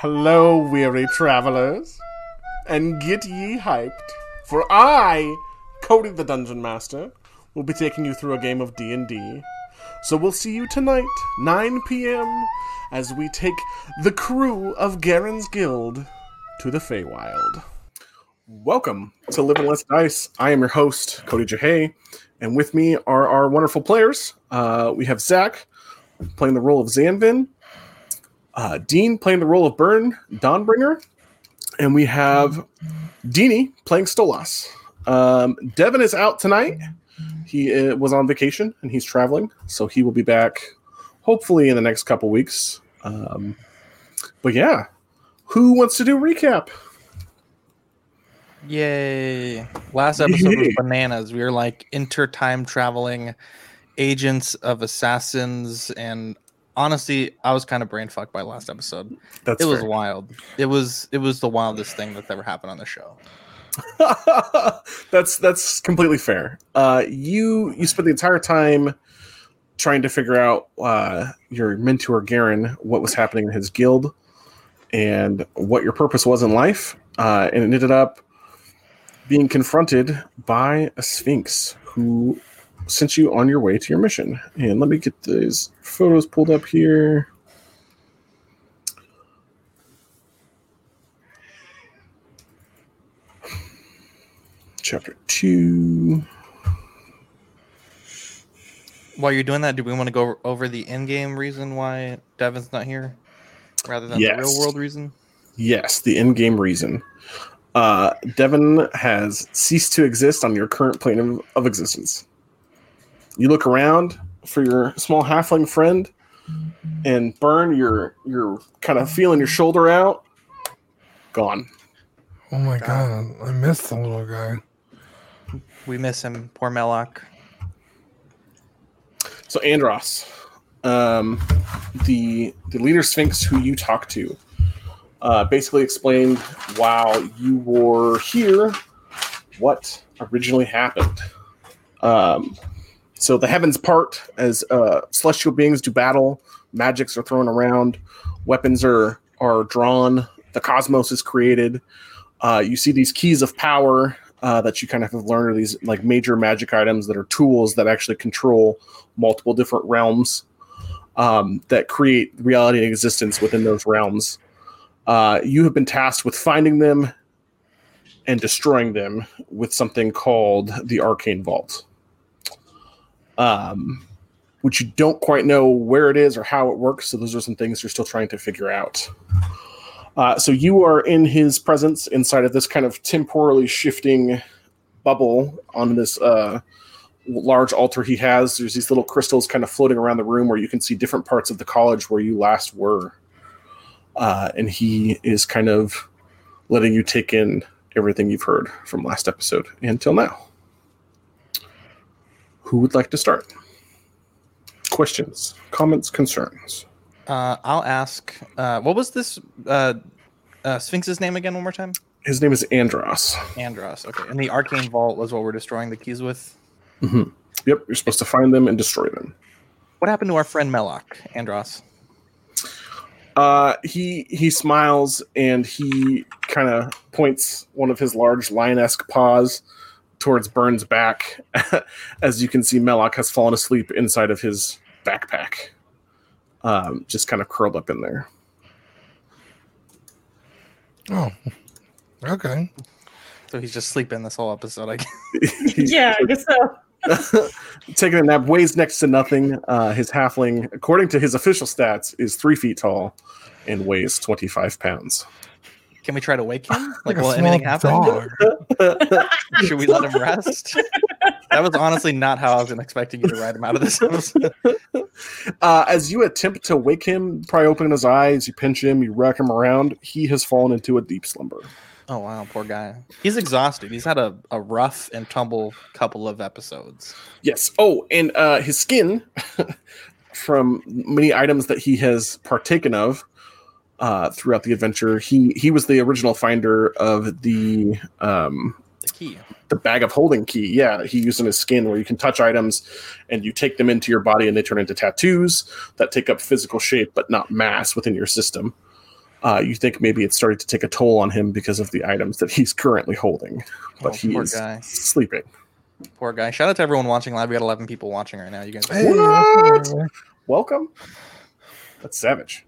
Hello, weary travelers, and get ye hyped, for I, Cody the Dungeon Master, will be taking you through a game of D&D. So we'll see you tonight, 9 p.m., as we take the crew of Garen's Guild to the Feywild. Welcome to Live and Let's Dice. I am your host, Cody Jahay, and with me are our wonderful players. Uh, we have Zach playing the role of Zanvin, uh, Dean playing the role of Burn Dawnbringer, and we have Deanie playing Stolas. Um, Devin is out tonight. He uh, was on vacation and he's traveling, so he will be back hopefully in the next couple weeks. Um, but yeah, who wants to do a recap? Yay. Last episode Yay. was bananas. We were like inter-time traveling agents of assassins and honestly, I was kind of brain fucked by last episode. That's it was wild. It was it was the wildest thing that's ever happened on the show. that's that's completely fair. Uh, you you spent the entire time trying to figure out uh, your mentor Garen what was happening in his guild and what your purpose was in life, uh, and it ended up being confronted by a sphinx who sent you on your way to your mission. And let me get these photos pulled up here. Chapter two. While you're doing that, do we want to go over the in-game reason why Devin's not here rather than Yes. the real world reason? Yes, the in-game reason. Uh, Devin has ceased to exist on your current plane of, of existence. You look around for your small halfling friend, and Burn, you're you're kind of feeling your shoulder out. Gone. Oh my god, I missed the little guy. We miss him, poor Melloc. So Andros, um, the the leader Sphinx who you talked to, uh, basically explained while you were here what originally happened. Um, so the heavens part as uh, celestial beings do battle, magics are thrown around, weapons are are drawn, the cosmos is created. Uh, you see these keys of power uh, that you kind of have learned are these like major magic items that are tools that actually control multiple different realms um, that create reality and existence within those realms. Uh, you have been tasked with finding them and destroying them with something called the Arcane Vault, um, which you don't quite know where it is or how it works. So those are some things you're still trying to figure out. Uh, so you are in his presence inside of this kind of temporally shifting bubble on this uh, large altar he has. There's these little crystals kind of floating around the room where you can see different parts of the college where you last were. Uh, and he is kind of letting you take in everything you've heard from last episode until now. Who would like to start? Questions, comments, concerns. Uh, I'll ask. Uh, what was this uh, uh, Sphinx's name again? One more time. His name is Andros. Andros. Okay, and the arcane vault was what we're destroying the keys with. Yep, you're supposed to find them and destroy them. What happened to our friend Melloc, Andros? Uh, he he smiles and he kind of points one of his large lion-esque paws towards Burns' back. As you can see, Melloc has fallen asleep inside of his backpack, um, just kind of curled up in there. Oh, okay. So he's just sleeping this whole episode. I guess. Yeah, I guess so. taking a nap, weighs next to nothing. Uh, his halfling, according to his official stats, is three feet tall and weighs twenty-five pounds. Can we try to wake him? Like, a will anything happen? Should we let him rest? that was honestly not how I was expecting you to ride him out of this episode. Uh, as you attempt to wake him, probably open his eyes, you pinch him, you rack him around, he has fallen into a deep slumber. Oh wow, poor guy. He's exhausted. He's had a, a rough and tumble couple of episodes. Yes. Oh, and uh, his skin, from many items that he has partaken of uh, throughout the adventure, he he was the original finder of the um, The key. the bag of holding key. Yeah, he used in his skin, where you can touch items and you take them into your body, and they turn into tattoos that take up physical shape but not mass within your system. Uh, you think maybe it's starting to take a toll on him because of the items that he's currently holding, but Oh, he is guy. sleeping. Poor guy. Shout out to everyone watching live. We got 11 people watching right now. You guys. Hey, What? Welcome. That's savage.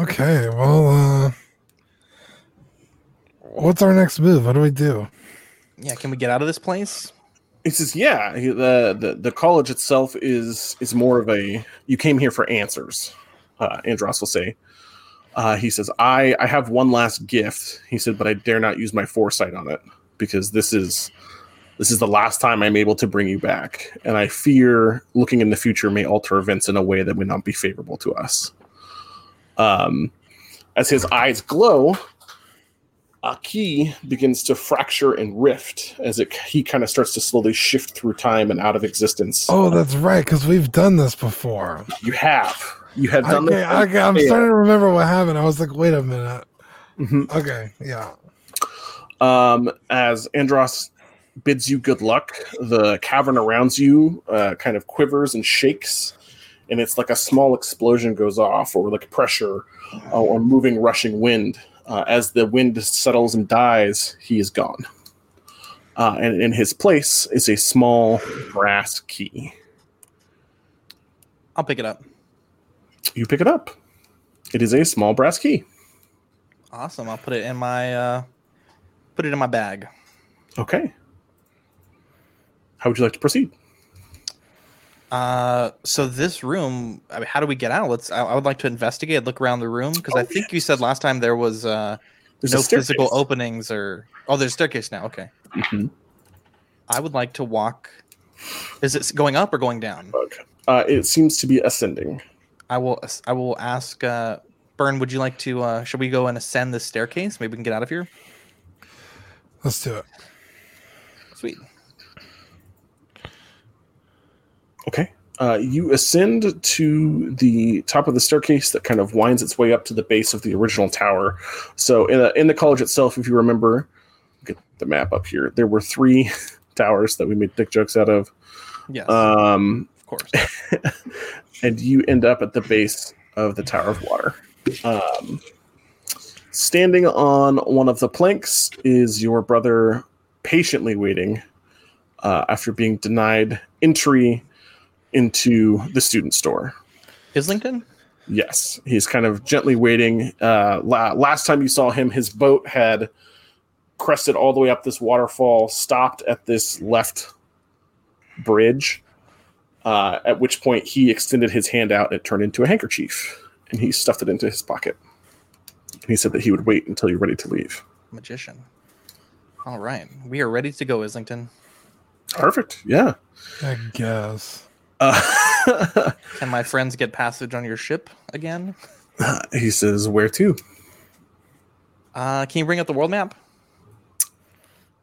Right. Okay, well, uh, what's our next move? What do we do? yeah. Can we get out of this place? He says, "Yeah, the, the the college itself is is more of a you came here for answers." Uh, Andros will say. Uh, he says, "I I have one last gift." He said, "But I dare not use my foresight on it because this is this is the last time I'm able to bring you back, and I fear looking in the future may alter events in a way that would not be favorable to us." Um, as his eyes glow, a key begins to fracture and rift as it he kind of starts to slowly shift through time and out of existence. Oh, that's right, because we've done this before. you have you have done Okay, this. okay, I'm Yeah. starting to remember what happened. I was like, wait a minute. Mhm. Okay, yeah. Um, as Andros bids you good luck, the cavern around you uh, kind of quivers and shakes, and it's like a small explosion goes off, or like pressure, uh, or moving, rushing wind. Uh, as the wind settles and dies, he is gone. Uh, and in his place is a small brass key. I'll pick it up. You pick it up. It is a small brass key. Awesome. I'll put it in my uh, put it in my bag. Okay. How would you like to proceed? Uh, so this room. I mean, how do we get out? Let's. I, I would like to investigate. Look around the room because I Oh, think you said last time there was uh There's no physical openings or. Oh, there's a staircase now. Okay. Mhm. I would like to walk. Is it going up or going down? Bug. Uh, it seems to be ascending. I will. I will ask. Uh, Burn, would you like to? Uh, should we go and ascend this staircase? Maybe we can get out of here. Let's do it. Sweet. Okay. Uh, you ascend to the top of the staircase that kind of winds its way up to the base of the original tower. So, in, the in the college itself, if you remember, get the map up here. There were three towers that we made dick jokes out of, Yes. um, of course. and you end up at the base of the Tower of Water. Um, standing on one of the planks is your brother, patiently waiting uh, after being denied entry into the student store. Islington. Yes, he's kind of gently waiting. Uh, la- last time you saw him, his boat had crested all the way up this waterfall, stopped at this left bridge. Uh, at which point he extended his hand out and it turned into a handkerchief, and he stuffed it into his pocket. And he said that he would wait until you're ready to leave. Magician. All right, we are ready to go, Islington. Perfect. Yeah. I guess. Uh, Can my friends get passage on your ship again? he says, "Where to?" Uh, can you bring up the world map?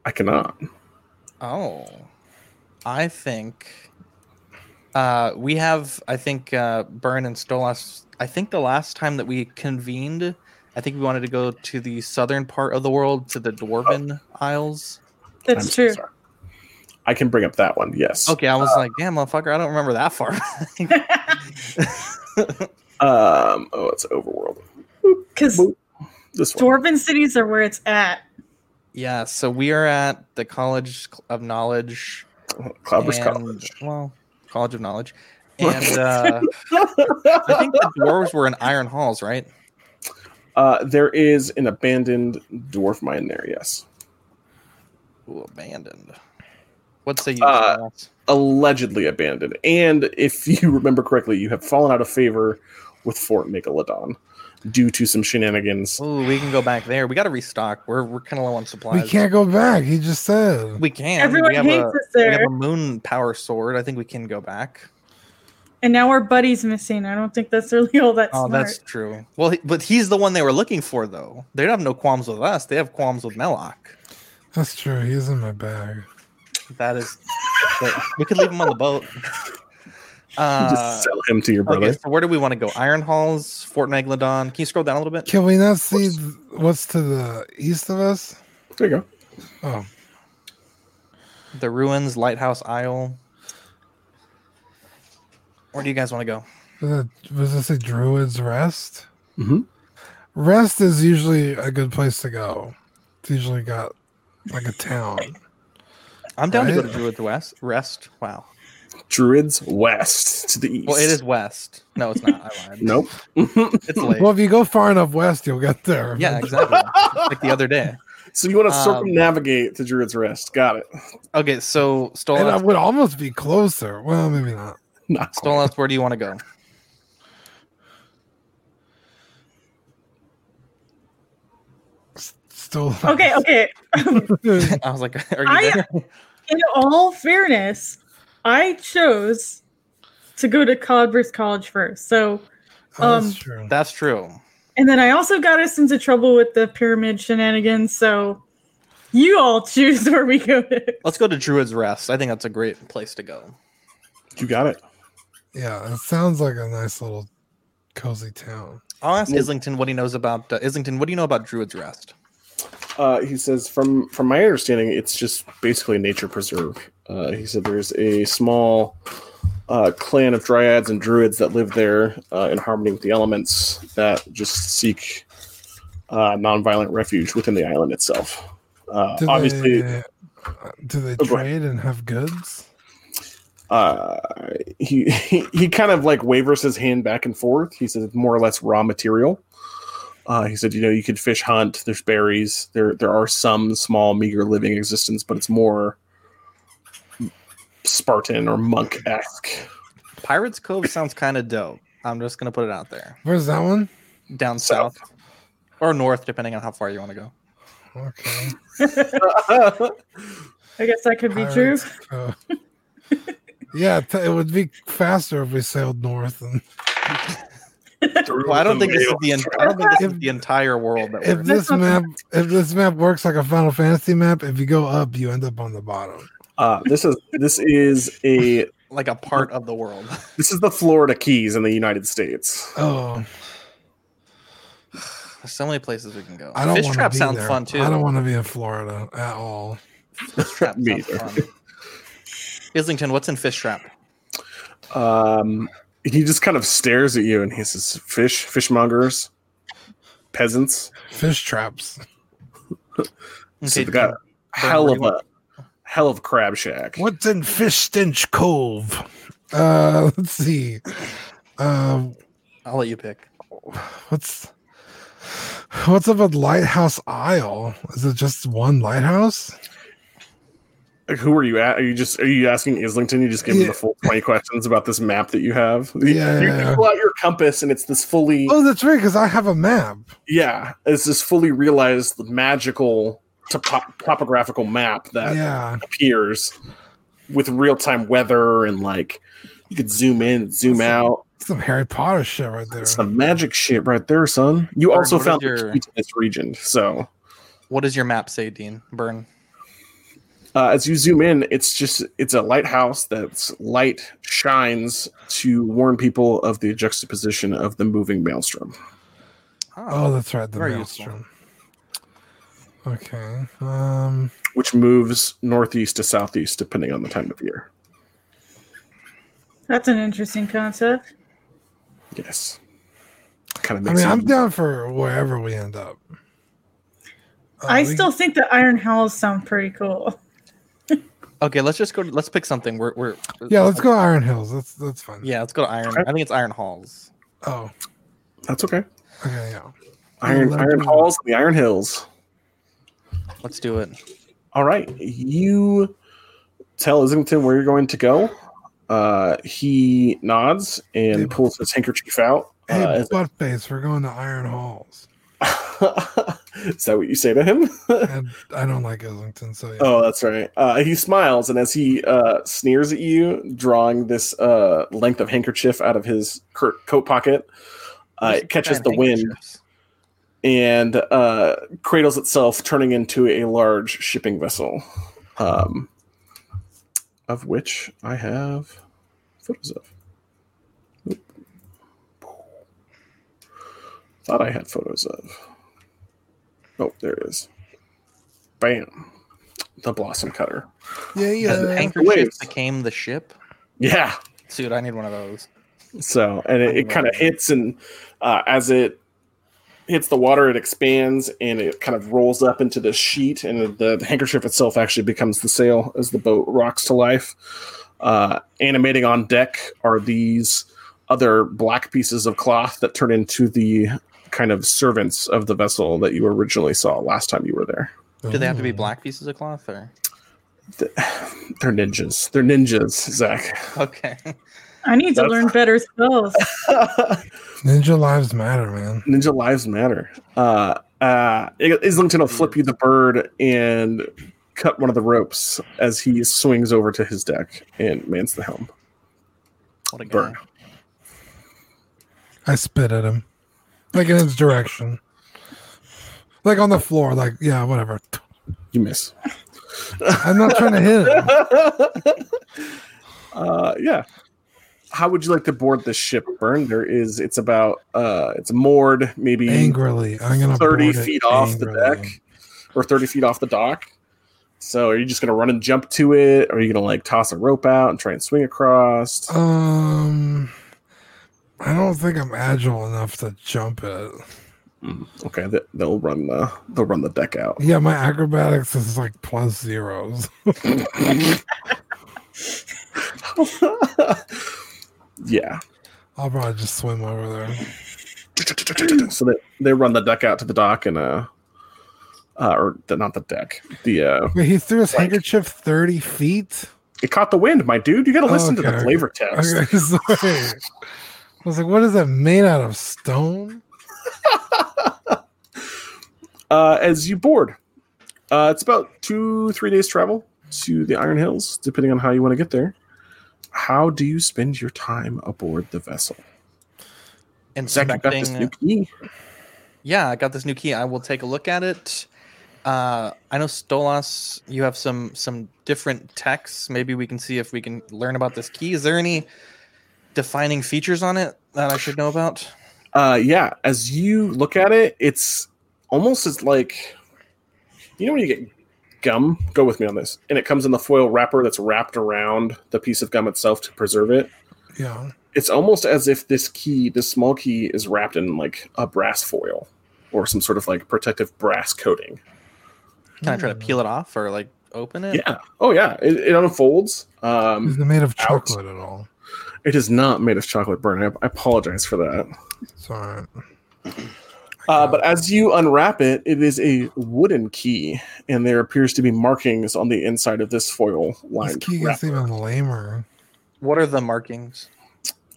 I cannot. Oh, I think uh, we have. I think uh, Burn and Stolas. I think the last time that we convened, I think we wanted to go to the southern part of the world, to the Dwarven Isles. I'm That's so true. sorry. I can bring up that one. Yes. Okay, I was like, damn, motherfucker, I don't remember that far. Um. Oh, it's overworld. Because This one. dwarven cities are where it's at. yeah, so we are at the College of Knowledge. Cloudburst and- College. Well, College of Knowledge. And uh, I think the dwarves were in Iron Halls, right? Uh, there is an abandoned dwarf mine there. Yes. Ooh, abandoned. What's the use? Uh, allegedly abandoned. And if you remember correctly, you have fallen out of favor with Fort Megalodon due to some shenanigans. Ooh, we can go back there. We got to restock. We're we're kind of low on supplies. We can't go back. He just said. We can. Everyone we have hates a, us We have a moon power sword. I think we can go back. And now our buddy's missing. I don't think that's really all that Oh, smart. that's true. Well, he- but he's the one they were looking for, though. They don't have no qualms with us. They have qualms with Melloc. That's true. He's in my bag. That is. but we could leave him on the boat. Uh, Just sell him to your brother. okay, so where do we want to go? Iron Halls, Fort Megalodon. Can you scroll down a little bit? Can we not see th- what's to the east of us? There you go. Oh, The ruins, Lighthouse Isle. Where do you guys want to go? was was this a Druid's Rest? Mhm. Rest is usually a good place to go. It's usually got like a town. I'm down to go to Druid's West. Rest. Wow. Druids west to the east. Well, it is west. No, it's not. I lied. Nope. It's late. Well, if you go far enough west, you'll get there. yeah, exactly. like the other day. so you want to Um, circumnavigate to Druid's Rest? Got it. Okay, so And I would almost be closer. Well, maybe not. Not quite. Stolas, where do you want to go? Still. Okay, okay. I was like, are you I- there? In all fairness, I chose to go to Cloudburst College first. So, Oh, um, that's true. That's true. and then I also got us into trouble with the pyramid shenanigans. So, you all choose where we go. To. Let's go to Druid's Rest. I think that's a great place to go. You got it. Yeah, it sounds like a nice little cozy town. I'll ask Islington what he knows about uh, Islington. What do you know about Druid's Rest? Uh, he says, from from my understanding, it's just basically a nature preserve. Uh, he said there's a small uh, clan of dryads and druids that live there uh, in harmony with the elements that just seek uh, nonviolent refuge within the island itself. Uh, Do obviously, they, uh, do they Oh, trade and have goods? uh, he, he he kind of like wavers his hand back and forth. He says it's more or less raw material. Uh, he said, you know, you could fish hunt. There's berries. There there are some small meager living existence, but it's more Spartan or monk esque. Pirates Cove sounds kind of dope. I'm just gonna put it out there. Where's that one? Down South. south or north, depending on how far you want to go. Okay. I guess that could be true. Yeah, it would be faster if we sailed north. And Well, I don't think this is the en- I don't think this is the entire world that if this not- map, if this map works like a Final Fantasy map, if you go up, you end up on the bottom. Uh, this is this is a like a part of the world. this is the Florida Keys in the United States. Oh, There's so many places we can go. I don't Fish trap be sounds there. fun too. I don't want to be in Florida at all. Fish trap Me sounds fun. Islington, what's in fish trap? Um, he just kind of stares at you and he says, "Fish, fishmongers, peasants." Fish traps. So Okay, they got Burn, hell of a hell of a crab shack. What's in Fish Stench Cove? Uh, let's see. Uh, I'll let you pick. what's what's up with Lighthouse Isle? Is it just one lighthouse? Like, who are you at? Are you just are you asking Islington? You just give him Yeah. the full twenty questions about this map that you have. Yeah, you, yeah, yeah. pull out your compass and it's this fully Oh, that's right, because I have a map. yeah, it's this fully realized magical topo- topographical map that Yeah. appears with real time weather and like you could zoom in, zoom out. Some Harry Potter shit right there. Some magic shit right there, son. You Bird, also found your- the key to this region. So What does your map say, Dean? Burn. Uh, as you zoom in, it's just it's a lighthouse that's light shines to warn people of the juxtaposition of the moving maelstrom. Oh, that's right, the Very useful. maelstrom. Okay. Um which moves northeast to southeast depending on the time of year. That's an interesting concept. Yes. Kind of I makes mean, I'm down for wherever we end up. Uh, I we- still think the Iron Halls sound pretty cool. Okay, let's just go. Let's pick something. We're we're Yeah, let's go Iron Hills. That's that's fine. Yeah, let's go to Iron. I think it's Iron Halls. Oh, That's okay. okay, yeah. Iron Iron me- Halls the Iron Hills. Let's do it. All right. You tell Islington where you're going to go. Uh, he nods and Hey. pulls his handkerchief out. Hey, Uh, butt face, we're going to Iron Halls. is that what you say to him? I don't like Islington, so yeah. oh, that's right. Uh, he smiles, and as he uh, sneers at you, drawing this uh, length of handkerchief out of his coat pocket, uh, it catches the wind and uh, cradles itself, turning into a large shipping vessel, um, of which I have photos of. Oop. Thought I had photos of. Oh, there it is. Bam. The blossom cutter. Yeah, yeah. The yeah. handkerchief waves. became the ship. Yeah. Dude, I need one of those. So, and it, it kind of hits, and uh, as it hits the water, it expands and it kind of rolls up into the sheet, and the, the handkerchief itself actually becomes the sail as the boat rocks to life. Uh, animating on deck are these other black pieces of cloth that turn into the kind of servants of the vessel that you originally saw last time you were there. Do they have to be black pieces of cloth or? They're ninjas. They're ninjas, Zach. Okay. I need to learn better spells. Ninja lives matter, man. Ninja lives matter. Uh, uh, Islington will flip you the bird and cut one of the ropes as he swings over to his deck and mans the helm. What a guy. Burn. I spit at him, like in his direction, like on the floor. Like, yeah, whatever. You miss. I'm not trying to hit him. uh, yeah. How would you like to board this ship, Burn? There is. It's about. Uh, it's moored maybe Angrily, I'm gonna thirty it feet off the deck, or thirty feet off the dock. So, are you just gonna run and jump to it, or are you gonna like toss a rope out and try and swing across? Um, I don't think I'm agile enough to jump it. Mm, okay, they, they'll run the they'll run the deck out. Yeah, my acrobatics is like plus zeros. yeah. I'll probably just swim over there. so they, they run the deck out to the dock and uh, uh or the, not the deck. The uh Wait, he threw his Like- handkerchief 30 feet? it caught the wind, my dude. You got to listen to the Okay, flavor text. Okay, sorry. I was like, what is that made out of stone? Uh, as you board, uh, it's about two three days travel to the Iron Hills, depending on how you want to get there. How do you spend your time aboard the vessel? And Zach, you got this new key. Yeah, I got this new key. I will take a look at it. Uh, I know Stolas, you have some some different texts. Maybe we can see if we can learn about this key. Is there any defining features on it that I should know about? Uh, yeah, as you look at it, it's almost as like you know when you get gum. Go with me on this, and it comes in the foil wrapper that's wrapped around the piece of gum itself to preserve it. Yeah. It's almost as if this key, this small key, is wrapped in like a brass foil or some sort of like protective brass coating. Can I try to peel it off or like open it? Yeah. Oh yeah. It, it unfolds. Um, Is it made of Ouch. chocolate at all? It is not made of chocolate burn. I, I apologize for that. Sorry. Uh, but as you unwrap it, it is a wooden key, and there appears to be markings on the inside of this foil This key gets wrapper. even lamer. What are the markings?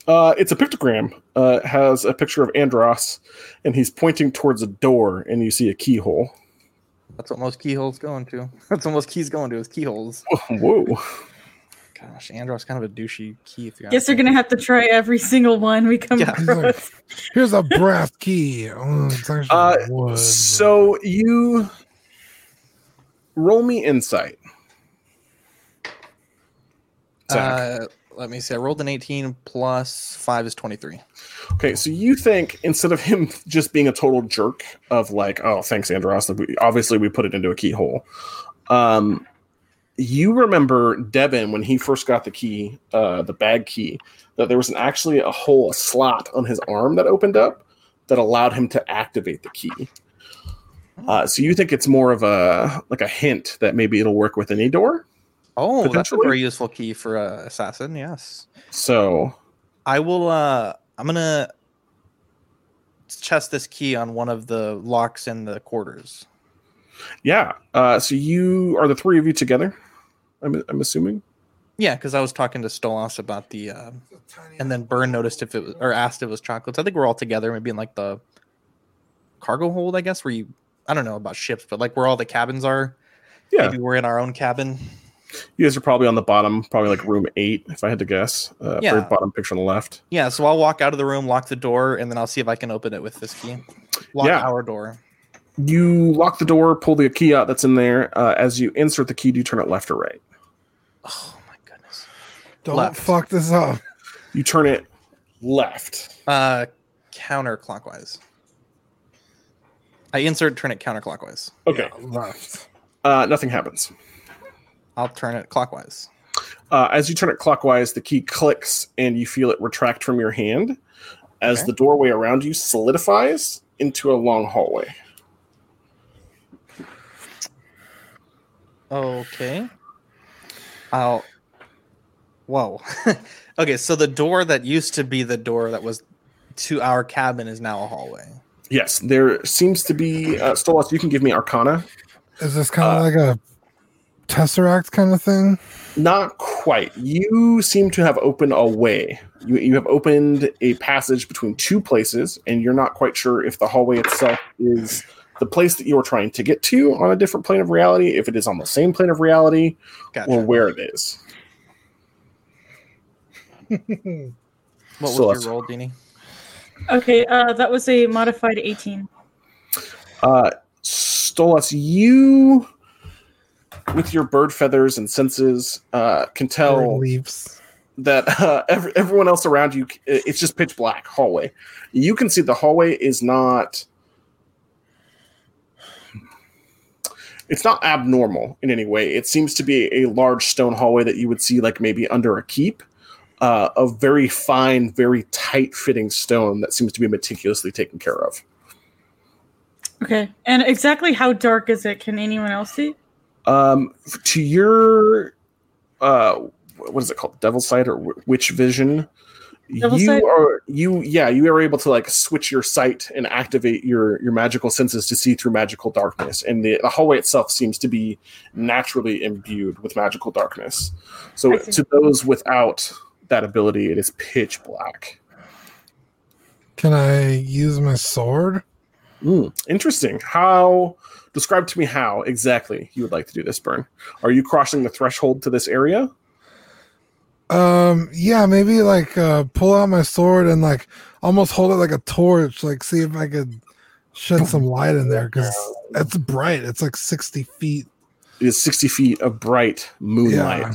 Uh, it's a pictogram. Uh, it has a picture of Andros, and he's pointing towards a door, and you see a keyhole. That's what most keyholes go into. That's what most keys go into is keyholes. Whoa! Gosh, Andros kind of a douchey key. If you Guess ask we're gonna have to try every single one we come Yeah. across. Here's a brass key. Oh, Uh. So you roll me insight. Uh, let me see. I rolled an 18 plus five is 23. Okay, so you think instead of him just being a total jerk of like, oh, thanks, Andros, like we, obviously we put it into a keyhole. Um, you remember Devin when he first got the key, uh, the bag key, that there was an, actually a hole, a slot on his arm that opened up that allowed him to activate the key. Uh, so you think it's more of a like a hint that maybe it'll work with any door. Oh, that's a very useful key for a assassin. Yes. So I will. uh I'm gonna test this key on one of the locks in the quarters. yeah, uh, so you are the three of you together. I'm, I'm assuming. Yeah, because I was talking to Stolas about the, uh, and then Burn noticed if it was or asked if it was chocolates. I think we're all together, maybe in like the cargo hold, I guess, where you. I don't know about ships, but like where all the cabins are. Yeah. Maybe we're in our own cabin. You guys are probably on the bottom, probably like room eight, if I had to guess. Uh, Yeah. Bottom picture on the left. Yeah, so I'll walk out of the room, lock the door, and then I'll see if I can open it with this key. Lock Yeah. our door. You lock the door, pull the key out that's in there. Uh, as you insert the key, do you turn it left or right? Oh my goodness. Don't left. fuck this up. You turn it left. Uh, counterclockwise. I insert, turn it counterclockwise. Okay. Left. Uh, nothing happens. I'll turn it clockwise. Uh, as you turn it clockwise, the key clicks and you feel it retract from your hand. As Okay. the doorway around you solidifies into a long hallway. Okay. I'll. Whoa. okay, so the door that used to be the door that was to our cabin is now a hallway. Yes, there seems to be. Uh, Stolas, you can give me Arcana. Is this kind of Uh, like a tesseract kind of thing? Not quite. You seem to have opened a way. You, you have opened a passage between two places, and you're not quite sure if the hallway itself is the place that you are trying to get to on a different plane of reality, if it is on the same plane of reality, Gotcha. or where it is. what was so your let's- roll, Deanie? Okay, uh, that was a modified 18. Uh, Stolas, you, with your bird feathers and senses, uh, can tell leaves. that uh, every, everyone else around you, it's just pitch black hallway. You can see the hallway is not. It's not abnormal in any way. It seems to be a large stone hallway that you would see, like maybe under a keep, uh, of very fine, very tight fitting stone that seems to be meticulously taken care of. Okay, and exactly how dark is it? Can anyone else see? Um, to your, uh, what is it called? Devil sight or witch vision? Devil you sight? are you yeah you are able to like switch your sight and activate your your magical senses to see through magical darkness and the, the hallway itself seems to be naturally imbued with magical darkness. So to those without that ability it is pitch black. Can I use my sword? Hmm, interesting. How describe to me how exactly you would like to do this burn are you crossing the threshold to this area Um, yeah, maybe like uh pull out my sword and like almost hold it like a torch, like see if I could shed some light in there because it's bright. It's like sixty feet. it is 60 feet of bright moonlight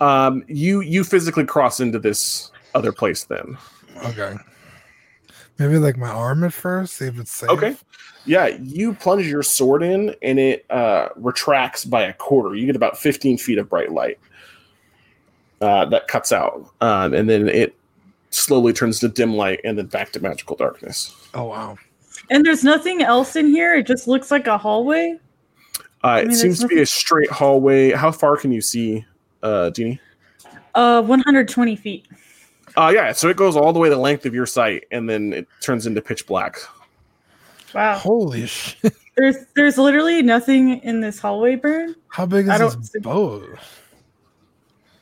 Yeah. um you you physically cross into this other place then Okay. Maybe like my arm at first, see if it's safe. Okay. Yeah, you plunge your sword in and it uh, retracts by a quarter. You get about 15 feet of bright light uh, that cuts out. Um, and then it slowly turns to dim light and then back to magical darkness. Oh wow. And there's nothing else in here. It just looks like a hallway. Uh, mean, it seems there's to be a straight hallway. How far can you see, uh, Jeannie? Uh, 120 feet. Uh, yeah, so it goes all the way the length of your sight and then it turns into pitch black. Wow. Holy shit. There's there's literally nothing in this hallway, Burn. How big is don't this see- boat?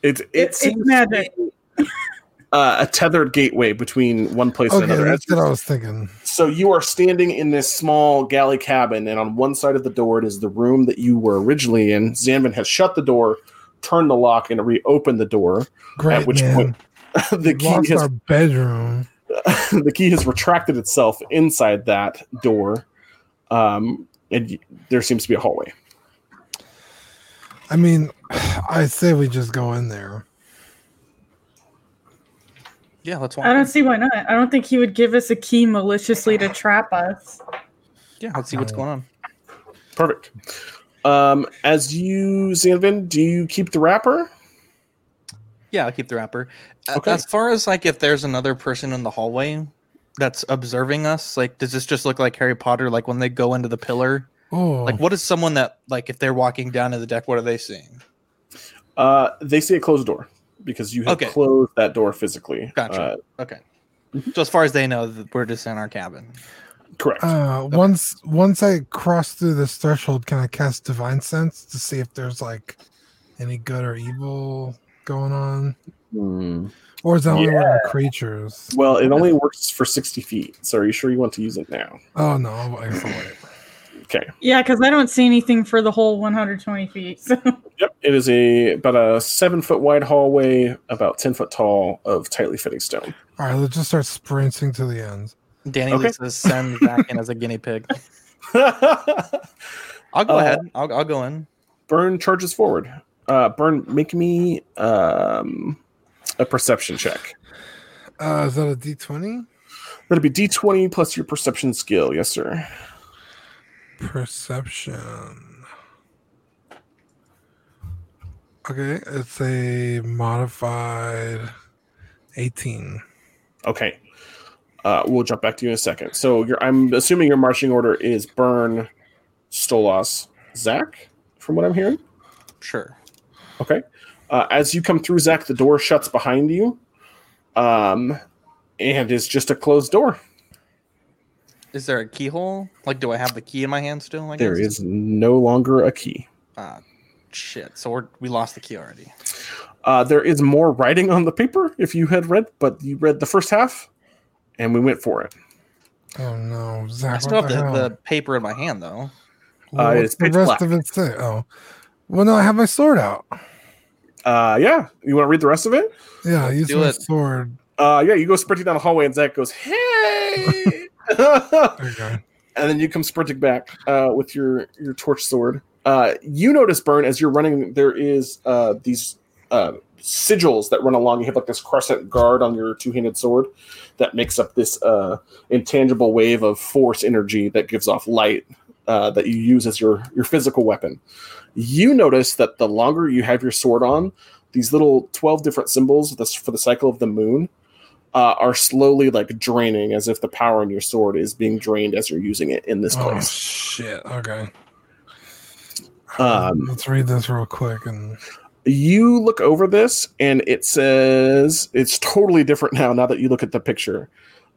It, it, it's seems to magic. uh, a tethered gateway between one place and another. that's what I was thinking. So you are standing in this small galley cabin, and on one side of the door it is the room that you were originally in. Zanvin has shut the door, turned the lock, and reopened the door. Great which man. point the key Lost has our bedroom. the key has retracted itself inside that door, um, and there seems to be a hallway. I mean, I say we just go in there. Yeah, let's walk. I don't in. see why not. I don't think he would give us a key maliciously to trap us. Yeah, let's see what's going on. Perfect. Um, as you, Zanvin, do you keep the wrapper? Yeah, I'll keep the wrapper. Okay. As far as like if there's another person in the hallway that's observing us, like does this just look like Harry Potter? Like when they go into the pillar, Oh, like what is someone that like if they're walking down to the deck, what are they seeing? Uh, they see a closed door because you have Okay. closed that door physically. Gotcha. Uh, Okay. So as far as they know, we're just in our cabin. correct. uh, once once I cross through this threshold, can I cast Divine Sense to see if there's like any good or evil going on, Hmm. or is that only when creatures? Well, it only works for 60 feet. So are you sure you want to use it now? Oh no, I guess I'll wait. Okay. Yeah, because I don't see anything for the whole 120 feet. So Yep. It is a about a seven foot wide hallway, about 10 foot tall of tightly fitting stone. All right, let's just start sprinting to the ends. Danny Okay. says send Zach in as a guinea pig. I'll go Uh, ahead. I'll, I'll go in. Burn charges forward. Uh, Burn, make me um, a perception check. Uh, is that a D twenty? That'll be d20 plus your perception skill. Yes, sir. Perception. Okay, it's a modified eighteen. Okay. Uh, we'll jump back to you in a second. So you're, I'm assuming your marching order is Burn, Stolas, Zach, from what I'm hearing. Sure. Okay. Uh, as you come through, Zach, the door shuts behind you, um, and is just a closed door. Is there a keyhole? Like, do I have the key in my hand still? I There guess? is no longer a key. Ah, shit. So we're, we lost the key already. Uh, there is more writing on the paper if you had read, but you read the first half, and we went for it. Oh no, I still have the, the, the paper in my hand though. Well, uh, what's it's the rest black. of it say? Oh, well, no, I have my sword out. Uh, yeah, you want to read the rest of it? Yeah, I use do my it. sword. Uh, yeah, you go sprinting down the hallway, and Zach goes, "Hey!" And then you come sprinting back uh, with your your torch sword. Uh, you notice, Burn, as you're running, there is uh, these uh, sigils that run along. You have like this crescent guard on your two handed sword that makes up this uh, intangible wave of force energy that gives off light uh, that you use as your your physical weapon. You notice that the longer you have your sword on, these little twelve different symbols for the cycle of the moon uh, are slowly like draining as if the power in your sword is being drained as you're using it in this Oh place. shit. Okay. Um, Let's read this real quick and you look over this and it says it's totally different now now that you look at the picture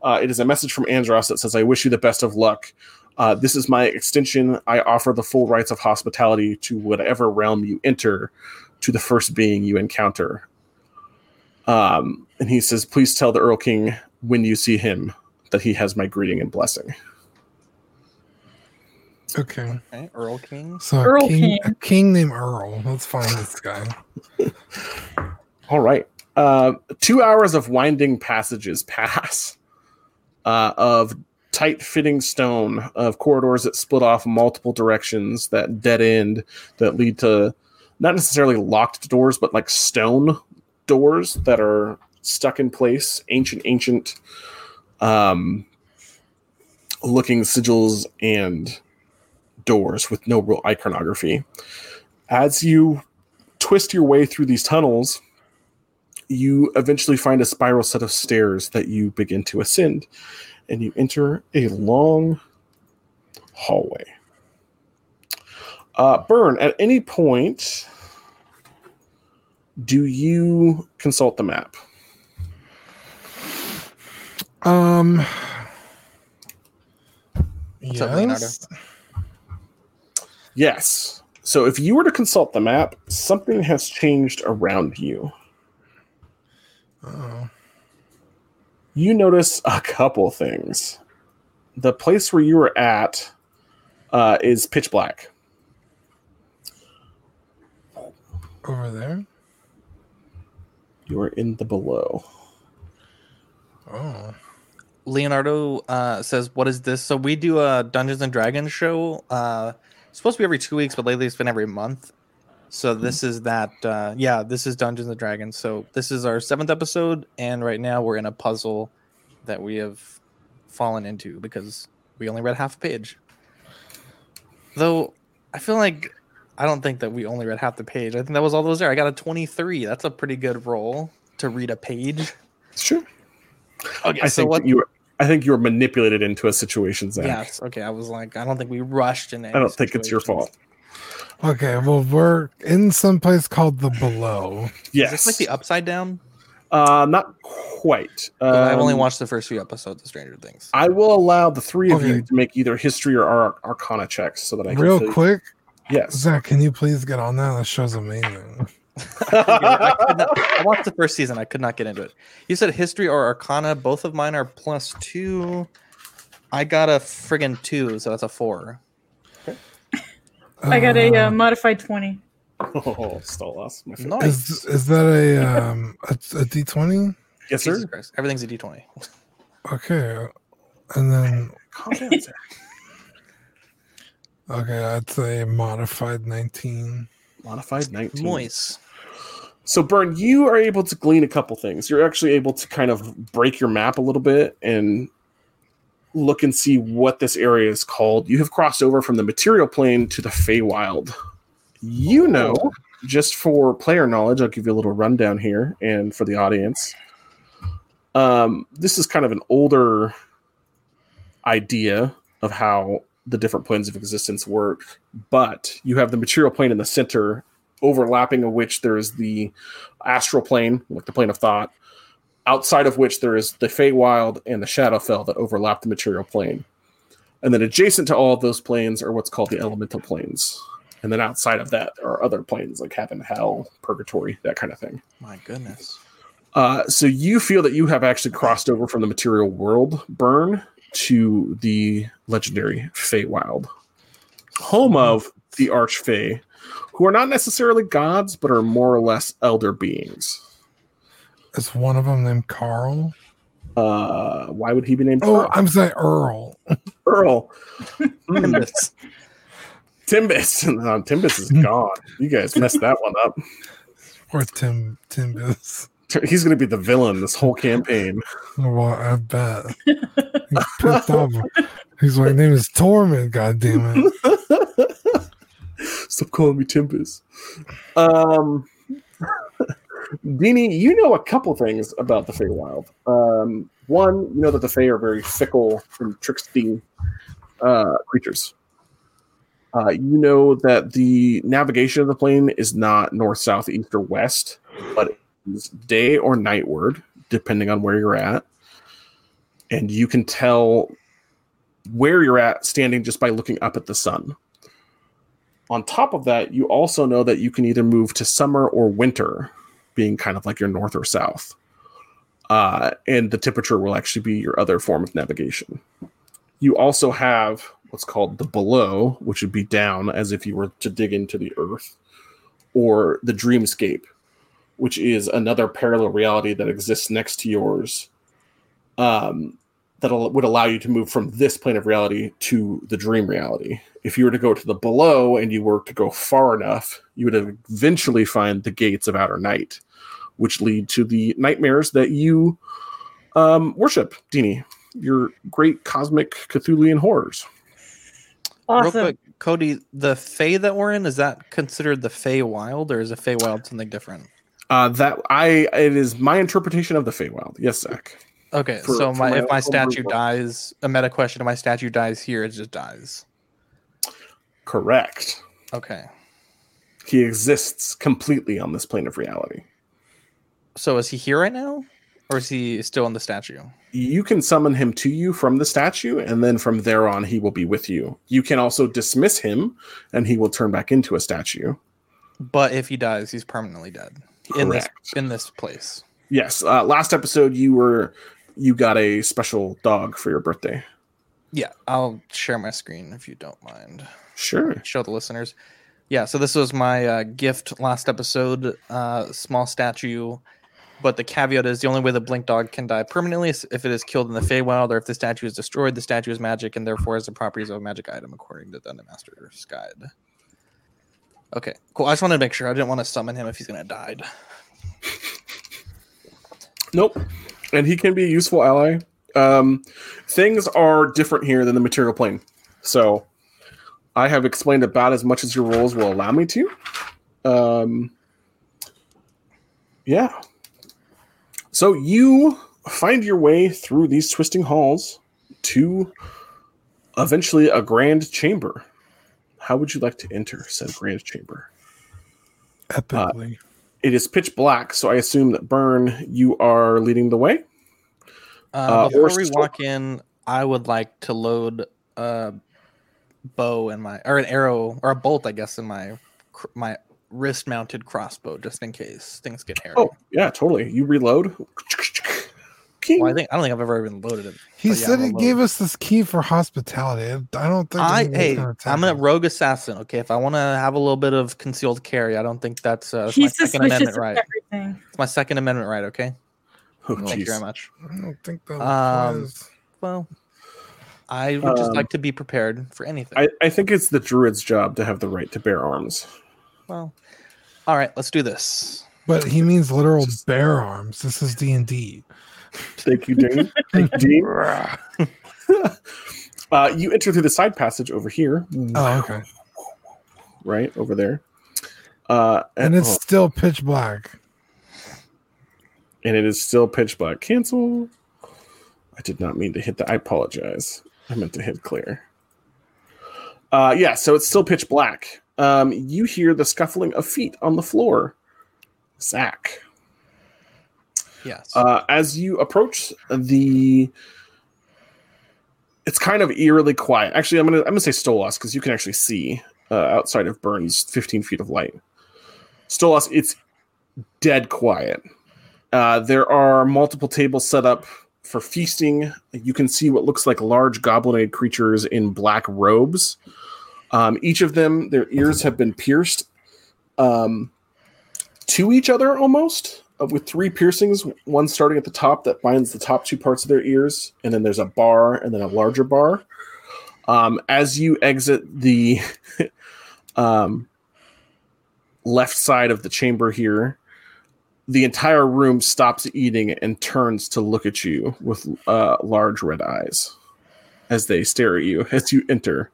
uh, it is a message from andros that says i wish you the best of luck uh, this is my extension i offer the full rights of hospitality to whatever realm you enter to the first being you encounter um, and he says please tell the earl king when you see him that he has my greeting and blessing okay. Okay, Earl King. So a Earl king, King. a king named Earl. Let's find this guy. All right. Uh, two hours of winding passages pass uh, of tight fitting stone, of corridors that split off multiple directions, that dead end, that lead to not necessarily locked doors, but like stone doors that are stuck in place, ancient, ancient um, looking sigils and doors with no real iconography. As you twist your way through these tunnels, you eventually find a spiral set of stairs that you begin to ascend, and you enter a long hallway. Uh, Burn, at any point, do you consult the map? Um. What's up, Leonardo? yes. Yes. So if you were to consult the map, something has changed around you. Oh. you notice a couple things. The place where you were at uh, is pitch black. Over there. You are in the below. Oh. Leonardo uh, says, "What is this?" So we do a Dungeons and Dragons show. Uh, supposed to be every two weeks, but lately it's been every month. So this is that. Uh, yeah, this is Dungeons and Dragons. So this is our seventh episode, and right now we're in a puzzle that we have fallen into because we only read half a page. Though I feel like I don't think that we only read half the page. I think that was all those there. I got a twenty-three. That's a pretty good roll to read a page. Sure. Okay, I so think what? you were. I think you were manipulated into a situation, Zach. Yes. Okay. I was like, I don't think we rushed in. I don't think it's your fault. Okay. Well, we're in some place called the Below. Yes. Is this like the upside down? uh, not quite. 'Cause I've only Um, watched the first few episodes of Stranger Things. I will allow the three of you to make either history or Ar- Arcana checks so that I can. Real fill you- quick, Yes. Zach, can you please get on that? That show's amazing. I, could not- I watched the first season. I could not get into it. You said history or arcana. Both of mine are plus two. I got a friggin' two, so that's a four. I got a uh, Uh, modified 20. Oh, Stolas, my favorite. Nice. Is is that a um a, a D twenty? Yes, sir. Jesus Christ. Everything's a D twenty. Okay, and then Calm down, Zach. Okay, I'd say modified nineteen. Modified 19. Moist. So, Burn, you are able to glean a couple things. You're actually able to kind of break your map a little bit and look and see what this area is called. You have crossed over from the material plane to the Feywild. You know, just for player knowledge, I'll give you a little rundown here and for the audience. Um, this is kind of an older idea of how the different planes of existence work, but you have the material plane in the center, overlapping of which there is the astral plane, like the plane of thought, outside of which there is the Feywild and the Shadowfell that overlap the material plane. And then adjacent to all of those planes are what's called the elemental planes. And then outside of that are other planes like heaven, hell, purgatory, that kind of thing. My goodness. Uh, so you feel that you have actually crossed over from the material world burn to the legendary Feywild, home of the Archfey, who are not necessarily gods, but are more or less elder beings. Is one of them named Carl? Uh, why would he be named Oh, Carl? I'm saying Earl. Earl? Nimbus. Timbus. No, Timbus is gone. You guys messed that one up. Or Tim Timbus. He's going to be the villain this whole campaign. Well, I bet. He's pissed off. He's like, name is Torment, god damn it. Stop calling me Timbus. Um, Dini, you know a couple things about the Feywild. Um, one, you know that the Fey are very fickle and tricksty uh, creatures. Uh, you know that the navigation of the plane is not north, south, east, or west, but day or nightward, depending on where you're at. And you can tell where you're at standing just by looking up at the sun. On top of that, you also know that you can either move to summer or winter, being kind of like your north or south. Uh, and the temperature will actually be your other form of navigation. You also have what's called the below, which would be down as if you were to dig into the earth, or the dreamscape, which is another parallel reality that exists next to yours um, that would allow you to move from this plane of reality to the dream reality. If you were to go to the below and you were to go far enough, you would eventually find the gates of outer night, which lead to the nightmares that you um, worship, Dini, your great cosmic Cthulhian horrors. Real Awesome. quick, Cody, the Fey that we're in, is that considered the Fey Wild or is a Fey Wild something different? Uh, that I it is my interpretation of the Feywild. Yes, Zach. Okay, For- so my, my if my statue approval. dies, a meta question, if my statue dies here, it just dies. Correct. Okay. He exists completely on this plane of reality. So is he here right now? Or is he still in the statue? you can summon him to you from the statue, and then from there on, he will be with you. You can also dismiss him, and he will turn back into a statue. But if he dies, he's permanently dead. In this in this place. Yes. Uh, last episode, you were you got a special dog for your birthday. Yeah, I'll share my screen if you don't mind. Sure. Show the listeners. Yeah, so this was my uh, gift last episode. Uh, small statue, but the caveat is the only way the blink dog can die permanently is if it is killed in the Feywild, or if the statue is destroyed. The statue is magic and therefore has the properties of a magic item, according to the Dungeon Master's Guide. Okay, cool. I just wanted to make sure I didn't want to summon him if he's gonna die. Nope. And he can be a useful ally. Um, things are different here than the material plane. So I have explained about as much as your roles will allow me to. Um, yeah. So you find your way through these twisting halls to eventually a grand chamber. How would you like to enter said grand chamber? Epically. It is pitch black, so I assume that Burn, you are leading the way. Uh, Uh, before we still- walk in, I would like to load a bow in my or an arrow or a bolt, I guess, in my my wrist mounted crossbow, just in case things get hairy. Oh, yeah, totally. You reload. King. Well, I think I don't think I've ever even loaded it. he but yeah, said I'm he gave us this key for hospitality. I don't think. I anyone's hey, gonna I'm a rogue assassin. Okay, if I want to have a little bit of concealed carry, I don't think that's, uh, that's my second amendment right. everything. It's my second amendment right. Okay, Oh, thank you very much. I don't think that Um, applies. Well, I would just Um, like to be prepared for anything. I, I think it's the druid's job to have the right to bear arms. well, all right, let's do this. But he means literal bear arms. This is D and D. Thank you, Dean. Thank you, Dean. uh, you enter through the side passage over here, Oh, okay. right over there. Uh, And it's oh, still pitch black. and it is still pitch black. Cancel. I did not mean to hit that. I apologize. I meant to hit clear. Uh, yeah, so it's still pitch black. Um, you hear the scuffling of feet on the floor. Zach. Yes. Uh, as you approach the, it's kind of eerily quiet. Actually, I'm gonna I'm gonna say Stolas because you can actually see uh, outside of Burns 15 feet of light. Stolas, it's dead quiet. Uh, there are multiple tables set up for feasting. You can see what looks like large goblinoid creatures in black robes. Um, each of them, their ears have been pierced um, to each other almost, with three piercings. One starting at the top that binds the top two parts of their ears, and then there's a bar and then a larger bar. Um, as you exit the um, left side of the chamber here, the entire room stops eating and turns to look at you with uh, large red eyes as they stare at you as you enter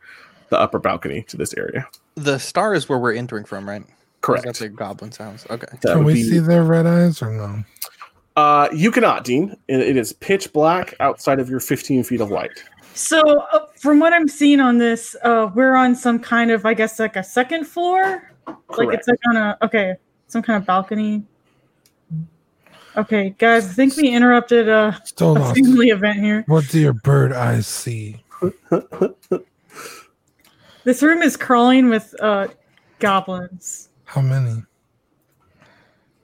the upper balcony to this area. the star is where we're entering from, right? Correct. That's the goblin sounds. Okay. That Can we be- see their red eyes or no? Uh, you cannot, Dean. It, it is pitch black outside of your 15 feet of light. So, uh, from what I'm seeing on this, uh, we're on some kind of, I guess, like a second floor. Correct. Like it's like on a okay, some kind of balcony. Okay, guys, I think we interrupted a, Still a lost. family event here. What do your bird eyes see? This room is crawling with uh, goblins. How many?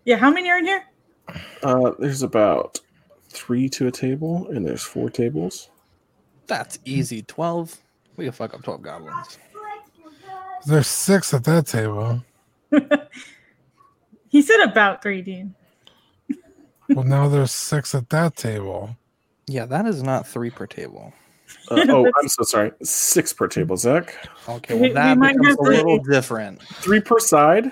Yeah, how many are in here? Uh, there's about three to a table, and there's four tables. That's easy. Twelve. We can fuck up twelve goblins. There's six at that table. He said about three, Dean. Well, now there's six at that table. Yeah, that is not three per table. Uh, oh, I'm so sorry. Six per table, Zach. Okay, We- well we that might becomes have a to- little different. Three per side.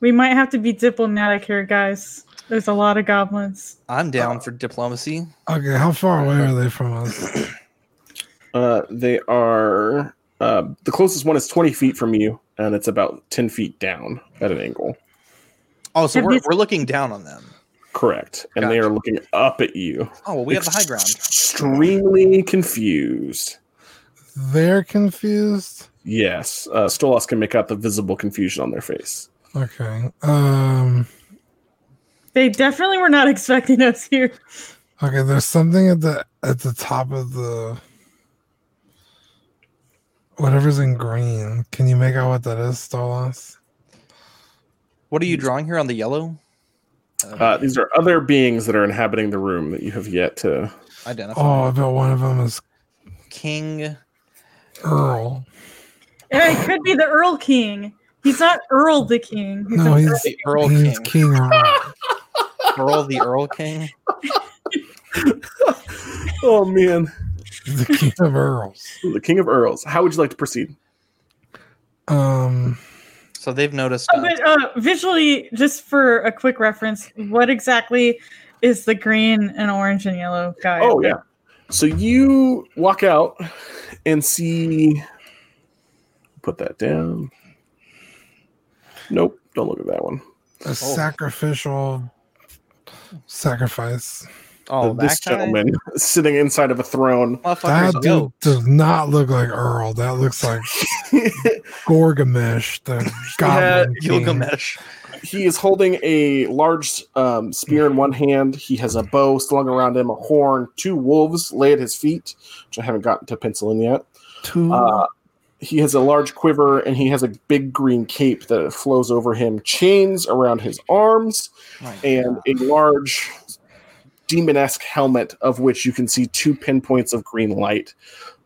We might have to be diplomatic here, guys. There's a lot of goblins. I'm down for diplomacy. Okay, how far away are they from us? Uh, they are. Uh, the closest one is 20 feet from you, and it's about 10 feet down at an angle. Oh, so we're, these- we're looking down on them. Correct. And they are looking up at you. Oh, well, we have the high ground. Extremely confused. They're confused. Yes. Uh, Stolas can make out the visible confusion on their face. Okay. Um. They definitely were not expecting us here. Okay. There's something at the at the top of the whatever's in green. Can you make out what that is, Stolas? What are you drawing here on the yellow? Uh, these are other beings that are inhabiting the room that you have yet to. Identify. Oh, I bet one of them is King. Earl. And it could be the Earl King. He's not Earl the King. He's No, a- he's The Earl he's King. King Earl. Earl the Earl King. Oh man, the King of Earls. the king of earls. How would you like to proceed? Um. So they've noticed. Oh, but uh, visually, just for a quick reference, what exactly is the green and orange and yellow guy? Oh yeah. So you walk out and see. Put that down. Nope. Don't look at that one. A sacrificial sacrifice. Oh, this that guy? gentleman sitting inside of a throne. That dude goat. does not look like Earl. That looks like Gorgamesh, the goblin king. Gilgamesh. he is holding a large um, spear in one hand. He has a bow slung around him, a horn, two wolves lay at his feet, which I haven't gotten to pencil in yet. Two. Uh, he has a large quiver and he has a big green cape that flows over him, chains around his arms, My and God. a large demon-esque helmet of which you can see two pinpoints of green light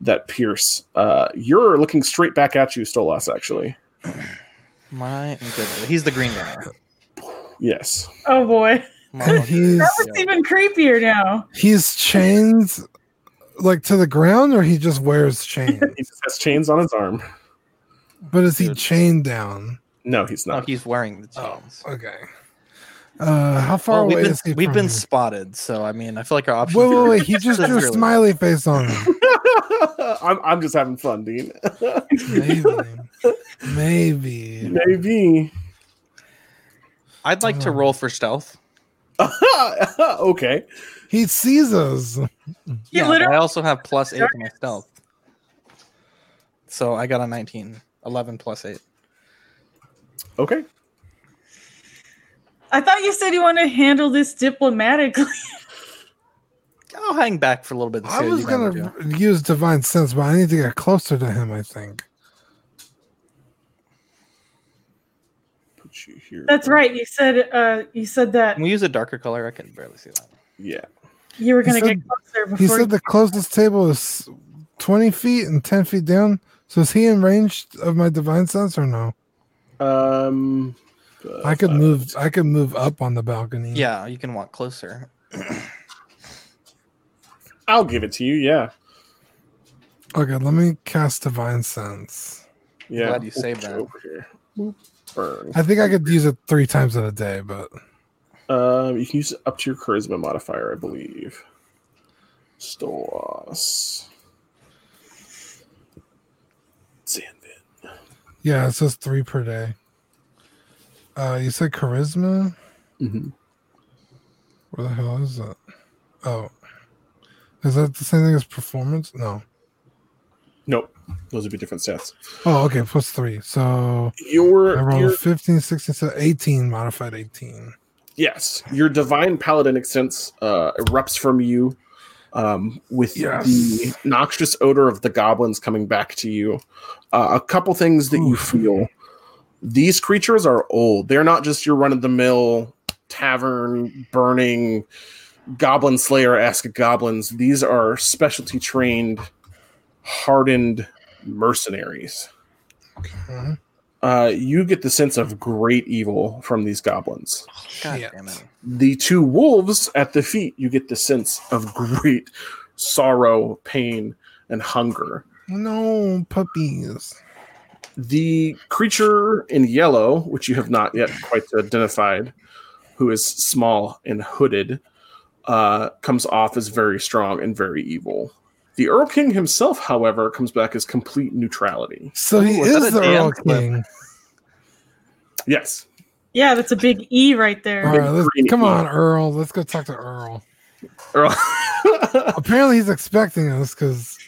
that pierce. Uh, you're looking straight back at you, Stolas, actually. My goodness. He's the green guy. Yes. Oh boy, and Motherfucker. he's even creepier now. he's chained like to the ground, or he just wears chains. He just has chains on his arm. but is he chained down? No, he's No, not. he's wearing the Oh, chains. okay. Uh, how far Well, away we've been, is he? we've from been you? spotted, so I mean, I feel like our options. Wait, wait, wait! He just drew a severely- smiley face on him. I'm, I'm just having fun, Dean. Maybe, maybe. Maybe. I'd like to Um, roll for stealth. okay. He sees us. Yeah, literally- I also have plus eight to my stealth. So I got a 19. 11 plus eight. Okay. I thought you said you want to handle this diplomatically. I'll hang back for a little bit. I was gonna use divine sense, but I need to get closer to him. I think. Put you here. That's right. You said uh you said that Can we use a darker color? I can barely see that. Yeah. you were gonna said- get closer before. He before said the closest table is twenty feet and ten feet down. So is he in range of my divine sense or no? Um. I could uh, move. I could move up on the balcony. Yeah, you can walk closer. I'll give it to you. Yeah. Okay. Let me cast divine sense. Yeah. Glad you saved that. Over here. Burn. I think I could use it three times in a day, but Um, you can use it up to your charisma modifier, I believe. Stolas. Zanvin. yeah, it says three per day. Uh, you said charisma. Mm-hmm. Where the hell is that? Oh, is that the same thing as performance? No. Nope. Those would be different stats. Oh, okay, plus three. So Your, I your rolled 15, 16, so 18, modified 18. yes, your divine paladinic sense uh, erupts from you um, with Yes. the noxious odor of the goblins coming back to you. Uh, a couple things that you Oof. feel. These creatures are old. They're not just your run of the mill tavern burning goblin slayer esque goblins. These are specialty trained, hardened mercenaries. Okay. Uh, you get the sense of great evil from these goblins. God Shit. damn it. The two wolves at the feet, you get the sense of great sorrow, pain, and hunger. No puppies. The creature in yellow, which you have not yet quite identified, who is small and hooded, uh, comes off as very strong and very evil. The Earl King himself, however, comes back as complete neutrality. So he Ooh, is that is the Earl dance clip? King. Yes. Yeah, that's a big E right there. All right, let's, come E. on, Earl. Let's go talk to Earl. Earl. Apparently, he's expecting us because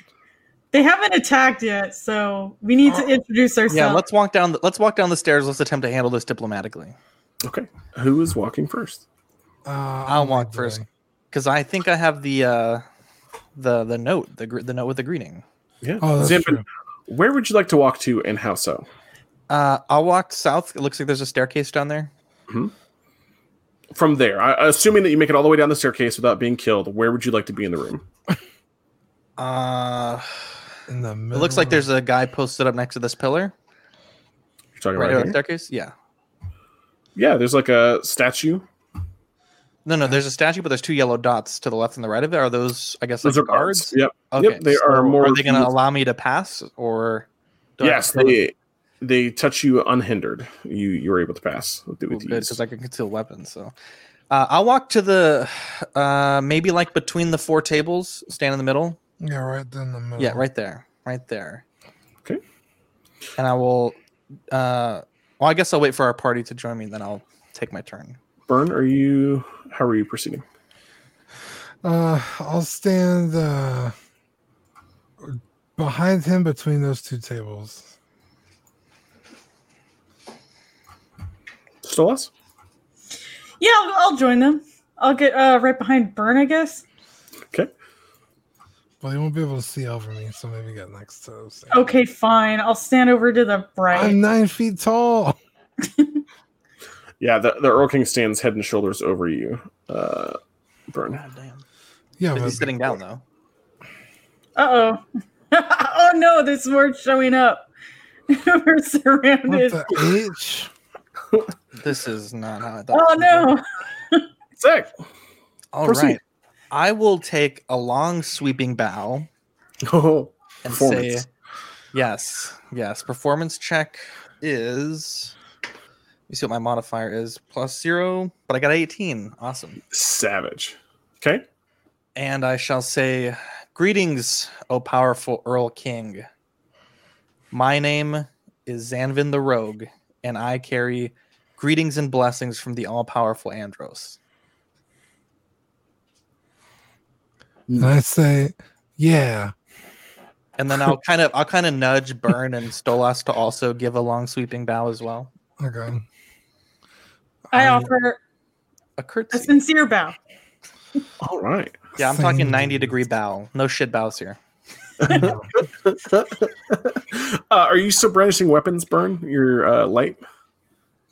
They haven't attacked yet, so we need to introduce ourselves. Yeah, let's walk down. The, let's walk down the stairs. Let's attempt to handle this diplomatically. okay. Who is walking first? uh, I'll walk first because I think I have the uh, the the note, the the note with the greeting. Yeah. Oh, that's true. where would you like to walk to and how so? Uh, I'll walk south. It looks like there's a staircase down there. From there, I, assuming that you make it all the way down the staircase without being killed, where would you like to be in the room? Uh, In the middle. it middle. looks like there's a guy posted up next to this pillar You're talking right about on here? staircase. Yeah. Yeah, there's like a statue. No, no. There's a statue, but there's two yellow dots to the left and the right of it. Are those, I guess, like Those are guards? guards. Yep. Okay. Yep, they are more Are they going to allow me to pass, or do Yes, to kill them? they they touch you unhindered. You you were able to pass with, with Cool, good ease. because I can conceal weapons. So uh, I'll walk to the uh, maybe like between the four tables, stand in the middle. Yeah, right in the middle. Yeah, right there, right there. Okay. And I will. Uh, well, I guess I'll wait for our party to join me, then I'll take my turn. Burn, are you? How are you proceeding? Uh, I'll stand uh, behind him between those two tables. Stolas? yeah, I'll, I'll join them. I'll get uh, right behind Burn, I guess. Okay. But he won't be able to see over me, so maybe get next to us. Okay, fine. I'll stand over to the right. I'm nine feet tall. Yeah, the, the Earl King stands head and shoulders over you. Uh, Burn. God damn. Yeah, But but he's sitting down though. Uh oh. oh no, there's more showing up. We're what surrounded. the H? This is not how I thought. Oh it would go. no. Sick. All Proceed. right. I will take a long sweeping bow Oh, and say, yes, yes. Performance check is. Let me see what my modifier is. Plus zero, but I got 18. Awesome. savage. Okay. And I shall say, Greetings, O powerful Earl King. My name is Zanvin the Rogue, and I carry greetings and blessings from the all powerful Andros. And I say, yeah. And then I'll kind of I'll kind of nudge Burn and Stolas to also give a long sweeping bow as well. Okay. I I- offer A a curtsy. sincere bow. All right. Yeah, I'm talking 90 degree bow. No shit bows here. uh, are you still brandishing weapons, Burn? Your uh, light?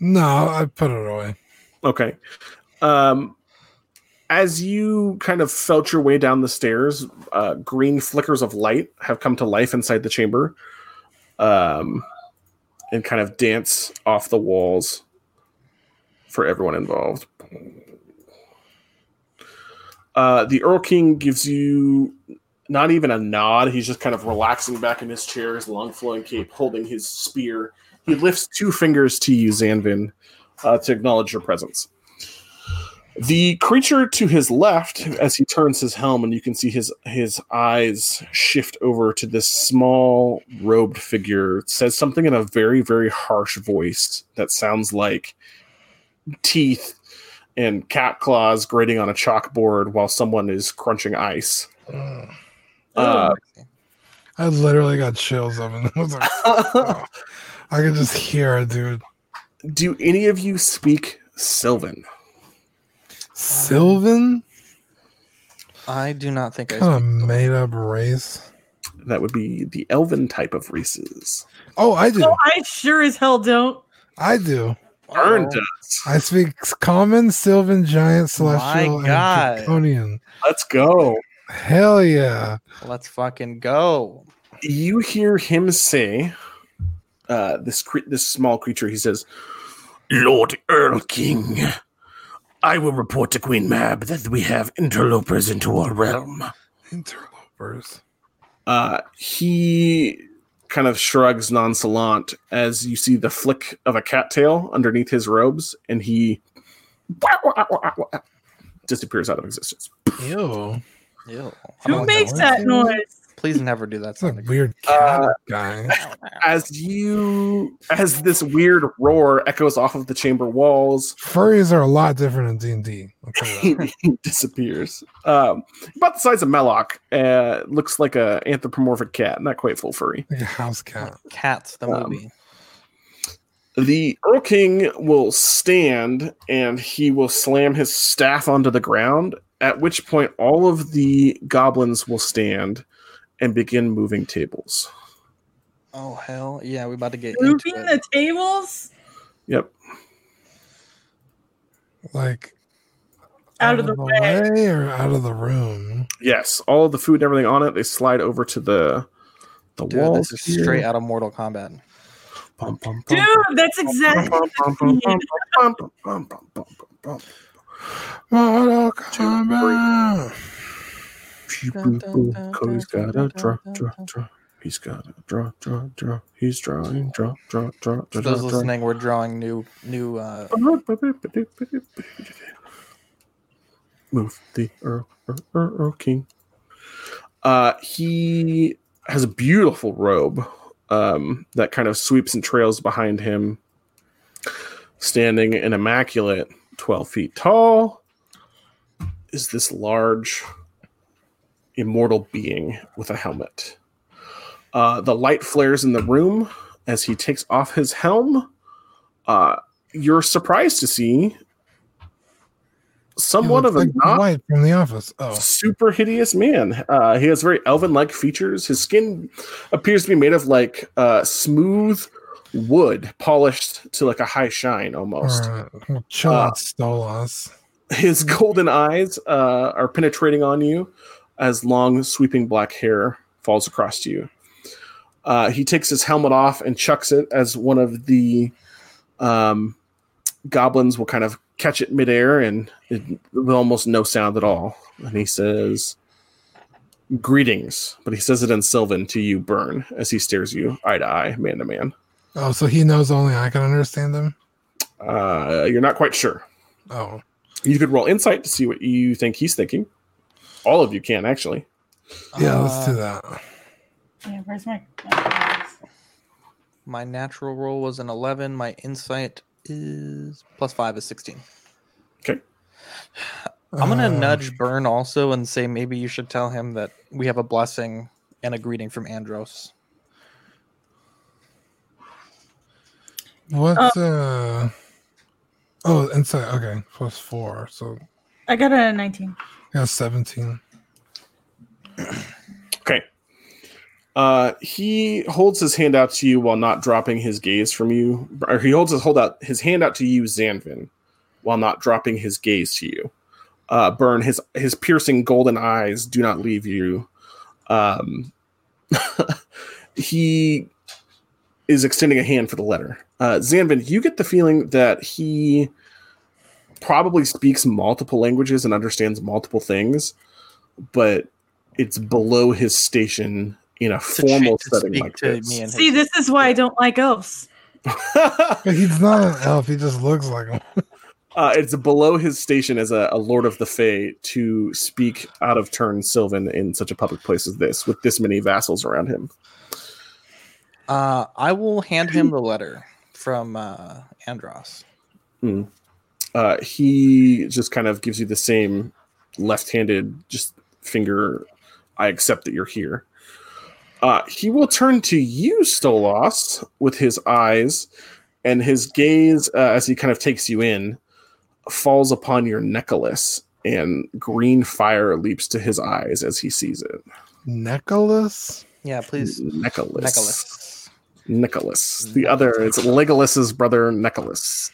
No, I put it away. Okay. Um, as you kind of felt your way down the stairs, uh, green flickers of light have come to life inside the chamber um, and kind of dance off the walls for everyone involved. Uh, the Earl King gives you not even a nod. He's just kind of relaxing back in his chair, his long flowing cape, holding his spear. He lifts two fingers to you, Zanvin, uh, to acknowledge your presence. The creature to his left, as he turns his helm, and you can see his his eyes shift over to this small robed figure, says something in a very very harsh voice that sounds like teeth and cat claws grating on a chalkboard while someone is crunching ice. Uh, I literally got chills up and I was like, oh. I could just hear it, dude. do any of you speak Sylvan? Sylvan? I do not think I Kind of made up race. That would be the elven type of races. Oh, I do. Oh, I sure as hell don't. I do. Burn Oh, does. I speak common, Sylvan, Giant, Celestial, and God. Draconian. Let's go. Hell yeah. Let's fucking go. you hear him say, uh, this cre- this small creature. He says, "Lord Earl King, I will report to Queen Mab that we have interlopers into our realm." Interlopers. Uh, he kind of shrugs nonchalant as you see the flick of a cattail underneath his robes, and he disappears out of existence. Ew. Ew. Who makes no. that noise? Please never do that. It's sound weird cat Uh, guy. As you, as this weird roar echoes off of the chamber walls, Furries are a lot different in D&D. I'll tell you that. he disappears. Um, about the size of Melloc. Uh, looks like a anthropomorphic cat, not quite full furry. like a house cat. Cats, the Um, movie. The Earl King will stand and he will slam his staff onto the ground. At which point, all of the goblins will stand and begin moving tables. Oh hell yeah, we about to get moving the tables. Yep. Like out, out of, the, way. way or out of the room. Yes, all the food and everything on it. They slide over to the the Dude, walls. This is here. straight out of Mortal Kombat. Bum, bum, bum, Dude, that's exactly. Mortal Kombat. Cody's got a draw, draw, draw. He's got a draw, draw, draw. He's drawing, draw, draw, draw, For draw, those draw. listening, we're drawing new new uh Move the Earl, Earl, Earl, Earl King. Uh, he has a beautiful robe um, that kind of sweeps and trails behind him, standing an immaculate 12 feet tall. Is this large, immortal being with a helmet? Uh, the light flares in the room as he takes off his helm. Uh, you're surprised to see somewhat of a like not white from the office. Oh, super hideous man. Uh, he has very elven-like features. His skin appears to be made of like uh, smooth wood, polished to like a high shine almost. right. Well, Uh, Stolas. His golden eyes uh, are penetrating on you as long, sweeping black hair falls across you. Uh, he takes his helmet off and chucks it as one of the um, goblins will kind of catch it midair and it, with almost no sound at all. And he says, Greetings. But he says it in Sylvan to you, Burn, as he stares you eye to eye, man to man. Oh, so he knows only I can understand him. Uh, you're not quite sure. Oh, You could roll insight to see what you think he's thinking. All of you can, actually. yeah. let's do Uh, that. Yeah, where's my? My natural roll was an eleven. My insight is plus five is sixteen. Okay. I'm gonna Uh, nudge Burn also and say maybe you should tell him that we have a blessing and a greeting from Andros. What? Uh, oh, insight. Okay, plus four. So I got a 19. Yeah, seventeen. Okay. Uh, he holds his hand out to you while not dropping his gaze from you. Or he holds his hold out his hand out to you, Zanvin, while not dropping his gaze to you. Uh, Burn his his piercing golden eyes do not leave you. Um, he is extending a hand for the letter. Uh, Zanvin, you get the feeling that he probably speaks multiple languages and understands multiple things, but it's below his station in a To formal to setting like this. me and See, this is why I don't like elves. He's not an elf. He just looks like him. uh, it's below his station as a, a lord of the Fae to speak out of turn Sylvan in such a public place as this, with this many vassals around him. Uh, I will hand him the letter from uh, Andros. Uh, he just kind of gives you the same left-handed, just finger. I accept that you're here. Uh, he will turn to you, Stolas, with his eyes, and his gaze, uh, as he kind of takes you in, falls upon your necklace, and green fire leaps to his eyes as he sees it. Nicholas. Yeah, please. Nicholas. Nicholas. Nicholas. The other is Legolas's brother, Nicholas.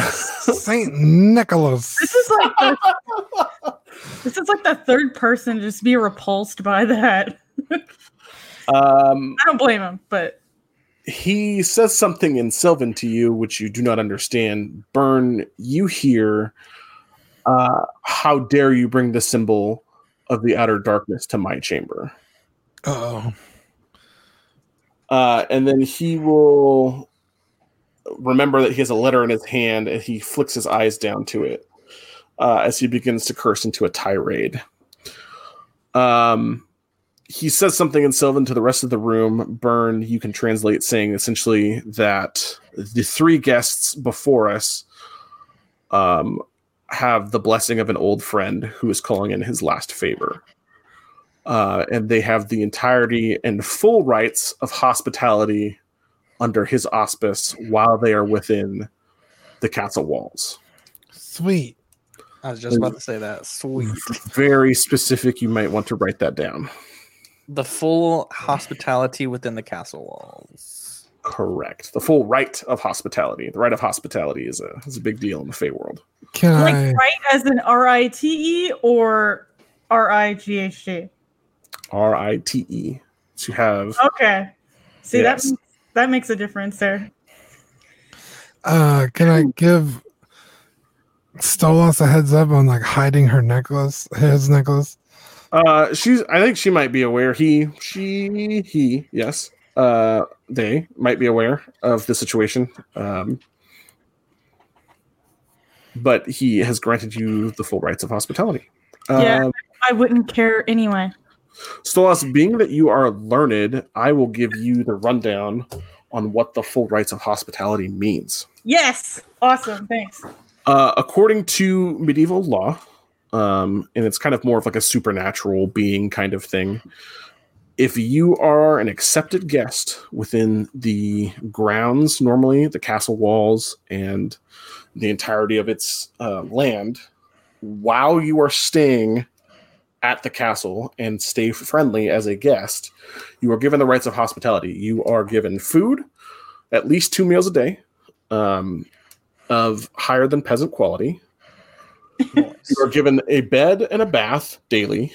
Saint Nicholas. This is like the, this is like the third person to just be repulsed by that. Um, I don't blame him, but he says something in Sylvan to you, which you do not understand. Burn, you hear, uh, how dare you bring the symbol of the outer darkness to my chamber? Oh, Uh, and then he will remember that he has a letter in his hand and he flicks his eyes down to it uh, as he begins to curse into a tirade. Um, he says something in Sylvan to the rest of the room. Burn, you can translate saying essentially that the three guests before us um, have the blessing of an old friend who is calling in his last favor uh, and they have the entirety and full rights of hospitality under his auspice while they are within the castle walls. sweet. I was just about to mm. say that. Sweet. Very specific. You might want to write that down. The full hospitality within the castle walls. Correct. The full right of hospitality. The right of hospitality is a is a big deal in the Fey world. Can like I? right as an R I T E or R I G H T. R I T E. To have Okay. See Yes. that that makes a difference there. Uh, can I give Stolas a heads up on like hiding her necklace, his necklace? Uh, she's. I think she might be aware. He, she, he. Yes. Uh, they might be aware of the situation. Um, but he has granted you the full rights of hospitality. Yeah. Um, I wouldn't care anyway. Stolas, being that you are learned, I will give you the rundown on what the full rights of hospitality means. Yes. Awesome. Thanks. Uh, according to medieval law, um, and it's kind of more of like a supernatural being kind of thing. If you are an accepted guest within the grounds, normally the castle walls and the entirety of its uh, land, while you are staying at the castle and stay friendly as a guest, you are given the rights of hospitality. You are given food, at least two meals a day, um, of higher than peasant quality. You are given a bed and a bath daily.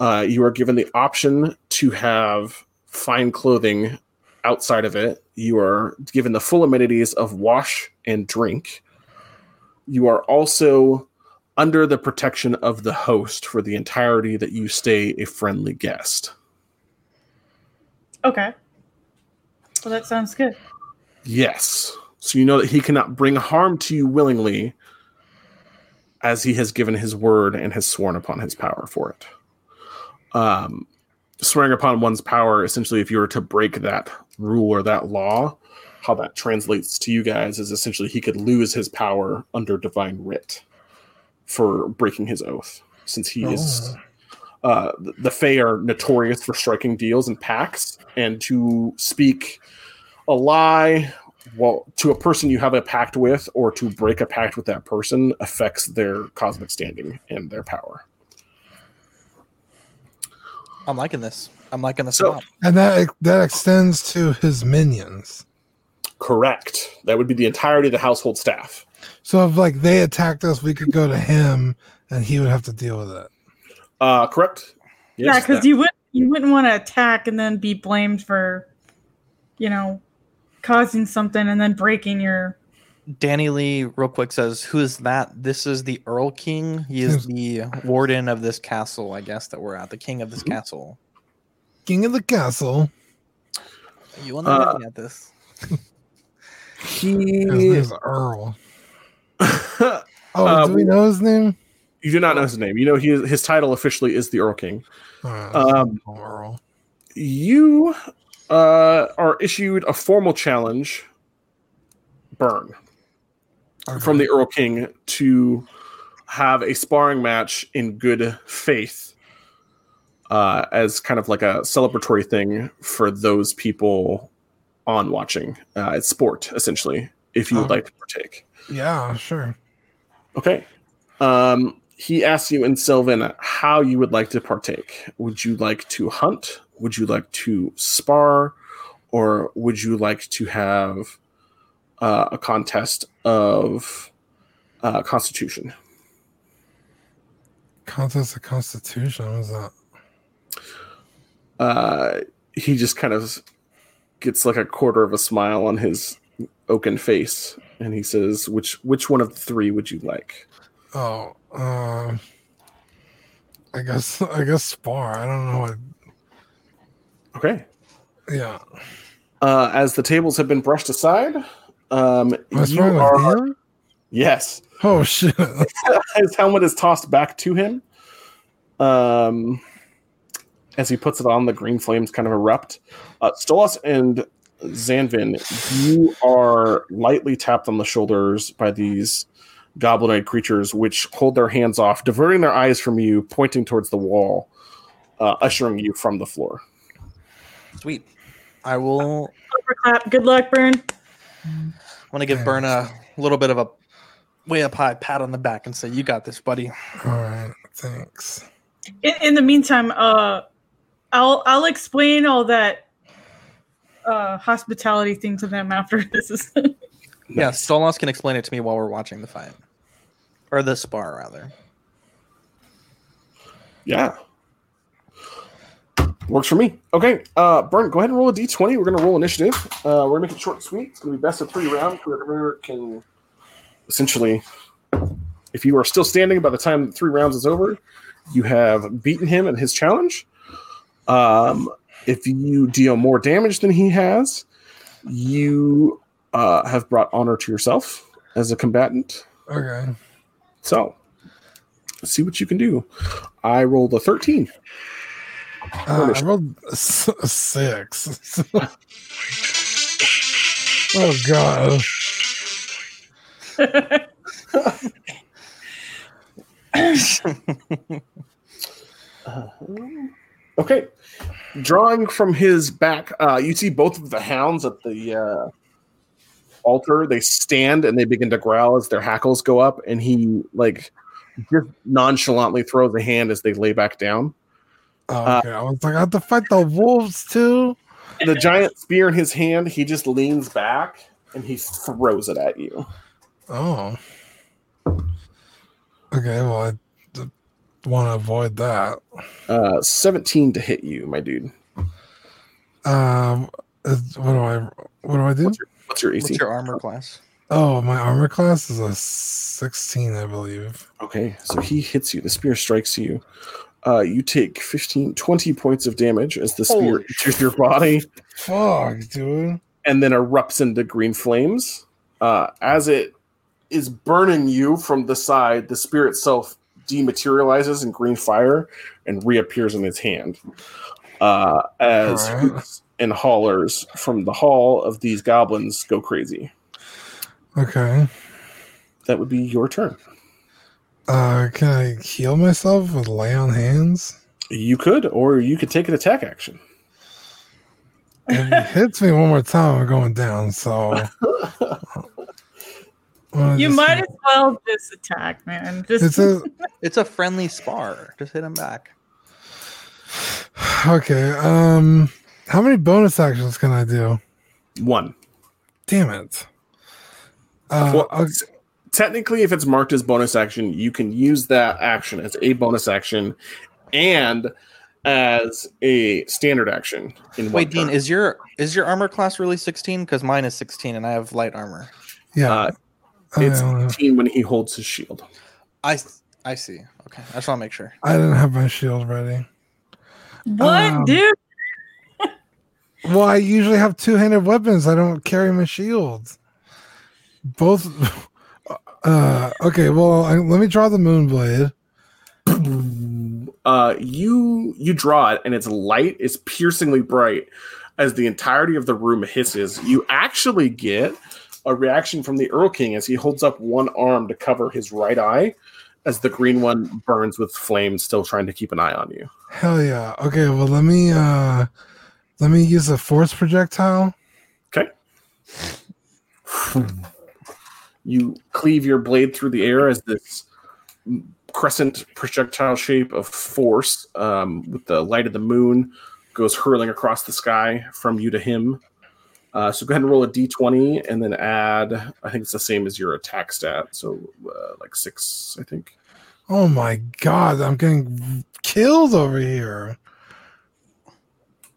Uh, you are given the option to have fine clothing outside of it. You are given the full amenities of wash and drink. You are also under the protection of the host for the entirety that you stay a friendly guest. Okay. Well, that sounds good. Yes. So you know that he cannot bring harm to you willingly as he has given his word and has sworn upon his power for it. Um, swearing upon one's power, essentially, if you were to break that rule or that law, how that translates to you guys is essentially he could lose his power under divine writ. For breaking his oath, since he is. Oh. Uh, the- the Fae are notorious for striking deals and pacts, and to speak a lie well to a person you have a pact with, or to break a pact with that person, affects their cosmic standing and their power. I'm liking this. I'm liking this So- And that that extends to his minions. Correct. That would be the entirety of the household staff. So if like they attacked us, we could go to him, and he would have to deal with it. Uh, correct. yeah, because you would you wouldn't want to attack and then be blamed for, you know, causing something and then breaking your. Danny Lee, real quick, says, "Who is that? This is the Earl King. He is the warden of this castle. I guess that we're at. The king of this castle. King of the castle. You want to Uh, looking at this? His he. name's Earl. Oh, Uh, do we know his name? you do not know his name. You know he his title officially is the Earl King. Uh, Um, Earl. you uh, are issued a formal challenge, burn, Okay. from the Earl King to have a sparring match in good faith uh, as kind of like a celebratory thing for those people on watching. Uh, it's sport, essentially, if you would Oh. like to partake. Yeah, sure. Okay. Um, he asks you in Sylvan how you would like to partake. Would you like to hunt? Would you like to spar? Or would you like to have uh, a contest of uh, constitution? Contest of Constitution. What that? Uh, he just kind of gets like a quarter of a smile on his oaken face and he says, which which one of the three would you like? Oh, um, I guess I guess Spar. I don't know what. Okay. Yeah, Uh, as the tables have been brushed aside, um, what's you are yes. Oh shit! his helmet is tossed back to him. Um, as he puts it on, the green flames kind of erupt. Uh, Stolas and Zanvin, you are lightly tapped on the shoulders by these goblinoid creatures, which hold their hands off, diverting their eyes from you, pointing towards the wall, uh, ushering you from the floor. Sweet. I will. Clap. Good luck, Burn. want to give Burn a little bit of a way up high pat on the back and say, "You got this, buddy." All right, thanks. In, in the meantime, uh, I'll I'll explain all that uh, hospitality thing to them after this is. Yeah, Stolas can explain it to me while we're watching the fight, or the spar rather. Yeah. Works for me. Okay, uh, Burn, go ahead and roll a d20. We're going to roll initiative. Uh, we're going to make it short and sweet. It's going to be best of three rounds. Whoever can essentially, if you are still standing by the time three rounds is over, you have beaten him at his challenge. Um, if you deal more damage than he has, you uh, have brought honor to yourself as a combatant. Okay. So, let's see what you can do. I rolled a 13. Uh, I rolled a s- a six. oh god. Okay. Drawing from his back, uh, you see both of the hounds at the uh, altar. They stand and they begin to growl as their hackles go up, and he like just nonchalantly throws a hand as they lay back down. Oh, okay. I was like, I have to fight the wolves too. The giant spear in his hand, he just leans back and he throws it at you. Oh. Okay, well, I want to avoid that. Uh, 17 to hit you, my dude. Um, what do I what do I do? What's your, what's your AC? What's your armor class? Oh, my armor class is a sixteen, I believe. Okay, so he hits you. The spear strikes you. Uh, you take 15, 20 points of damage as the spear Holy enters your body Fuck, dude. and then erupts into green flames. Uh, as it is burning you from the side, the spear itself dematerializes in green fire and reappears in his hand. Uh, as hoots and haulers from the hall of these goblins go crazy. Okay. That would be your turn. Uh, can I heal myself with lay on hands? You could, or you could take an attack action. If it hits me one more time, I'm going down. So Well, You just- might as well just attack, man. Just It's a It's a friendly spar. Just hit him back. okay. Um, how many bonus actions can I do? One. Damn it. Uh, Well, okay. technically, if it's marked as bonus action, you can use that action as a bonus action and as a standard action. In Wait, Dean, turn. is your is your armor class really 16? Because mine is 16 and I have light armor. yeah. uh, I, it's don't 18 when he holds his shield. I I see. Okay, I just want to make sure. I didn't have my shield ready. what, Um, dude? Well, I usually have two-handed weapons. I don't carry my shield. Both. Uh, okay. Well, I, let me draw the moon blade. Uh, you you draw it, and its light is piercingly bright as the entirety of the room hisses. You actually get a reaction from the Earl King as he holds up one arm to cover his right eye, as the green one burns with flames, still trying to keep an eye on you. Hell yeah. Okay. Well, let me uh, let me use a force projectile. Okay. You cleave your blade through the air as this crescent projectile shape of force um, with the light of the moon goes hurling across the sky from you to him. Uh, so go ahead and roll a d20 and then add, I think it's the same as your attack stat. So uh, like six, I think. Oh my god, I'm getting killed over here.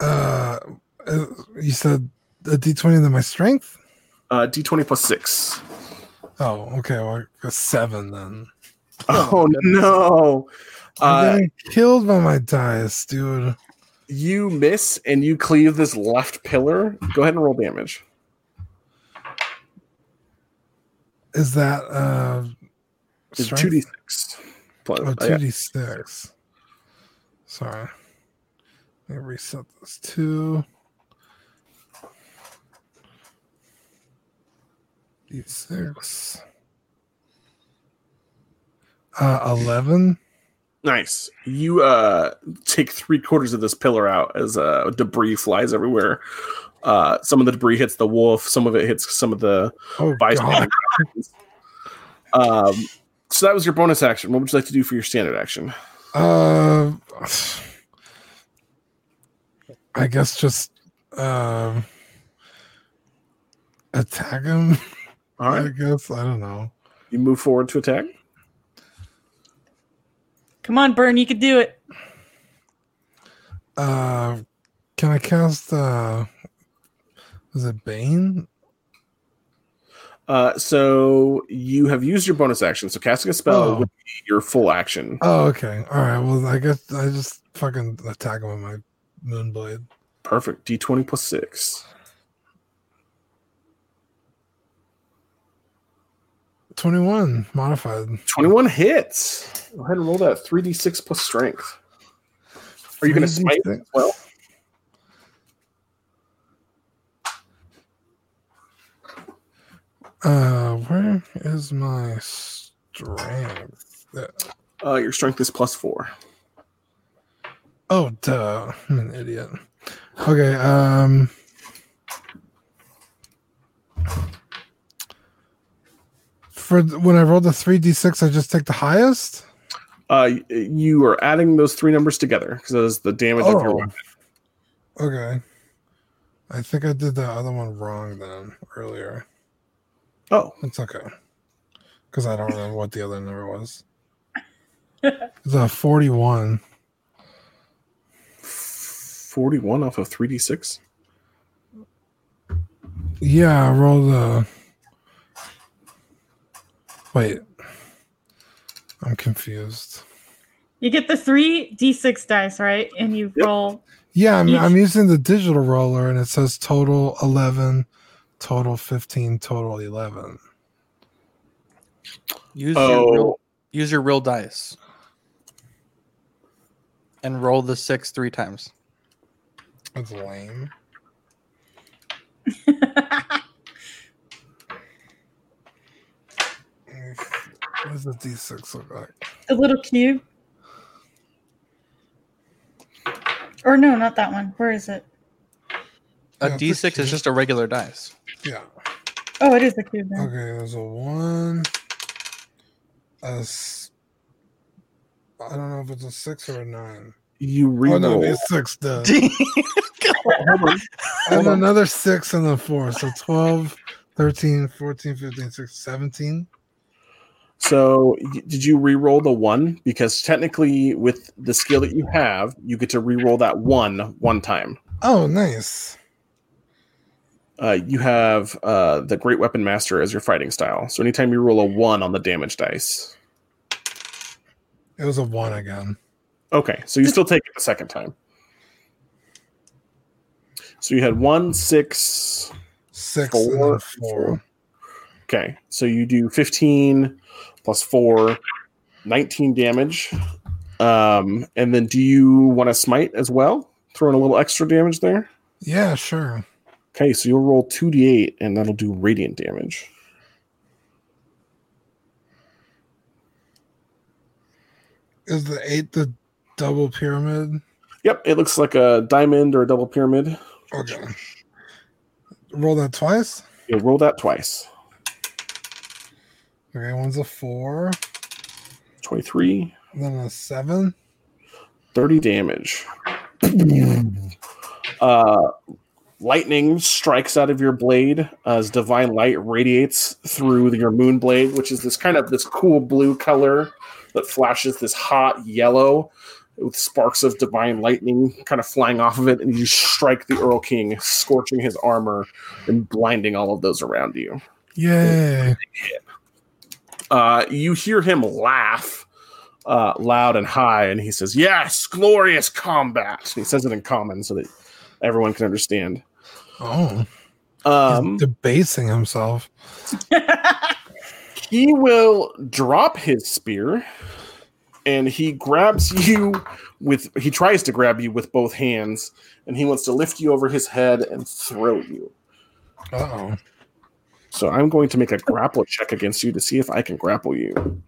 Uh, uh, you said a d20 and then my strength. Uh, d20 plus six. Oh, okay. Well, a seven then. Oh, no. I'm Uh, getting killed by my dice, dude. You miss and you cleave this left pillar. Go ahead and roll damage. Is that uh two d six. Oh, uh, yeah. 2d6. Sorry. Let me reset this to d6. Uh, 11. Nice. You uh take three quarters of this pillar out as uh debris flies everywhere. Uh some of the debris hits the wolf, some of it hits some of the Oh. God. um so that was your bonus action. What would you like to do for your standard action? Uh, I guess just uh, attack him. All right. I guess I don't know. You move forward to attack. Come on, Burn, you could do it. Uh, can I cast? Uh, is it Bane? Uh so you have used your bonus action. So casting a spell Oh. would be your full action. Oh, okay. All right. Well, I guess I just fucking attack him with my moonblade. Perfect. D twenty plus six. Twenty-one modified. 21 hits. Go ahead and roll that 3d6 plus strength. Are you going to smite as well? Uh, where is my strength? Uh, your strength is plus four. Oh, duh. I'm an idiot. Okay, um For when I roll the 3d6, I just take the highest? Uh, you are adding those three numbers together because that is the damage of your Oh. weapon. Okay. I think I did the other one wrong then earlier. Oh, It's okay. Because I don't remember what the other number was. It's a 41. 41 off of 3d6. Yeah, I rolled a. Wait. I'm confused. You get the three d6 dice, right? And you Yep. roll. Yeah, I'm, Each- I'm using the digital roller and it says total 11, total 15, total 11. Use Oh. your real use your real dice. And roll the six three times. That's lame. What does the D6 look like? The little cube. Or no, not that one. Where is it? A Yeah, D6 is just a regular dice. Yeah. Oh, it is the cube. Then. Okay, there's a one. A s- I don't know if it's a six or a nine. You Oh no, reroll. it's six does. Hold on. And another six and then four. So 12, 13, 14, 15, 16, 17. So, did you re-roll the one? Because technically, with the skill that you have, you get to re-roll that one one time. Oh, nice. Uh, you have uh, the Great Weapon Master as your fighting style. So, anytime you roll a one on the damage dice, It was a one again. okay, so you still take it the second time. So you had one, six, Six and four, four. Okay, so you do 15 plus 4, 19 damage. Um, and then do you want to smite as well? Throw in a little extra damage there? Yeah, sure. Okay, so you'll roll 2d8 and that'll do radiant damage. Is the eight the double pyramid? Yep, it looks like a diamond or a double pyramid. Okay. Roll that twice. You'll roll that twice. Okay, one's a four, 23, then a seven. 30 damage. uh, lightning strikes out of your blade as divine light radiates through your moon blade, which is this kind of this cool blue color that flashes this hot yellow with sparks of divine lightning kind of flying off of it, and you strike the Earl King, scorching his armor and blinding all of those around you. Yay. Uh, you hear him laugh uh, loud and high, and he says, "Yes, glorious combat." He says it in common so that everyone can understand. Oh. Um, He's debasing himself. he will drop his spear, and he grabs you with. He tries to grab you with both hands, and he wants to lift you over his head and throw you. Oh. So I'm going to make a grapple check against you to see if I can grapple you.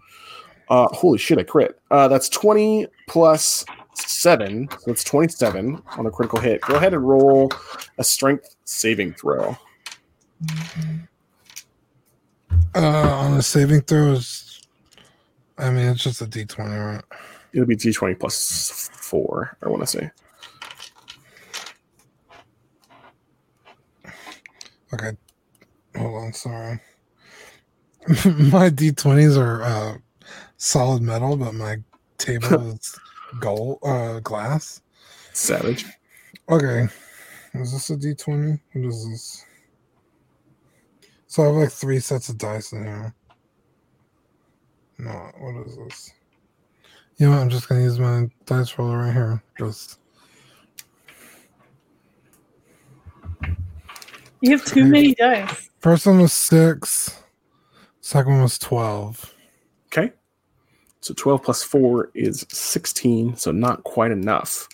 Uh, holy shit, I crit. Uh, that's 20 plus 7. So it's 27 on a critical hit. Go ahead and roll a strength saving throw. Uh, on a saving throw is, I mean, it's just a d20, right? It'll be d20 plus 4, I want to say. Okay. Hold on, sorry. my d20s are uh, solid metal, but my table is gold, uh, glass. Savage. Okay. Is this a d20? What is this? So I have like three sets of dice in here. No, what is this? You know what? I'm just gonna use my dice roller right here. Just You have too many dice. First one was six, second one was twelve. Okay. So 12 plus 4 is 16, so not quite enough.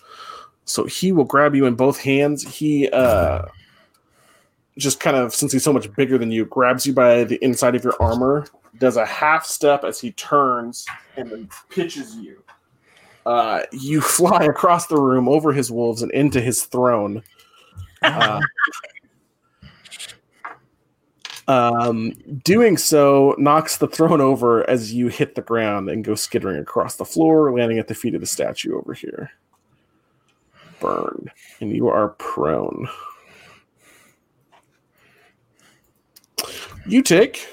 So he will grab you in both hands. He uh just kind of since he's so much bigger than you, grabs you by the inside of your armor, does a half step as he turns and then pitches you. Uh, you fly across the room over his wolves and into his throne. Uh, um, doing so knocks the throne over as you hit the ground and go skittering across the floor, landing at the feet of the statue over here. Burn. And you are prone. You take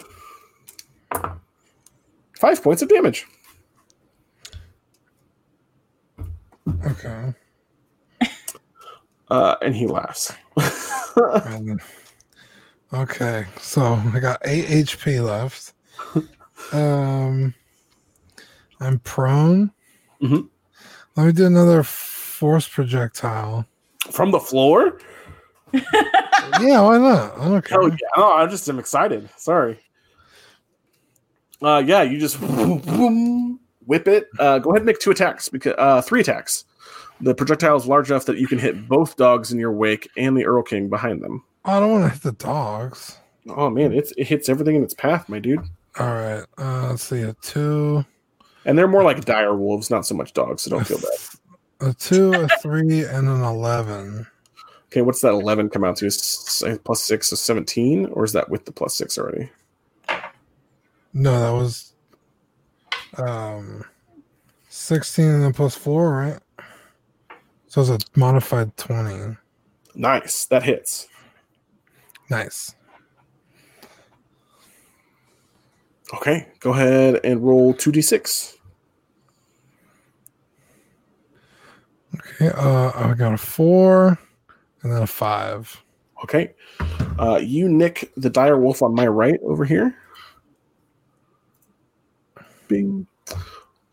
five points of damage. Okay. Uh, and he laughs. okay, so I got eight HP left. Um, I'm prone. Mhm. Let me do another force projectile. From the floor? yeah, why not? I don't care. Oh yeah, no, I just am excited. Sorry. Uh, yeah, you just whip it. Uh, go ahead and make two attacks because uh, three attacks. The projectile is large enough that you can hit both dogs in your wake and the Earl King behind them. I don't want to hit the dogs. Oh man, it's, it hits everything in its path, my dude. All right. Uh, let's see. A two, And they're more like dire wolves, not so much dogs, so don't feel bad. a two, a three, and an eleven. Okay, what's that 11 come out to? S- Plus 6 is 17? Or is that with the plus 6 already? No, that was um sixteen and then plus four, right? So it's a modified twenty. Nice. That hits. Nice. Okay, go ahead and roll 2d6. Okay. Uh, I got a four, and then a five. Okay. Uh, you nick the dire wolf on my right over here. Bing.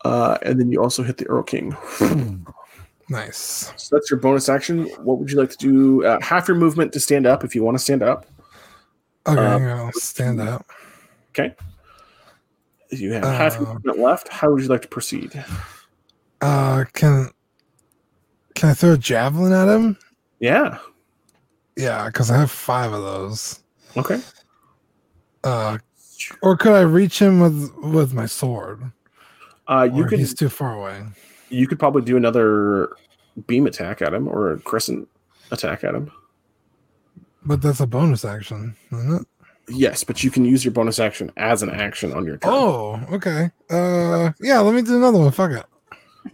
Uh, and then you also hit the Earl King. Nice. So that's your bonus action. What would you like to do? Uh, half your movement to stand up if you want to stand up. Okay, I'm gonna stand up. Okay. You have half your Uh, movement left. How would you like to proceed? Uh, can can I throw a javelin at him? Yeah. Yeah, because I have five of those. Okay. Uh, or could I reach him with with my sword? Uh, you or could he's too far away. you could probably do another beam attack at him or a crescent attack at him. But that's a bonus action, isn't it? Yes, but you can use your bonus action as an action on your turn. Oh, okay. Uh, yeah. Let me do another one. Fuck it.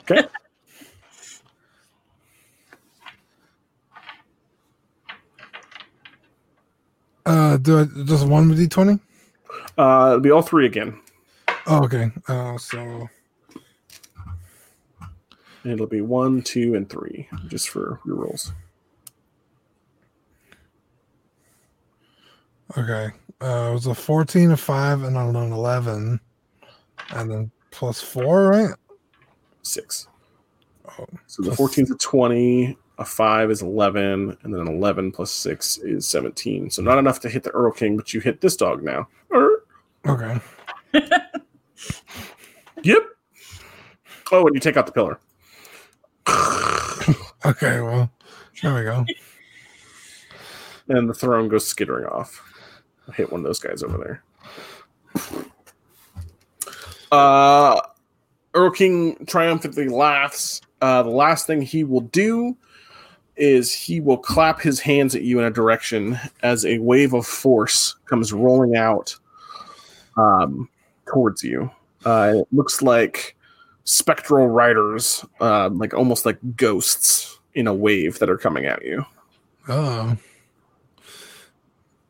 Okay. Uh, do I just one with d twenty? Uh, it'll be all three again. Oh, okay. Uh, so And it'll be one, two, and three, just for your rolls. okay. Uh, it was a fourteen, a five, and an eleven, and then plus four, right? Six. Oh, So the plus- 14 is a 20, a 5 is 11, and then an 11 plus 6 is 17. So not enough to hit the Earl King, but you hit this dog now. Okay. Yep. Oh, and you take out the pillar. Okay. Well, there we go. And the throne goes skittering off. I hit one of those guys over there. Uh, Earl King triumphantly laughs. Uh, the last thing he will do is he will clap his hands at you in a direction as a wave of force comes rolling out um, towards you. Uh, it looks like spectral riders, uh, like almost like ghosts in a wave that are coming at you. Oh.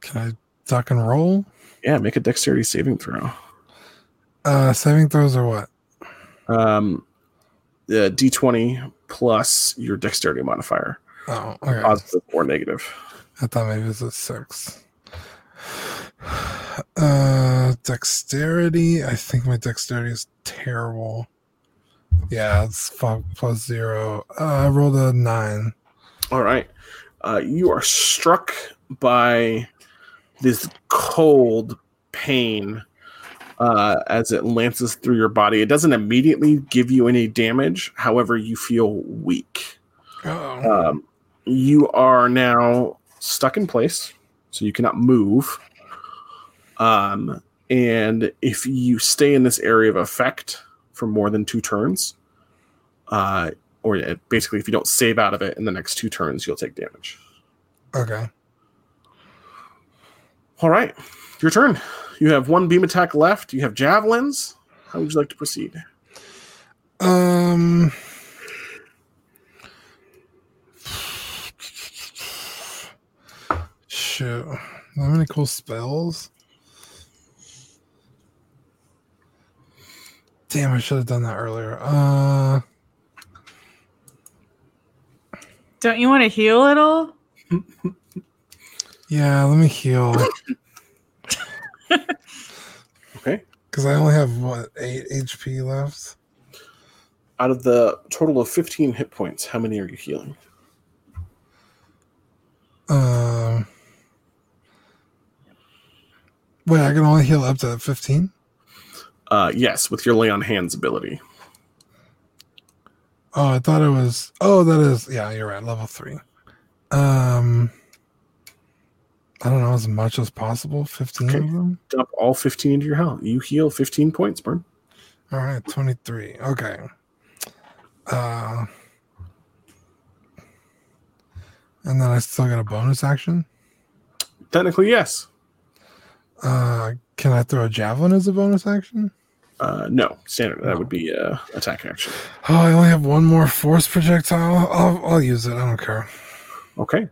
Can I duck and roll? Yeah, make a dexterity saving throw. Uh, saving throws or what? Um, the d20 plus your dexterity modifier, Oh, okay. positive or negative. I thought maybe it was a six. Uh, dexterity. I think my dexterity is terrible. Yeah, it's five plus zero. Uh, I rolled a nine. All right. Uh, you are struck by this cold pain uh, as it lances through your body. It doesn't immediately give you any damage. However, you feel weak. Oh, Um, you are now stuck in place, so you cannot move. Um, and if you stay in this area of effect for more than two turns, uh, or basically if you don't save out of it in the next two turns, you'll take damage. okay. All right, your turn. You have one beam attack left. You have javelins. How would you like to proceed? Um. Shoot. How many cool spells? Damn, I should have done that earlier. Uh, Don't you want to heal at all? yeah, let me heal Okay. because I only have what eight HP left. Out of the total of 15 hit points, how many are you healing? Um, wait, I can only heal up to fifteen. Uh, yes, with your lay on hands ability. Oh, I thought it was. Oh, that is. Yeah, you're right. Level three. Um, I don't know as much as possible. Fifteen Okay. of them. Dump all 15 into your health. You heal 15 points, Burn. All right, twenty-three. Okay. Uh, and then I still get a bonus action. Technically, yes. Uh, can I throw a javelin as a bonus action? Uh, no, standard. That would be uh, attack action. Oh, I only have one more force projectile. I'll, I'll use it. I don't care. Okay.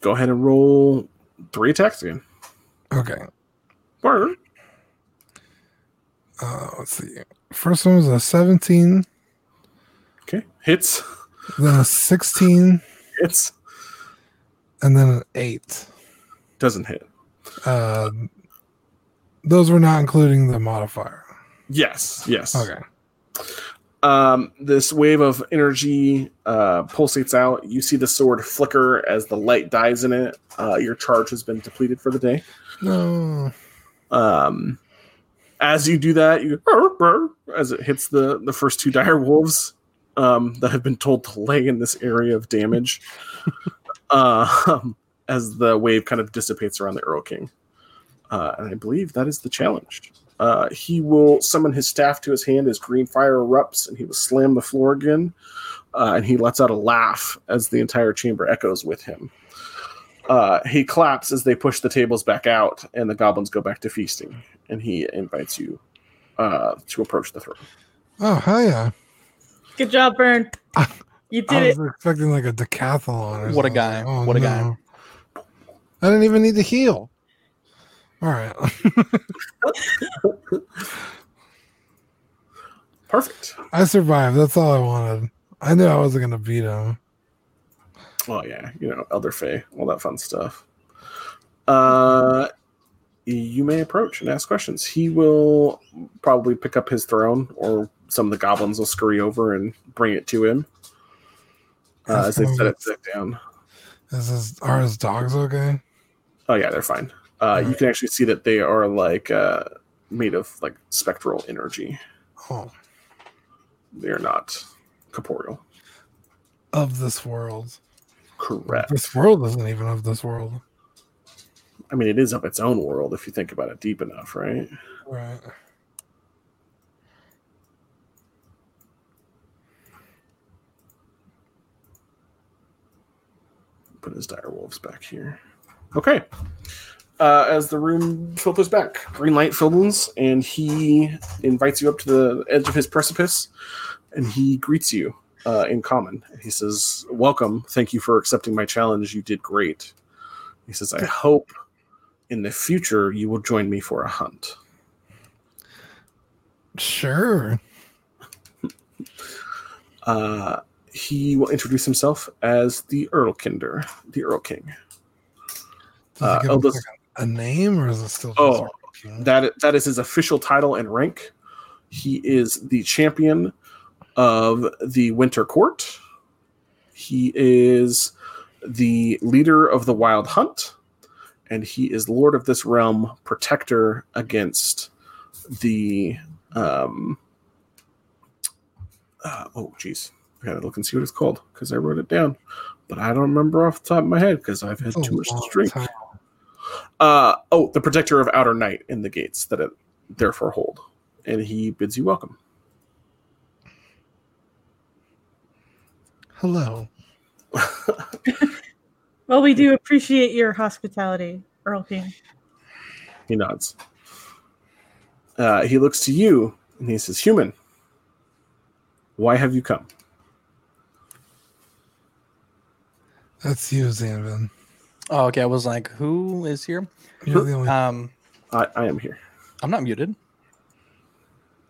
Go ahead and roll three attacks again. Okay. Burn. Uh, let's see. First one was a 17, Okay. Hits. then a 16, Hits. and then an 8. Doesn't hit. Uh, those were not including the modifier. Yes. Yes. Okay. Um, this wave of energy uh, pulsates out. You see the sword flicker as the light dies in it. Uh, your charge has been depleted for the day. No. Um, as you do that, you "Burr, burr," as it hits the the first two dire wolves um, that have been told to lay in this area of damage. uh, as the wave kind of dissipates around the Earl King, uh, and I believe that is the challenge. Uh, he will summon his staff to his hand as green fire erupts, and he will slam the floor again. Uh, and he lets out a laugh as the entire chamber echoes with him. Uh, he claps as they push the tables back out, and the goblins go back to feasting. And he invites you uh, to approach the throne. Oh, hell yeah. Good job, Burn. You I did was it. expecting like a decathlon. Or What a something. guy. Oh, What a guy. I didn't even need to heal. All right. Perfect. I survived. That's all I wanted. I knew I wasn't going to beat him. Oh yeah, you know, Elder Fae, all that fun stuff. Uh, you may approach and ask questions. He will probably pick up his throne, or some of the goblins will scurry over and bring it to him uh, as they set it back down. Is his, are his dogs okay? Oh yeah, they're fine. Uh, you can actually see that they are like uh, made of like spectral energy. Oh, They are not corporeal. of this world. Correct. This world isn't even of this world. I mean, it is of its own world if you think about it deep enough, right? Right. put his dire wolves back here. Okay. Uh, as the room filters back, green light fills, and he invites you up to the edge of his precipice, and he greets you uh, in common. He says, "Welcome. Thank you for accepting my challenge. You did great." He says, "I hope in the future you will join me for a hunt." Sure. Uh, he will introduce himself as the Earl Kinder, the Earl King. Uh, it give oh, us, this- like, a, name or is it still Oh, That that is his official title and rank. He is the champion of the Winter Court. He is the leader of the Wild Hunt, and he is lord of this realm, protector against the. Um, uh, oh, jeez, I gotta look and see what it's called because I wrote it down, but I don't remember off the top of my head because I've had too much to drink. time. Uh, oh, the protector of outer night in the gates that it therefore hold. And he bids you welcome. Hello. Well, we do appreciate your hospitality, Earl King. He nods. Uh, he looks to you and he says, Human, why have you come? That's you, Zanvin. Oh, okay. I was like, who is here? You're the only. Um, I, I am here. I'm not muted.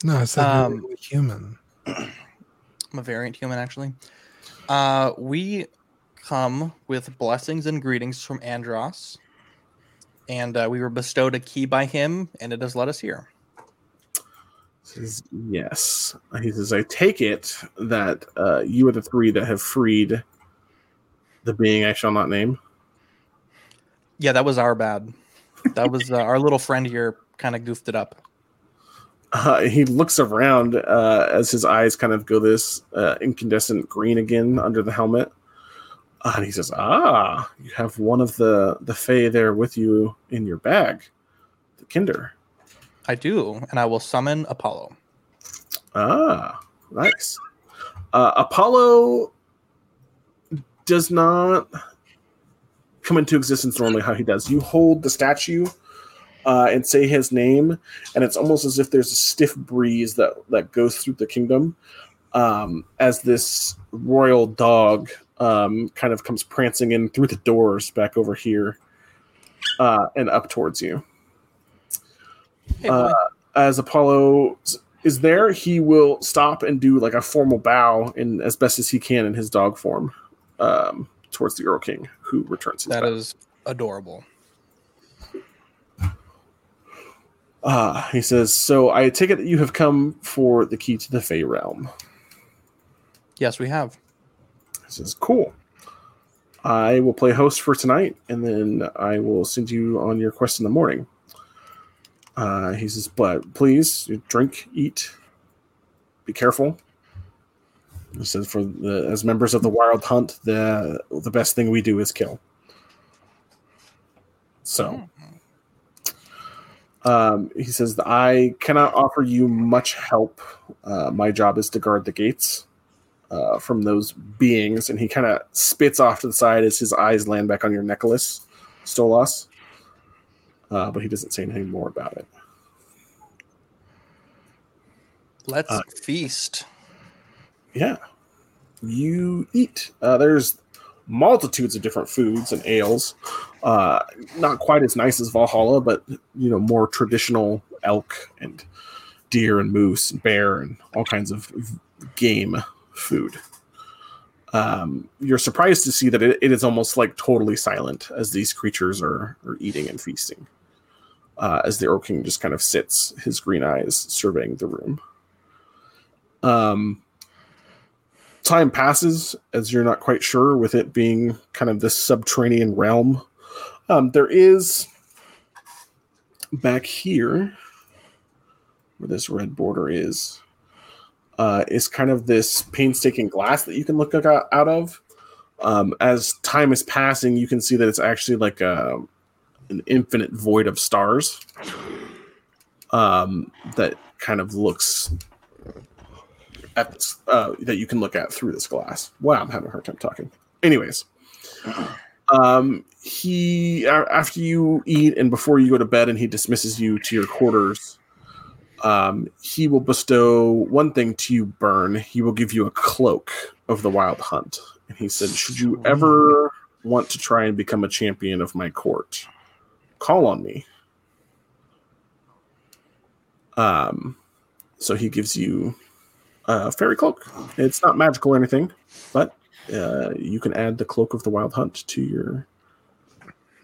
no, I said you're um, the only human. I'm a variant human, actually. Uh, we come with blessings and greetings from Andros, and uh, we were bestowed a key by him, and it has led us here. Says, yes. He says, I take it that uh, you are the three that have freed the being I shall not name. Yeah, that was our bad. That was uh, our little friend here kind of goofed it up. Uh, he looks around uh, as his eyes kind of go this uh, incandescent green again under the helmet. Uh, and he says, "Ah, you have one of the the Fae there with you in your bag, the Kinder. I do, and I will summon Apollo. Ah, nice. Uh, Apollo does not come into existence normally how he does. You hold the statue uh, and say his name, and it's almost as if there's a stiff breeze that that goes through the kingdom um, as this royal dog um, kind of comes prancing in through the doors back over here uh, and up towards you. Hey. Uh, as Apollo is there, he will stop and do like a formal bow in as best as he can in his dog form um, towards the Earl King, who returns his that is adorable. Ah, he says, "So I take it that you have come for the key to the Fey realm." Yes, we have. He says, "Cool. I will play host for tonight, and then I will send you on your quest in the morning." Uh, he says, "But please drink, eat, be careful." He says, "For the as members of the Wild Hunt, the the best thing we do is kill." So. Um, he says I cannot offer you much help. Uh, my job is to guard the gates uh, from those beings, and he kind of spits off to the side as his eyes land back on your necklace, Stolas. Uh, but he doesn't say anything more about it. Let's Uh, feast. Yeah, you eat. Uh, there's multitudes of different foods and ales. Uh, not quite as nice as Valhalla, but you know more traditional elk and deer and moose and bear and all kinds of game food. Um, you're surprised to see that it, it is almost like totally silent as these creatures are, are eating and feasting. Uh, as the Orc King just kind of sits, his green eyes surveying the room. Um, time passes as you're not quite sure with it being kind of this subterranean realm. Um, there is back here where this red border is uh, is kind of this painstaking glass that you can look out, of. Um, as time is passing, you can see that it's actually like a, an infinite void of stars um, that kind of looks at this, uh, that you can look at through this glass. Wow, I'm having a hard time talking. Anyways, um, he after you eat and before you go to bed, and he dismisses you to your quarters. Um, he will bestow one thing to you, Burn. He will give you a cloak of the Wild Hunt, and he said, "Should you ever want to try and become a champion of my court, call on me." Um, so he gives you a fairy cloak. It's not magical or anything, but uh, you can add the cloak of the Wild Hunt to your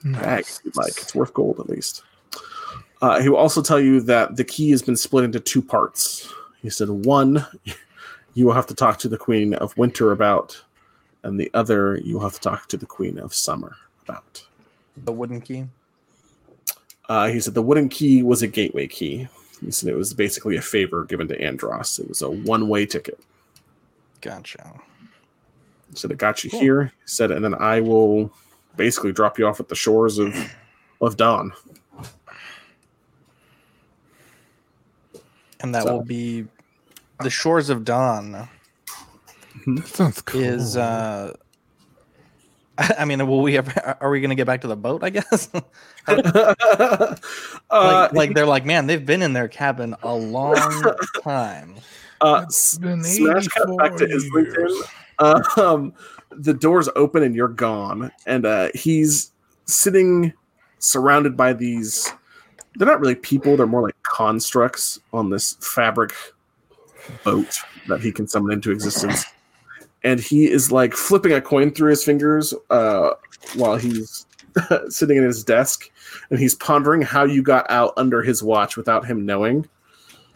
bag if you'd like. It's worth gold at least. Uh, he will also tell you that the key has been split into two parts. He said one you will have to talk to the Queen of Winter about, and the other you will have to talk to the Queen of Summer about. The wooden key. Uh, he said the wooden key was a gateway key. He said it was basically a favor given to Andros. It was a one way ticket. Gotcha. He said it got you Cool. here. Said, and then I will basically drop you off at the shores of of Dawn. And that So- will be the shores of dawn. That sounds cool. Is uh, I mean, will we ever? Are we gonna get back to the boat? I guess. uh, like, like they're like, man, they've been in their cabin a long time. uh, It's s- been smash cut back to Islington. Uh, um, the doors open and you're gone, and uh, he's sitting surrounded by these. They're not really people; they're more like constructs on this fabric boat that he can summon into existence. And he is like flipping a coin through his fingers uh, while he's sitting at his desk, and he's pondering how you got out under his watch without him knowing.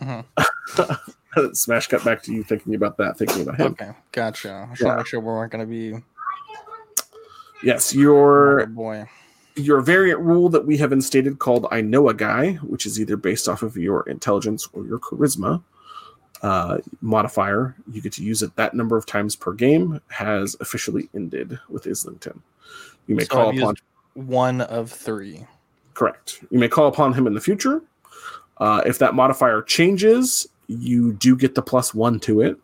Mhm. Smash cut back to you thinking about that, thinking about him. Okay, gotcha. I just Yeah. make sure we weren't gonna be. Yes, Oh your boy. your variant rule that we have instated called I know a guy, which is either based off of your intelligence or your charisma. uh, modifier you get to use it that number of times per game has officially ended with Islington. You may So call I've upon one of three. Correct. You may call upon him in the future. Uh, if that modifier changes, you do get the plus one to it.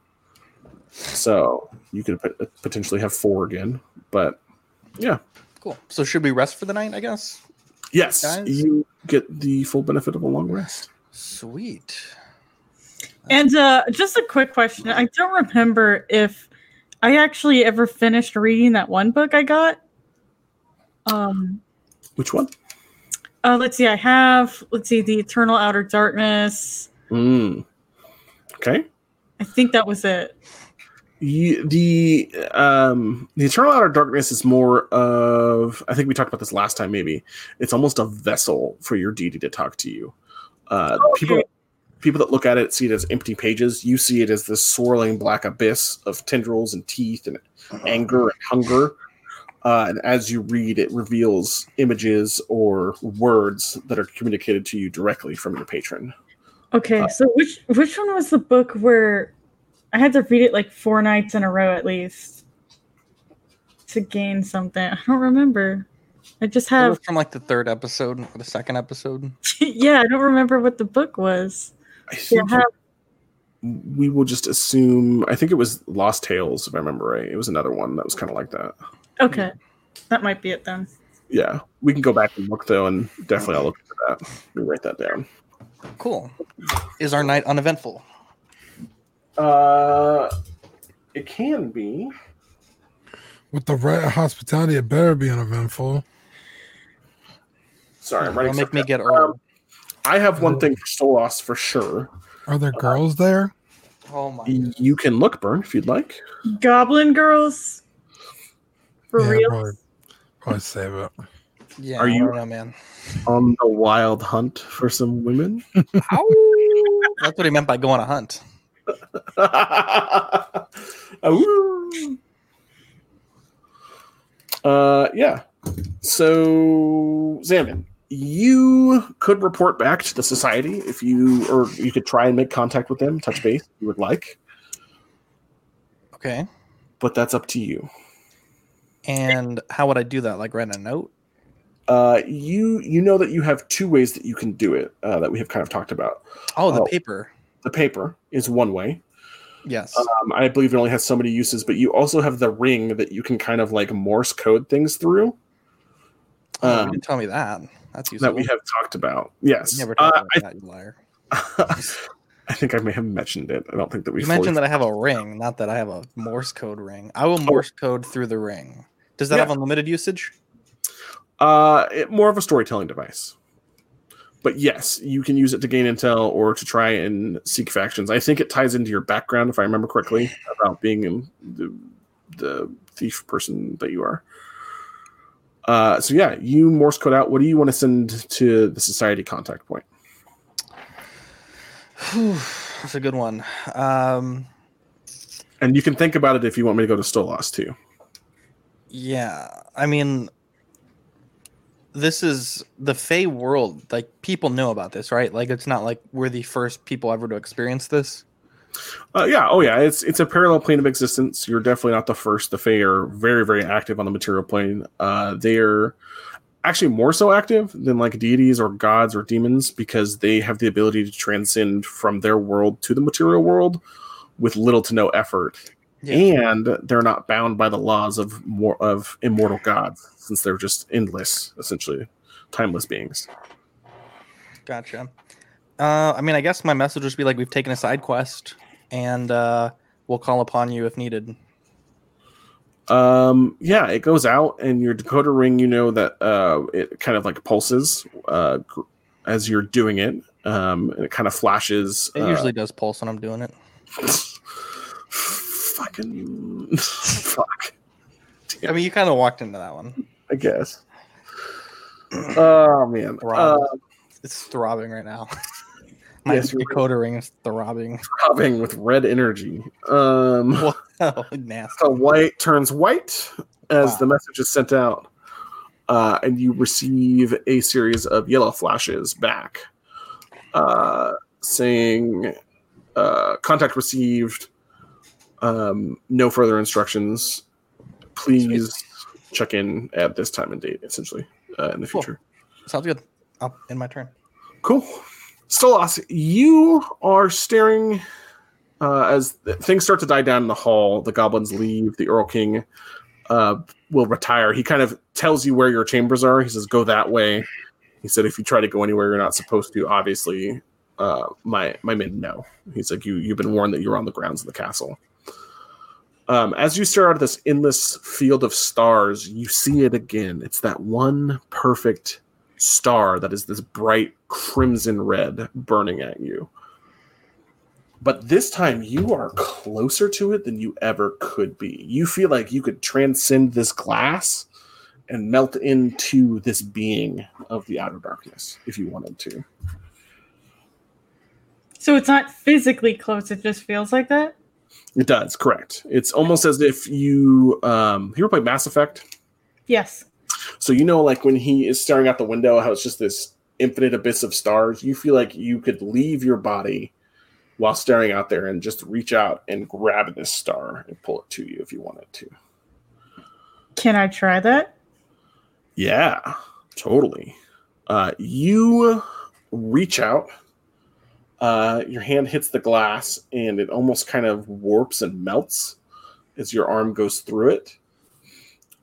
So you could potentially have four again. But yeah, Cool. So should we rest for the night? I guess. yes, Guys? you get the full benefit of a long rest. Sweet. And uh, just a quick question. I don't remember if I actually ever finished reading that one book I got. Um, Which one? Uh, let's see. I have, let's see, The Eternal Outer Darkness. Mm. Okay. I think that was it. You, the um the eternal outer darkness is more of i think we talked about this last time maybe it's almost a vessel for your deity to talk to you uh people Okay. people that look at it see it as empty pages you see it as this swirling black abyss of tendrils and teeth and anger and hunger uh, and as you read it reveals images or words that are communicated to you directly from your patron Okay, Uh, so which which one was the book where I had to read it like four nights in a row at least to gain something? I don't remember. I just have from like the third episode or the second episode. yeah, I don't remember what the book was. i think I have- we will just assume i think it was lost tales if i remember right it was another one that was kind of like that okay, that might be it then. yeah we can go back and look though and definitely i'll look for that let me write that down Cool. Is our night uneventful? uh it can be With the right hospitality, it better be uneventful. sorry i'm Don't writing make me get down. Um, i have one thing for stolas for sure Are there girls there? Oh my. you can look burn if you'd like Goblin Girls, for Yeah, real. probably, probably save it. Yeah. Are you- don't know, man? on the wild hunt for some women That's what he meant by going on a hunt. Ooh. uh, yeah. So, Xamin, you could report back to the society if you, or you could try and make contact with them, touch base if you would like, Okay. but that's up to you. And how would I do that? Like write a note? Uh, you you know that you have two ways that you can do it uh, that we have kind of talked about. Oh, the Oh. paper. The paper is one way. Yes. Um, I believe it only has so many uses, but you also have the ring that you can kind of like Morse code things through. oh, um, you didn't tell me that. That's useful. that we have talked about. Yes, never uh, talked about that, you liar. I, I think I may have mentioned it. I don't think that we mentioned that I have a ring, not that I have a Morse code ring. I will Morse code through the ring. Does that Yeah. have unlimited usage? Uh, it, more of a storytelling device. But yes, you can use it to gain intel or to try and seek factions. I think it ties into your background, if I remember correctly, about being in the, the thief person that you are. Uh, so yeah, you Morse code out. What do you want to send to the society contact point? Whew, That's a good one. Um, And you can think about it if you want me to go to Stolas too. Yeah, I mean, this is the Fey world. Like people know about this, right? Like it's not like we're the first people ever to experience this. Uh, yeah, oh yeah, it's it's a parallel plane of existence. You're definitely not the first. The Fae are very very active on the material plane. Uh, they're actually more so active than like deities or gods or demons because they have the ability to transcend from their world to the material world with little to no effort, and they're not bound by the laws of more of immortal gods since they're just endless, essentially timeless beings. Gotcha. Uh, I mean, I guess my message would be like, we've taken a side quest, and uh, we'll call upon you if needed. Um, yeah, it goes out, and your decoder ring, you know that uh, it kind of like pulses uh, as you're doing it. Um, and it kind of flashes. It uh, usually does pulse when I'm doing it. fucking fuck. I mean, you kind of walked into that one. I guess. Oh man. Uh, It's throbbing right now. My Yes, decoder ring is throbbing. throbbing with red energy. Um, nasty. a white turns white as Wow. the message is sent out, uh, and you receive a series of yellow flashes back, uh, saying, uh, contact received. Um, no further instructions. Please check in at this time and date, essentially, uh, in the Cool. future. Sounds good. I'll in my turn. Cool. Stolas, you are staring uh, as th- things start to die down in the hall. The goblins leave. The Earl King uh, will retire. He kind of tells you where your chambers are. He says, "Go that way." He said, "If you try to go anywhere you're not supposed to, obviously, uh, my my men know." He's like, "You you've been warned that you're on the grounds of the castle." Um, as you stare out at this endless field of stars, you see it again. It's that one perfect star that is this bright crimson red burning at you. But this time you are closer to it than you ever could be. You feel like you could transcend this glass and melt into this being of the outer darkness if you wanted to. So it's not physically close, it just feels like that? It does, correct. It's almost as if you um you ever play Mass Effect? Yes. So you know, like when he is staring out the window, how it's just this infinite abyss of stars. You feel like you could leave your body while staring out there and just reach out and grab this star and pull it to you if you wanted to. Can I try that? Yeah, totally. Uh, you reach out. Uh, your hand hits the glass and it almost kind of warps and melts as your arm goes through it.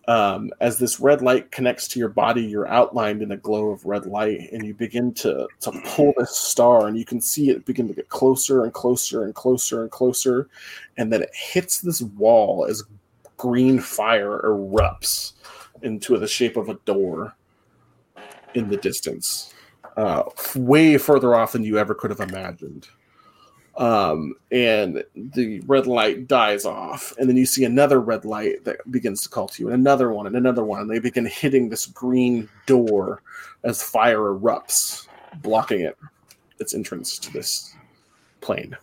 Um, as this red light connects to your body, you're outlined in a glow of red light, and you begin to to pull this star, and you can see it begin to get closer and closer and closer and closer, and then it hits this wall as green fire erupts into the shape of a door in the distance, uh, way further off than you ever could have imagined. Um, and the red light dies off, and then you see another red light that begins to call to you, and another one, and another one, and they begin hitting this green door as fire erupts, blocking it, its entrance to this plane.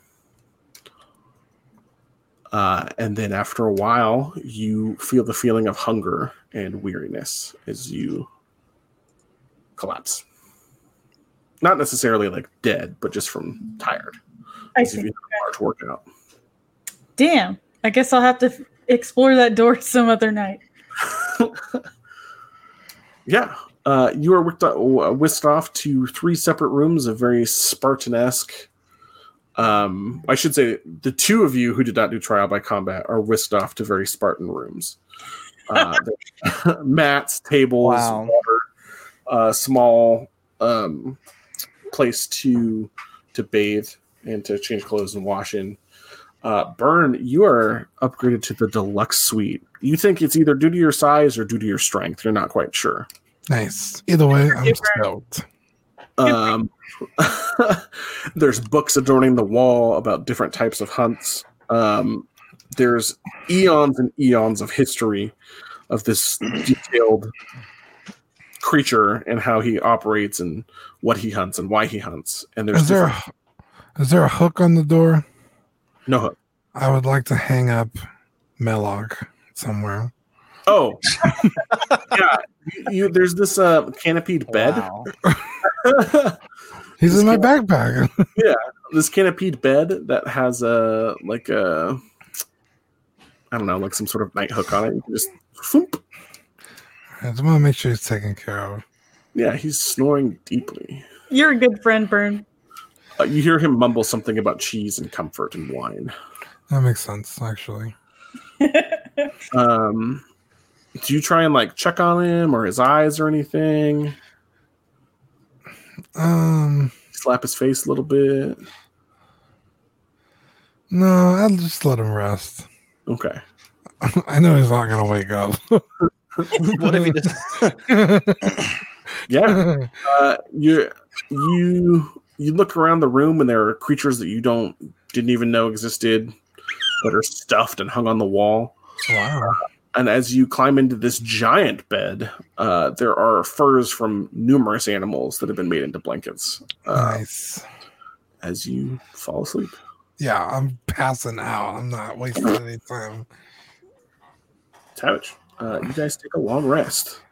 Uh, and then after a while, you feel the feeling of hunger and weariness as you collapse. Not necessarily like dead, but just from tired. I As if see. you had a large workout. Damn. I guess I'll have to f- explore that door some other night. Yeah. Uh, you are whisked, uh, whisked off to three separate rooms of very Spartan-esque. Um, I should say the two of you who did not do trial by combat are whisked off to very Spartan rooms. Uh, there's mats, tables, Wow. water, uh, small um, place to to bathe and to change clothes and wash in. Uh, Burn, you are upgraded to the deluxe suite. You think it's either due to your size or due to your strength. You're not quite sure. Nice. Either way, I'm Super. stoked. Um, there's books adorning the wall about different types of hunts. Um, there's eons and eons of history of this detailed creature and how he operates and what he hunts and why he hunts. And there's Is there different- a, is there a hook on the door? no hook. I would like to hang up Melog somewhere. Oh, yeah. You, you, there's this uh, canopied bed. Wow. He's Just in my keep- backpack. Yeah, this canopied bed that has a like a I don't know, like some sort of night hook on it. You can just thump. I just want to make sure he's taken care of. Yeah, he's snoring deeply. You're a good friend, Burn. Uh, you hear him mumble something about cheese and comfort and wine. That makes sense, actually. Um, do you try and like check on him or his eyes or anything? Um, Slap his face a little bit. no, I'll just let him rest. Okay. I know he's not gonna wake up. what if he just? Yeah. Uh, you you you look around the room and there are creatures that you don't didn't even know existed that are stuffed and hung on the wall. wow. And as you climb into this giant bed, uh, there are furs from numerous animals that have been made into blankets. Uh, Nice. As you fall asleep. Yeah, I'm passing out. I'm not wasting any time. Savage. Uh, you guys take a long rest.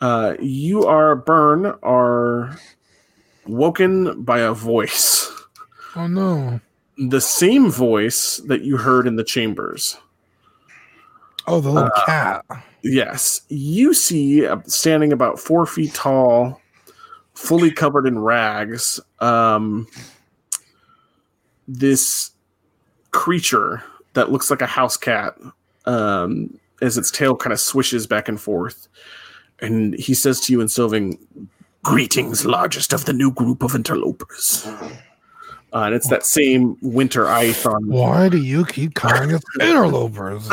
Uh, you are burn are woken by a voice Oh no. The same voice that you heard in the chambers. Oh, the little Uh, cat. Yes, you see uh, standing about four feet tall, fully covered in rags, um, this creature that looks like a house cat um, as its tail kind of swishes back and forth. And he says to you in Sylvan, Greetings, largest of the new group of interlopers. Uh, and it's that same winter ice on Why do you keep calling us interlopers?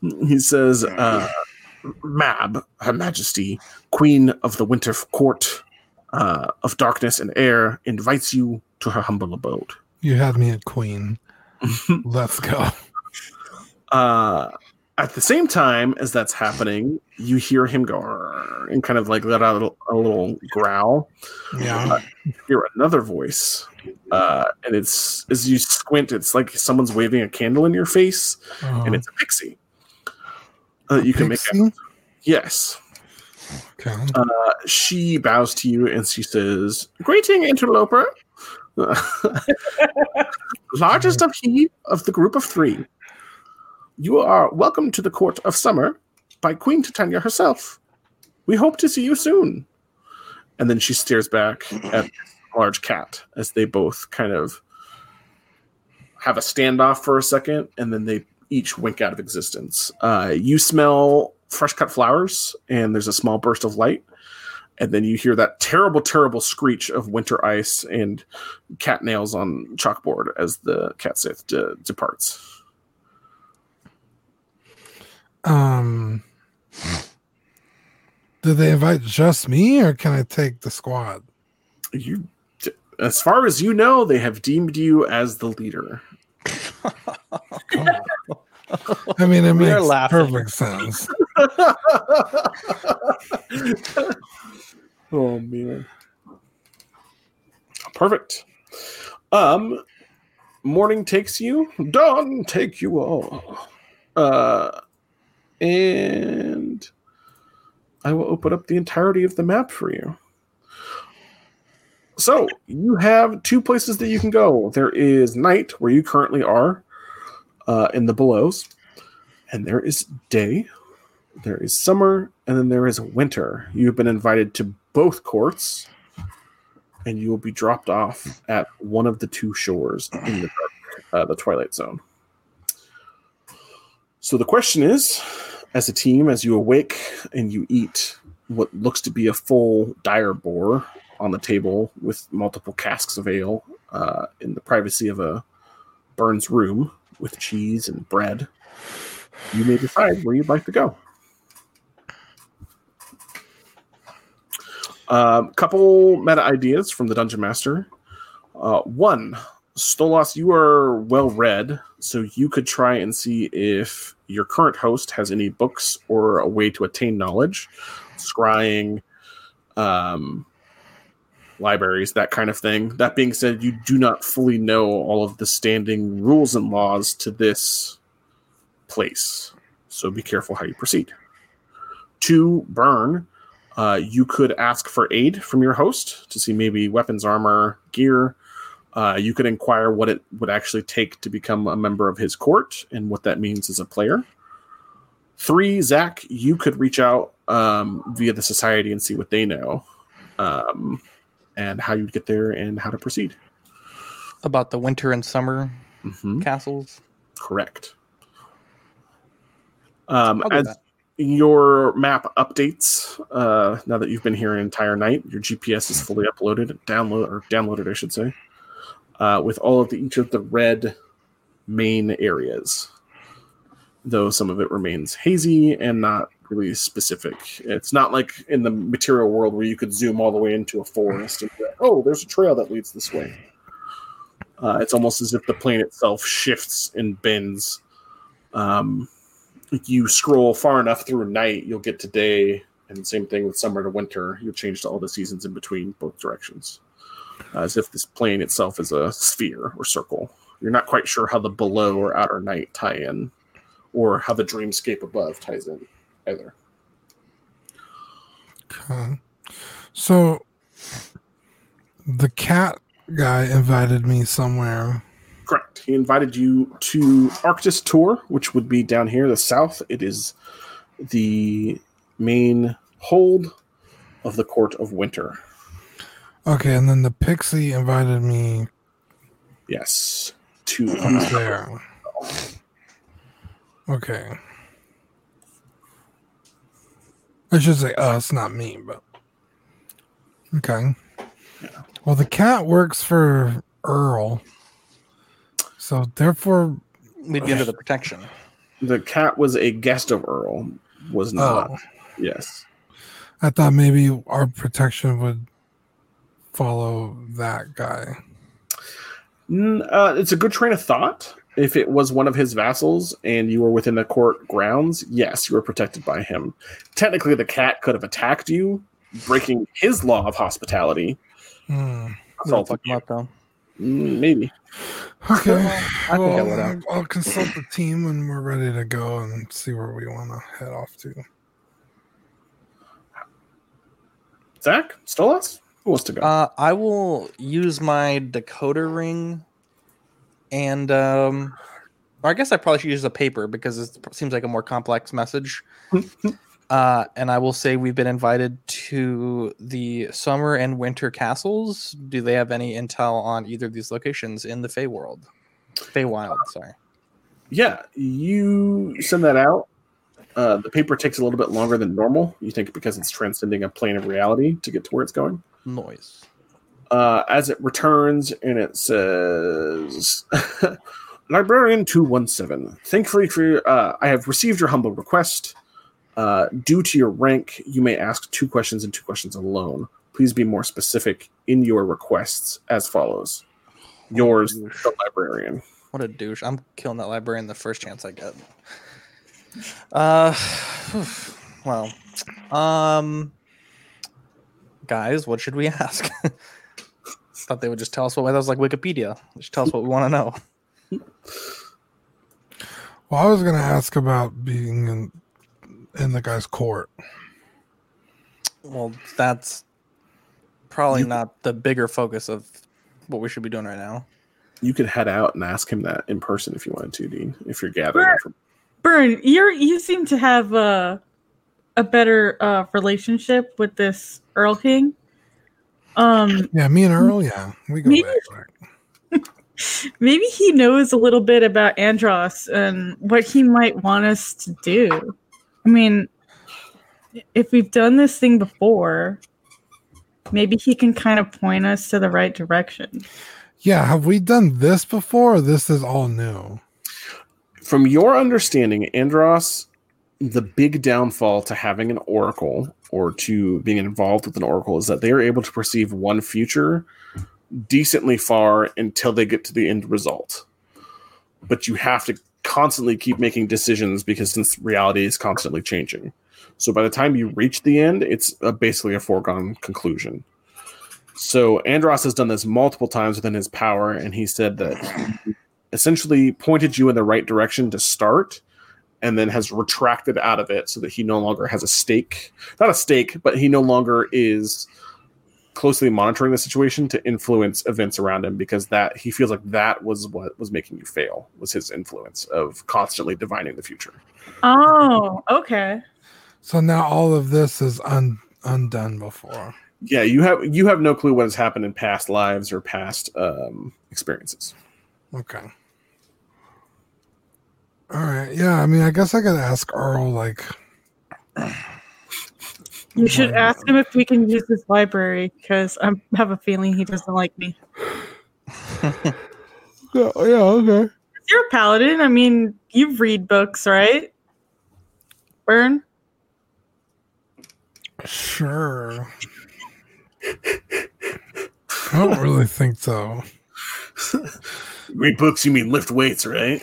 he says, uh, Mab, Her Majesty, Queen of the Winter Court uh, of Darkness and Air, invites you to her humble abode. You have me at Queen. Let's go. Uh, at the same time as that's happening, you hear him go and kind of like let out a little, a little growl. Yeah. You hear another voice, uh, and it's as you squint, it's like someone's waving a candle in your face, Uh, and it's a pixie. Uh, you can make Pixie? out. Yes. Okay. Uh, she bows to you and she says, Greeting, interloper. Largest of he of the group of three. You are welcome to the court of summer by Queen Titania herself. We hope to see you soon. And then she stares back at large cat as they both kind of have a standoff for a second and then they each wink out of existence. Uh, you smell fresh cut flowers and there's a small burst of light. And then you hear that terrible, terrible screech of winter ice and cat nails on chalkboard as the cat sith de- departs. Um, did they invite just me, or can I take the squad? You, as far as you know, they have deemed you as the leader. I mean, it We makes perfect sense. oh man. Perfect. Um morning takes you, dawn take you all. Uh and I will open up the entirety of the map for you. So, you have two places that you can go. There is night where you currently are uh, in the belows, and there is day there is summer and then there is winter. You've been invited to both courts, and you will be dropped off at one of the two shores in the uh, the Twilight Zone. So the question is, as a team, as you awake and you eat what looks to be a full dire boar on the table with multiple casks of ale uh, in the privacy of a Burns room with cheese and bread, you may decide where you'd like to go. Um, couple meta ideas from the dungeon master. Uh, one, Stolas, you are well read, so you could try and see if your current host has any books or a way to attain knowledge, scrying, um, libraries, that kind of thing. That being said, you do not fully know all of the standing rules and laws to this place, so be careful how you proceed. To burn uh, you could ask for aid from your host to see maybe weapons, armor, gear. Uh, you could inquire what it would actually take to become a member of his court and what that means as a player. Three, Zach, you could reach out um, via the society and see what they know um, and how you'd get there and how to proceed. About the winter and summer Mhm, castles. Correct. Um, as your map updates, uh, now that you've been here an entire night, your GPS is fully uploaded, download or downloaded, I should say, uh, with all of the each of the red main areas. Though some of it remains hazy and not really specific. It's not like in the material world where you could zoom all the way into a forest and like, oh, there's a trail that leads this way. Uh, it's almost as if the plane itself shifts and bends. Um, you scroll far enough through night, you'll get to day, and same thing with summer to winter. You'll change to all the seasons in between both directions, uh, as if this plane itself is a sphere or circle. You're not quite sure how the below or outer night tie in, or how the dreamscape above ties in either. Okay. So the cat guy invited me somewhere. Correct. He invited you to Arctis Tor, which would be down here, the south. It is the main hold of the Court of Winter. Okay, and then the pixie invited me Yes. To there. Okay. I should say us, not me, but okay. Well, the cat works for Earl, so therefore, We'd be under the protection. the cat was a guest of Earl, was not. oh, Yes. I thought maybe our protection would follow that guy. Mm, uh, it's a good train of thought. If it was one of his vassals and you were within the court grounds, yes, you were protected by him. Technically, the cat could have attacked you, breaking his law of hospitality. Hmm. We'll Assaulted fuck him you. up though. Mm, Maybe. Okay. I think I well, would have. I'll consult the team when we're ready to go and see where we want to head off to. Zach, still Stolas, who wants to go? Uh, I will use my decoder ring, and um, or I guess I probably should use a paper because it seems like a more complex message. uh, and I will say we've been invited to the summer and winter castles. Do they have any intel on either of these locations in the Fey world? Fey Wild, sorry. yeah, you send that out. Uh, the paper takes a little bit longer than normal. You think because it's transcending a plane of reality to get to where it's going. Noise. Uh, as it returns and it says librarian 217 thankfully for your, uh, i have received your humble request uh, due to your rank you may ask two questions and two questions alone please be more specific in your requests as follows yours the librarian What a douche. I'm killing that librarian the first chance I get. Uh well. Um guys, what should we ask? Thought they would just tell us what that was like Wikipedia. Just tell us what we want to know. Well, I was going to ask about being in in the guy's court. Well, that's probably You- not the bigger focus of what we should be doing right now. you could head out and ask him that in person if you wanted to dean if you're gathering Sure. from Burn, you're you seem to have a a better uh, relationship with this Earl King. Um, Yeah, me and Earl, yeah. We go Me- back. back. maybe he knows a little bit about Andros and what he might want us to do. I mean, if we've done this thing before, maybe he can kind of point us to the right direction. Yeah, have we done this before? Or this is all new. from your understanding, Andros, the big downfall to having an oracle or to being involved with an oracle is that they are able to perceive one future decently far until they get to the end result. But you have to constantly keep making decisions because since reality is constantly changing. So by the time you reach the end, it's uh basically a foregone conclusion. So Andros has done this multiple times within his power, and he said that essentially pointed you in the right direction to start and then has retracted out of it so that he no longer has a stake not a stake but he no longer is closely monitoring the situation to influence events around him because that he feels like that was what was making you fail was his influence of constantly divining the future Oh, okay. So now all of this is un, undone before. yeah you have you have no clue what has happened in past lives or past um, experiences Okay. All right. Yeah, I mean, I guess I could ask Earl, like, You should ask him if we can use his library because I have a feeling he doesn't like me. yeah, oh, yeah, okay. You're a paladin. I mean, you read books, right? Burn. Sure. I don't really think so. read books you mean lift weights right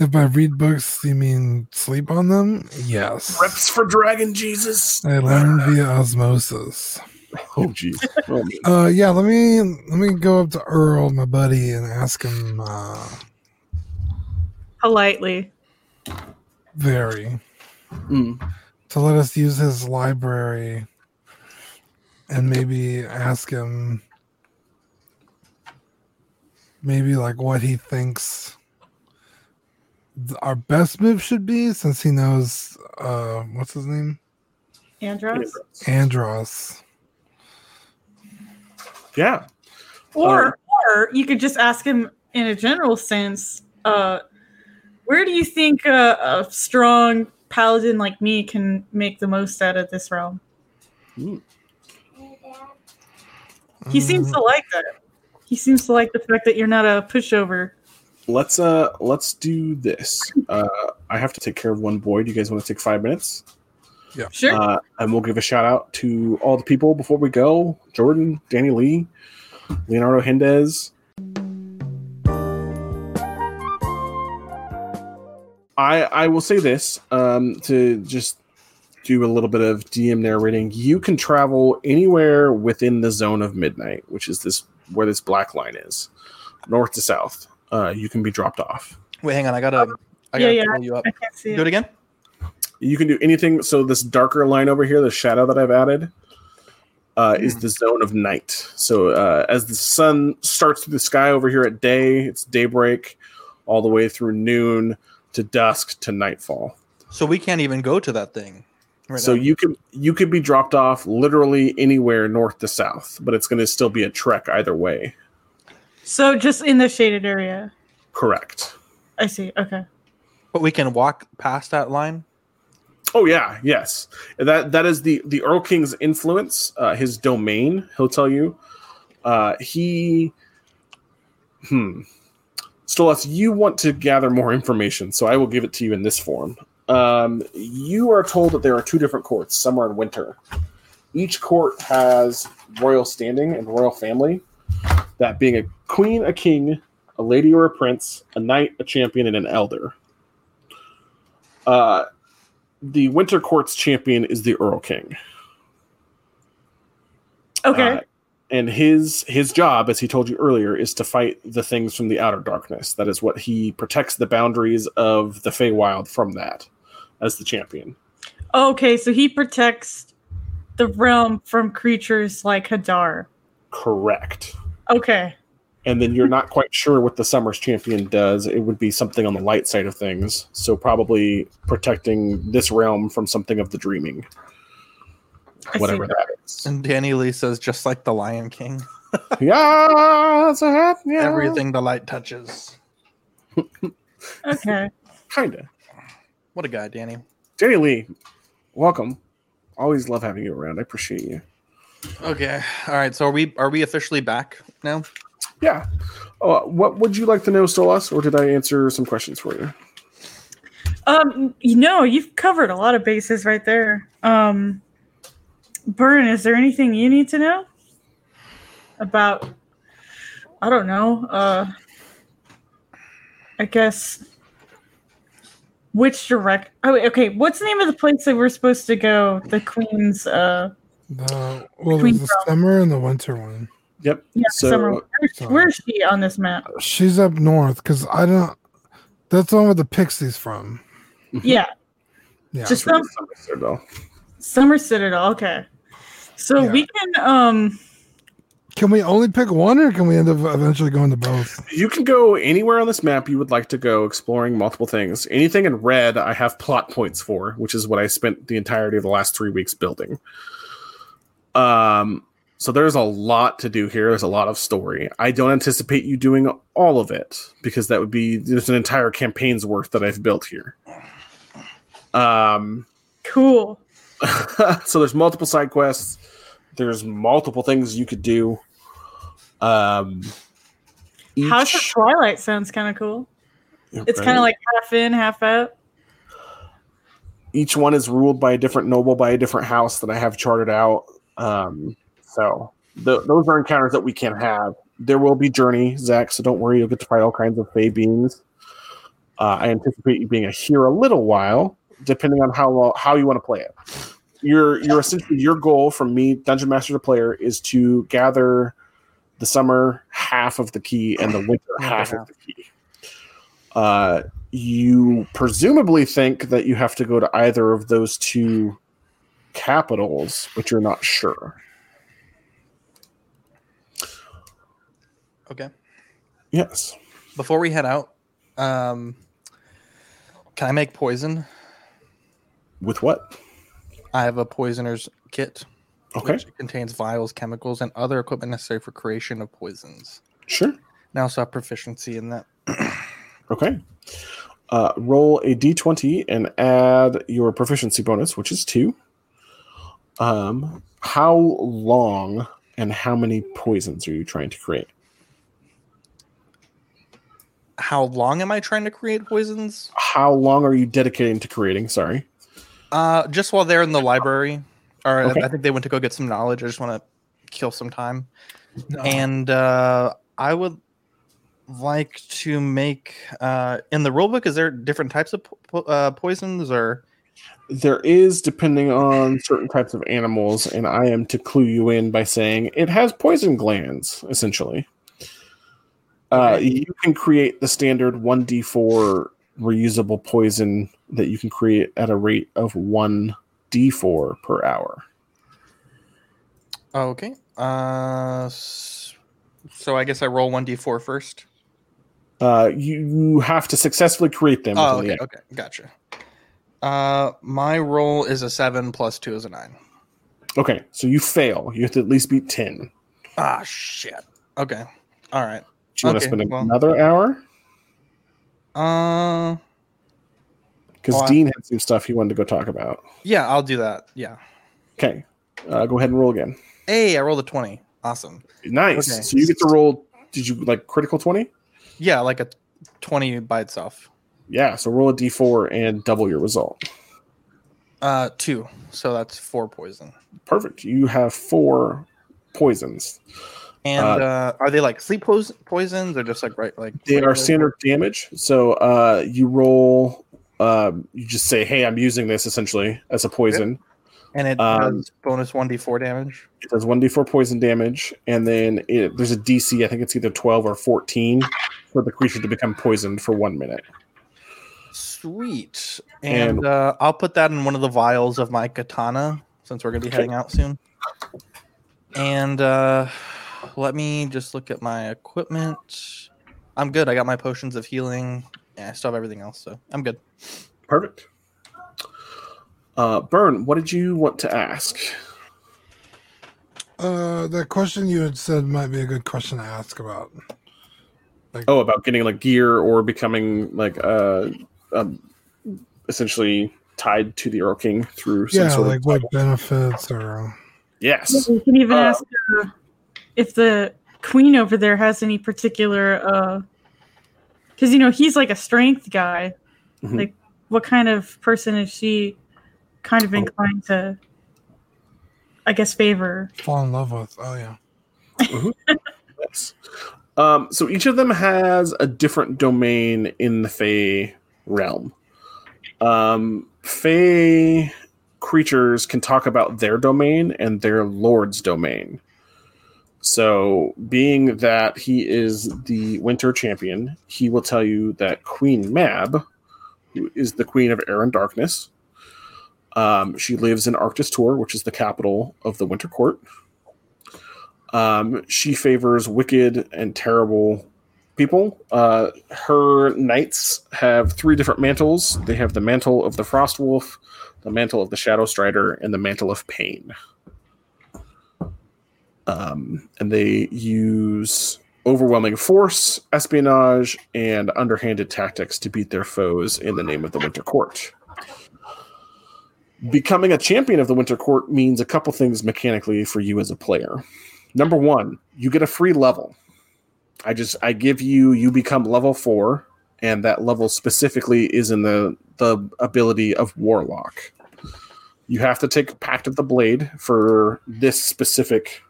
If I read books, you mean sleep on them? Yes. reps for dragon jesus I learn via osmosis. oh jeez oh. Uh, yeah. Let me let me go up to Earl, my buddy, and ask him. Uh, Politely. very Mm. to let us use his library, and maybe ask him maybe like what he thinks th- our best move should be since he knows uh what's his name Andros? andros Yeah. Or Um, or you could just ask him in a general sense, uh, where do you think a, a strong paladin like me can make the most out of this realm? Ooh. He seems to like that. He seems to like the fact that you're not a pushover. Let's uh let's do this. Uh I have to take care of one boy. Do you guys want to take five minutes? Yeah, sure. Uh, and we'll give a shout out to all the people before we go. Jordan, Danny Lee, Leonardo Hindez. I I will say this um, to just do a little bit of DM narrating. You can travel anywhere within the zone of midnight, which is this where this black line is, north to south. Uh, you can be dropped off. Wait, hang on. I gotta. I Yeah, gotta yeah. pull you up. I can't see Do it it. again. You can do anything. So this darker line over here, the shadow that I've added, uh, is the zone of night. So uh, as the sun starts through the sky over here at day, it's daybreak, all the way through noon to dusk to nightfall. So we can't even go to that thing. Right so now. you could you could be dropped off literally anywhere north to south, but it's going to still be a trek either way. So just in the shaded area. Correct. I see. Okay. But we can walk past that line. Oh yeah, yes. That that is the the Earl King's influence, uh, his domain. He'll tell you. Uh, he, hmm. Stolas, you want to gather more information, so I will give it to you in this form. Um, you are told that there are two different courts, summer and winter. Each court has royal standing and royal family. That being a queen, a king, a lady or a prince, a knight, a champion, and an elder. Uh, the Winter Court's champion is the Earl King. Okay. Uh, and his his job, as he told you earlier, is to fight the things from the outer darkness. That is what he protects the boundaries of the Feywild from that as the champion. okay. So he protects the realm from creatures like Hadar. Correct. Okay. And then you're not quite sure what the Summer's champion does. It would be something on the light side of things. So probably protecting this realm from something of the dreaming. I see. Whatever that is. And Danny Lee says, just like the Lion King, yeah, that's a hat. Yeah. everything the light touches. Okay. Kinda. What a guy, Danny. Danny Lee, welcome. Always love having you around. I appreciate you. Okay. All right. So are we are we officially back now? Yeah. Uh, what would you like to know, Stolas, or did I answer some questions for you? Um, you know, you've covered a lot of bases right there. Um, Burn, is there anything you need to know about? I don't know. Uh, I guess which direct? Oh, wait, okay. What's the name of the place that we're supposed to go? The Queen's. Uh, the well Queen there's the summer and the winter one Yep. yeah, So- summer. Where's, where's she on this map? she's up north because i don't that's the one with the pixies from Yeah, yeah just From some the Citadel. Summer Citadel. Okay, so Yeah. we can um. can we only pick one or can we end up eventually going to both You can go anywhere on this map you would like to go, exploring multiple things. Anything in red, I have plot points for, which is what I spent the entirety of the last three weeks building. Um, so there's a lot to do here. There's a lot of story. I don't anticipate you doing all of it because that would be there's an entire campaign's worth that I've built here. Um, Cool. so there's multiple side quests. There's multiple things you could do. Um, House of Twilight sounds kind of cool. It's kind of like half in, half out. each one is ruled by a different noble by a different house that I have charted out. Um, so th- those are encounters that we can have. There will be journey, Zach. So don't worry, you'll get to fight all kinds of fey beings. Uh, I anticipate you being a here a little while, depending on how how you want to play it. Your your essentially your goal from me, dungeon master to player, is to gather the summer half of the key and the winter half of the key. Uh, you presumably think that you have to go to either of those two capitals, but you're not sure. Okay. Yes. Before we head out, um, can I make poison? With what? I have a poisoner's kit. Okay. Which contains vials, chemicals, and other equipment necessary for creation of poisons. Sure. And I also have proficiency in that. Okay. Uh, roll a d20 and add your proficiency bonus, which is two. Um, how long and how many poisons are you trying to create? How long am I trying to create poisons? How long are you dedicating to creating? Sorry. Uh, just while they're in the library, or Okay. I think they went to go get some knowledge. I just want to kill some time, No. and uh, I would like to make uh, in the rulebook. Is there different types of po- po- uh, poisons, or There is, depending on certain types of animals, and I am to clue you in by saying it has poison glands, essentially. Uh, you can create the standard 1d4 reusable poison that you can create at a rate of 1d4 per hour. okay? Uh, so I guess I roll one d4 first. Uh, you have to successfully create them. Oh, okay, the- okay, gotcha. Uh, my roll is a seven plus two is a nine. okay, so you fail. You have to at least beat 10. Ah, shit. Okay, all right. Do you want to spend well- another hour? Uh, Because Oh, I- Dean had some stuff he wanted to go talk about. yeah, I'll do that. Yeah. Okay, uh, go ahead and roll again. Hey, I rolled a twenty. Awesome. Nice. Okay. So you get to roll. Did you like critical 20? Yeah, like a twenty by itself. Yeah. So roll a d4 and double your result. Uh, two. So that's four poison. Perfect. You have four poisons. And Uh, uh, are they like sleep pos- poisons or just like right like They are standard damage. So uh, you roll. Um, you just say, "Hey, I'm using this essentially as a poison." and it um, does bonus one d four damage. It does one d4 poison damage, and then it, there's a DC. I think it's either 12 or 14 for the creature to become poisoned for one minute. Sweet. And, And- uh, I'll put that in one of the vials of my katana since we're gonna be heading out soon. And uh, let me just look at my equipment. I'm good. I got my potions of healing. Yeah, I still have everything else, so I'm good. Perfect. Uh, Burn, what did you want to ask? Uh, the question you had said might be a good question to ask about. Oh, about getting like gear or becoming like uh, um, essentially tied to the Earl King through some Yeah, sort like of what benefits or yes. You can even Uh, ask uh, if the queen over there has any particular, uh because you know he's like a strength guy. Mhm. Like, what kind of person is she? Kind of Oh. inclined to, I guess, favor. fall in love with. Oh yeah. Yes. Um, so each of them has a different domain in the Fey realm. Um, Fey creatures can talk about their domain and their lord's domain. So, being that he is the winter champion, he will tell you that Queen Mab, who is the queen of air and darkness, um, she lives in Arctis Tor, which is the capital of the Winter Court. Um, she favors wicked and terrible people. Uh, her knights have three different mantles. They have the mantle of the Frost Wolf, the mantle of the Shadow Strider, and the mantle of Pain. Um, and they use overwhelming force, espionage, and underhanded tactics to beat their foes in the name of the Winter Court. Becoming a champion of the Winter Court means a couple things mechanically for you as a player. Number one you get a free level. I just i give you you become level four and that level specifically is in the the ability of warlock. You have to take pact of the blade for this specific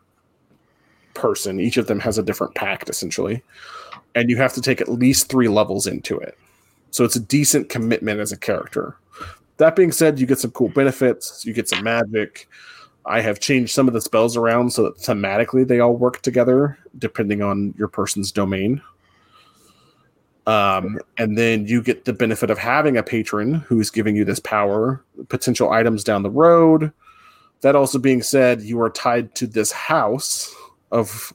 person each of them has a different pact essentially. And you have to take at least three levels into it. So it's a decent commitment as a character. That being said you get some cool benefits. You get some magic. I have changed some of the spells around so that thematically they all work together depending on your person's domain. Um, and then you get the benefit of having a patron who's giving you this power, potential items down the road. That also being said, you are tied to this house of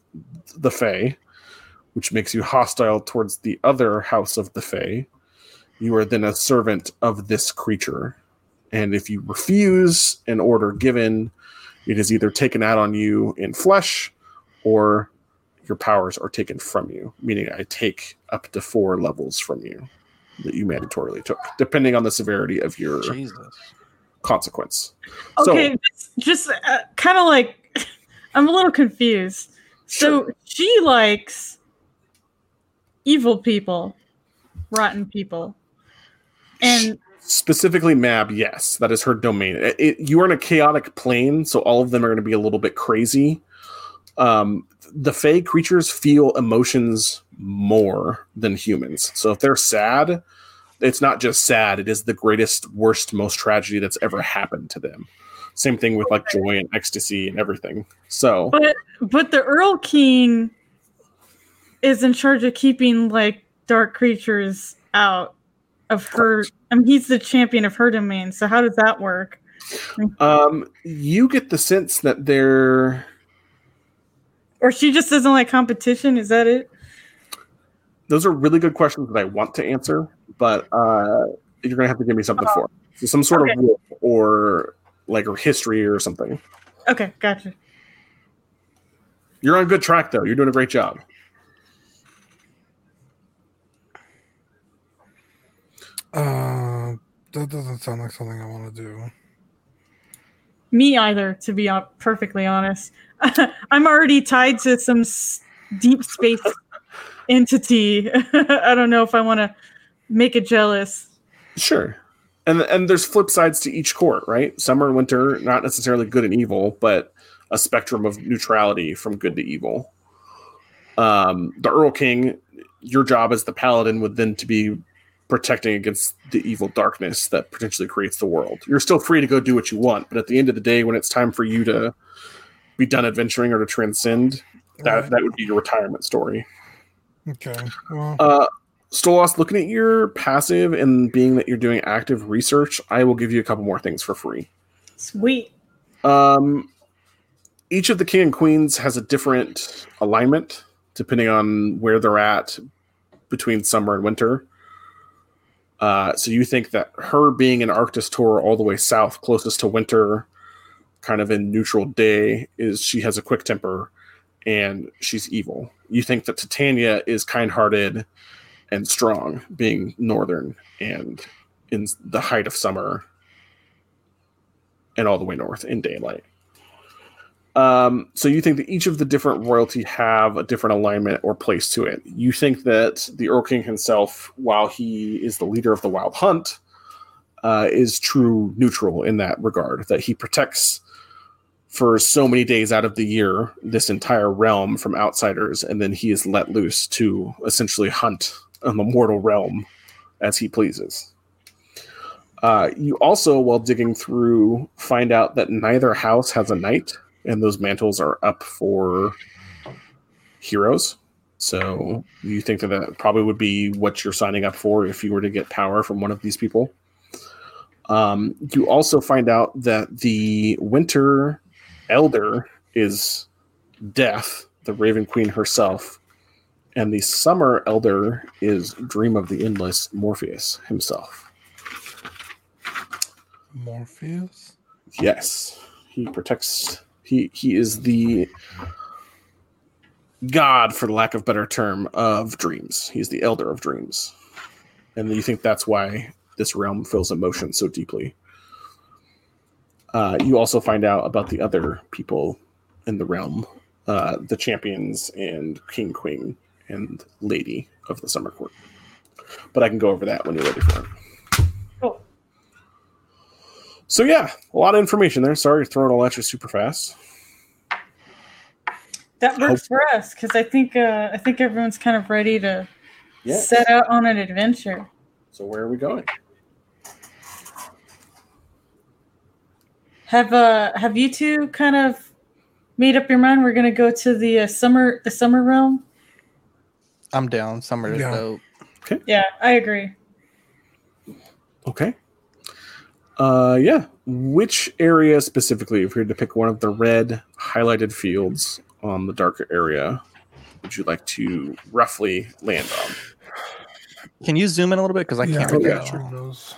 the Fae, which makes you hostile towards the other house of the Fae, you are then a servant of this creature. And if you refuse an order given, it is either taken out on you in flesh or your powers are taken from you, meaning I take up to four levels from you that you mandatorily took, depending on the severity of your Jesus. consequence. Okay, So, just uh, kind of like I'm a little confused. So she likes evil people, rotten people, and specifically Mab, yes, that is her domain. It, it- you are in a chaotic plane, so all of them are going to be a little bit crazy. Um, the Fey creatures feel emotions more than humans. So if they're sad, it's not just sad, it is the greatest, worst, most tragedy that's ever happened to them. Same thing with like joy and ecstasy and everything. So but but the Earl King is in charge of keeping like dark creatures out of her. I mean, he's the champion of her domain. So how does that work? um, you get the sense that they're Or she just doesn't like competition? Is that it? those are really good questions that I want to answer, but uh, you're gonna have to give me something for. So some sort Okay. of rule or like or history or something. Okay, gotcha. You're on good track though. You're doing a great job. Uh, that doesn't sound like something I want to do. Me either, to be perfectly honest. I'm already tied to some s- deep space entity. I don't know if I want to make it jealous. Sure. And and there's flip sides to each court, right? Summer and winter, not necessarily good and evil, but a spectrum of neutrality from good to evil. Um, the Earl King, your job as the paladin would then to be protecting against the evil darkness that potentially creates the world. You're still free to go do what you want, but at the end of the day, when it's time for you to be done adventuring or to transcend, that Right. that would be your retirement story. Okay. Well, Uh, Stolas, looking at your passive and being that you're doing active research, I will give you a couple more things for free. Sweet. Um, each of the king and queens has a different alignment depending on where they're at between summer and winter. Uh, so you think that her being an Arctis Tor all the way south, closest to winter, kind of in neutral day, is she has a quick temper and she's evil. You think that Titania is kind-hearted and strong, being northern and in the height of summer and all the way north in daylight. Um, so you think that each of the different royalty have a different alignment or place to it. You think that the Earl King himself, while he is the leader of the Wild Hunt, uh, is true neutral in that regard. That he protects for so many days out of the year this entire realm from outsiders, and then he is let loose to essentially hunt the mortal realm as he pleases. Uh, you also, while digging through, find out that neither house has a knight, and those mantles are up for heroes. So you think that that probably would be what you're signing up for if you were to get power from one of these people. Um, you also find out that the Winter Elder is Death, the Raven Queen herself, and the Summer Elder is Dream of the Endless, Morpheus himself. Morpheus. Yes, he protects. He he is the god, for the lack of better term, of dreams. He's the elder of dreams, and you think that's why this realm feels emotion so deeply. Uh, you also find out about the other people in the realm, uh, the champions and king, queen, and lady of the summer court. But I can go over that when you're ready for it. Cool. So yeah, a lot of information there. Sorry to throw it all at you super fast. That works for us because I think uh, I think everyone's kind of ready to Yeah. set out on an adventure. So where are we going? Have uh have you two kind of made up your mind? We're gonna go to the uh, summer the summer realm. I'm down. Summer is Yeah. dope. Yeah, I agree. Okay. Uh yeah. Which area specifically, if you had to pick one of the red highlighted fields on the darker area, would you like to roughly land on? Can you zoom in a little bit because I can't Yeah, read okay. that. those.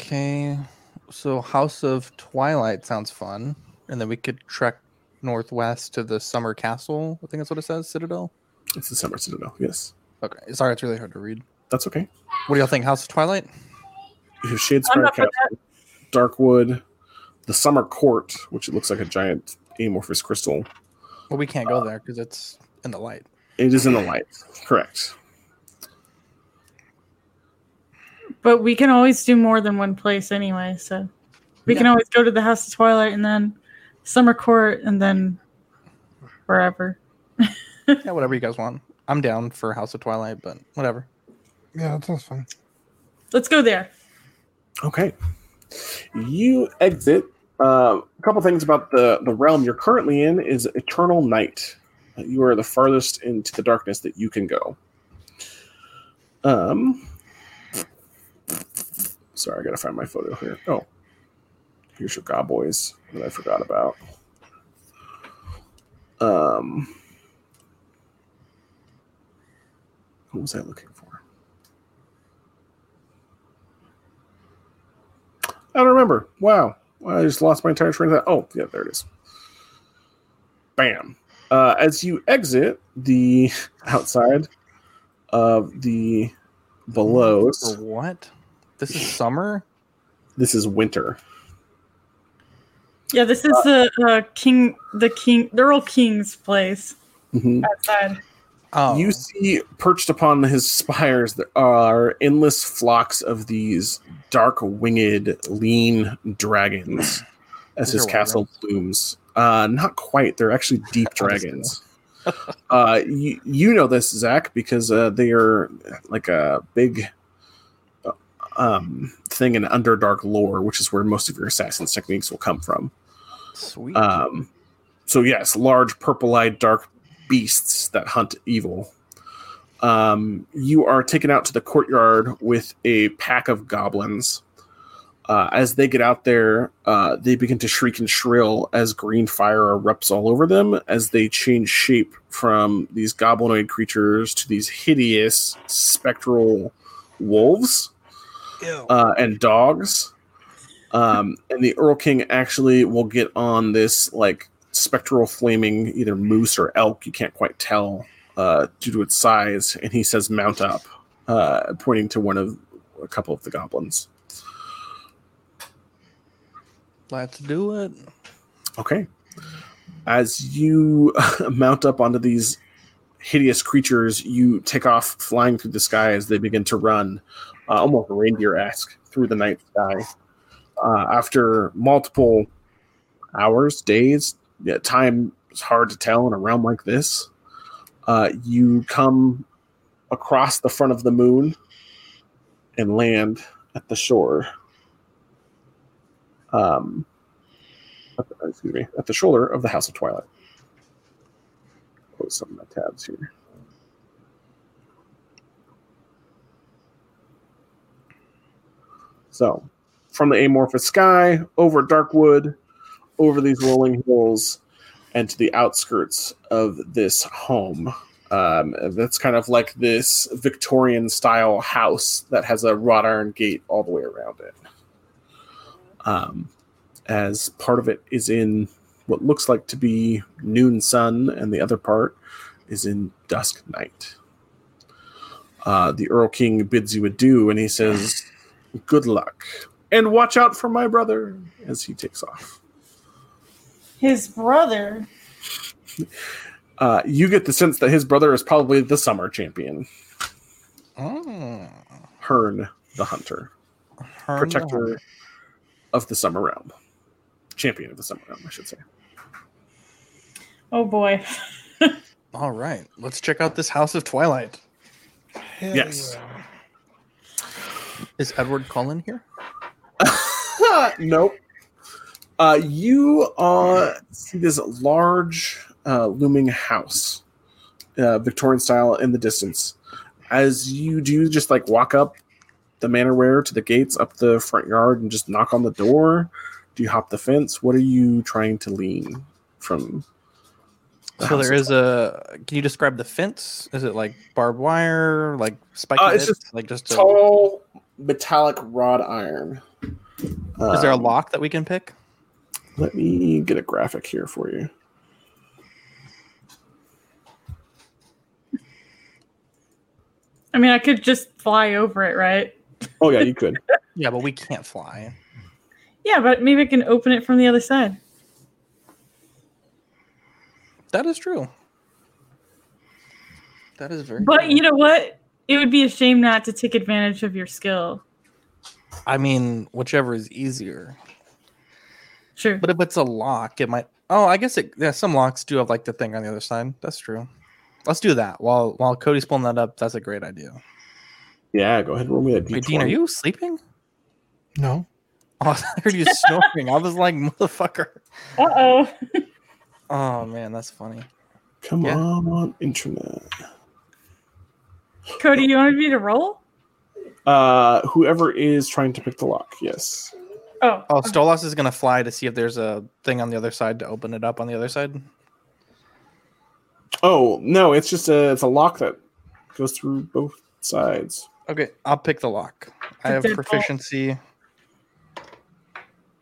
Okay, so House of Twilight sounds fun, and then we could trek northwest to the Summer Castle. I think that's what it says, Citadel. It's the Summer Citadel. Yes, Okay, sorry, it's really hard to read. that's okay. What do y'all think, House of Twilight? You have I'm Shadespire Castle, Darkwood, the Summer Court, which it looks like a giant amorphous crystal. Well, we can't go there because it's in the light. It is in the light. Correct. But we can always do more than one place anyway, so we can always go to the House of Twilight and then Summer Court and then wherever. Yeah, whatever you guys want. I'm down for House of Twilight, but whatever. Yeah, that sounds fun. Let's go there. Okay. You exit. Uh, a couple things about the the realm you're currently in is eternal night. Uh, You are the farthest into the darkness that you can go. Um. Sorry, I gotta find my photo here. Oh, your Gobboys that I forgot about. Um, what was I looking for? I don't remember. Wow. I just lost my entire train of thought. Oh, yeah, there it is. Bam. Uh, as you exit the outside of the belows, For what? This is summer? this is winter. Yeah, this is the uh, king, the king, the Erlking's place Mhm. outside. Oh, You see, perched upon his spires, there are endless flocks of these dark winged, lean dragons as his are castle blooms. Uh, not quite. They're actually deep dragons. uh, you, you know this, Zach, because uh, they are like a big uh, um, thing in Underdark lore, which is where most of your assassin's techniques will come from. Sweet. Um, so yes, large purple-eyed dark beasts that hunt evil. Um, you are taken out to the courtyard with a pack of goblins. Uh, as they get out there, uh, they begin to shriek and shrill as green fire erupts all over them as they change shape from these goblinoid creatures to these hideous spectral wolves uh, and dogs. Um, and the Erlking actually will get on this like spectral flaming either moose or elk, you can't quite tell uh, due to its size, and he says, "Mount up," uh, pointing to one of a couple of the goblins. Let's do it. Okay. As you mount up onto these hideous creatures, you take off flying through the sky as they begin to run, uh, almost reindeer esque, through the night sky. Uh, after multiple hours, days, yeah, time is hard to tell in a realm like this. Uh, you come across the front of the moon and land at the shore. Um, the, excuse me, at the shoulder of the House of Twilight. Close some of my tabs here. So, from the amorphous sky, over Darkwood, over these rolling hills, and to the outskirts of this home. Um, that's kind of like this Victorian style house that has a wrought iron gate all the way around it. Um, as part of it is in what looks like to be noon sun, and the other part is in dusk night. Uh, the Erlking bids you adieu, and he says, "Good luck, and watch out for my brother." As he takes off, His brother. uh, you get the sense that his brother is probably the summer champion, Mm. Herne the Hunter, Herm the protector of the Summer Realm, champion of the Summer Realm, I should say. Oh boy. All right, let's check out this House of Twilight. Hell Yes. yeah. Is Edward Cullen here? nope. Uh, you uh, see this large uh, looming house, uh, Victorian style, in the distance. As you do, just like walk up the manor ware to the gates, up the front yard, and just knock on the door. Do you hop the fence? What are you trying to lean from? the So there is a. Can you describe the fence? Is it like barbed wire, like spiky Uh, it's just like just a, tall metallic rod iron. Is there a Um, lock that we can pick? Let me get a graphic here for you. I mean, I could just fly over it, right? Oh yeah, you could. Yeah, but we can't fly. Yeah, but maybe I can open it from the other side. That is true. That is very. But true. you know what? It would be a shame not to take advantage of your skill. I mean, whichever is easier. Sure. But if it's a lock, it might. Oh, I guess it. Yeah, some locks do have like the thing on the other side. That's true. Let's do that while while Cody's pulling that up. That's a great idea. Yeah, go ahead and roll me that d20. Wait, Dean, are you sleeping? No. Oh, I heard you snoring. I was like, motherfucker. Uh oh. Oh man, that's funny. Come Yeah. on, internet. Cody, you wanted me to roll? Uh, whoever is trying to pick the lock. Yes. Oh. Oh, Stolas is gonna fly to see if there's a thing on the other side to open it up on the other side. Oh no, it's just a it's a lock that goes through both sides. Okay, I'll pick the lock. I have deadbolt. proficiency,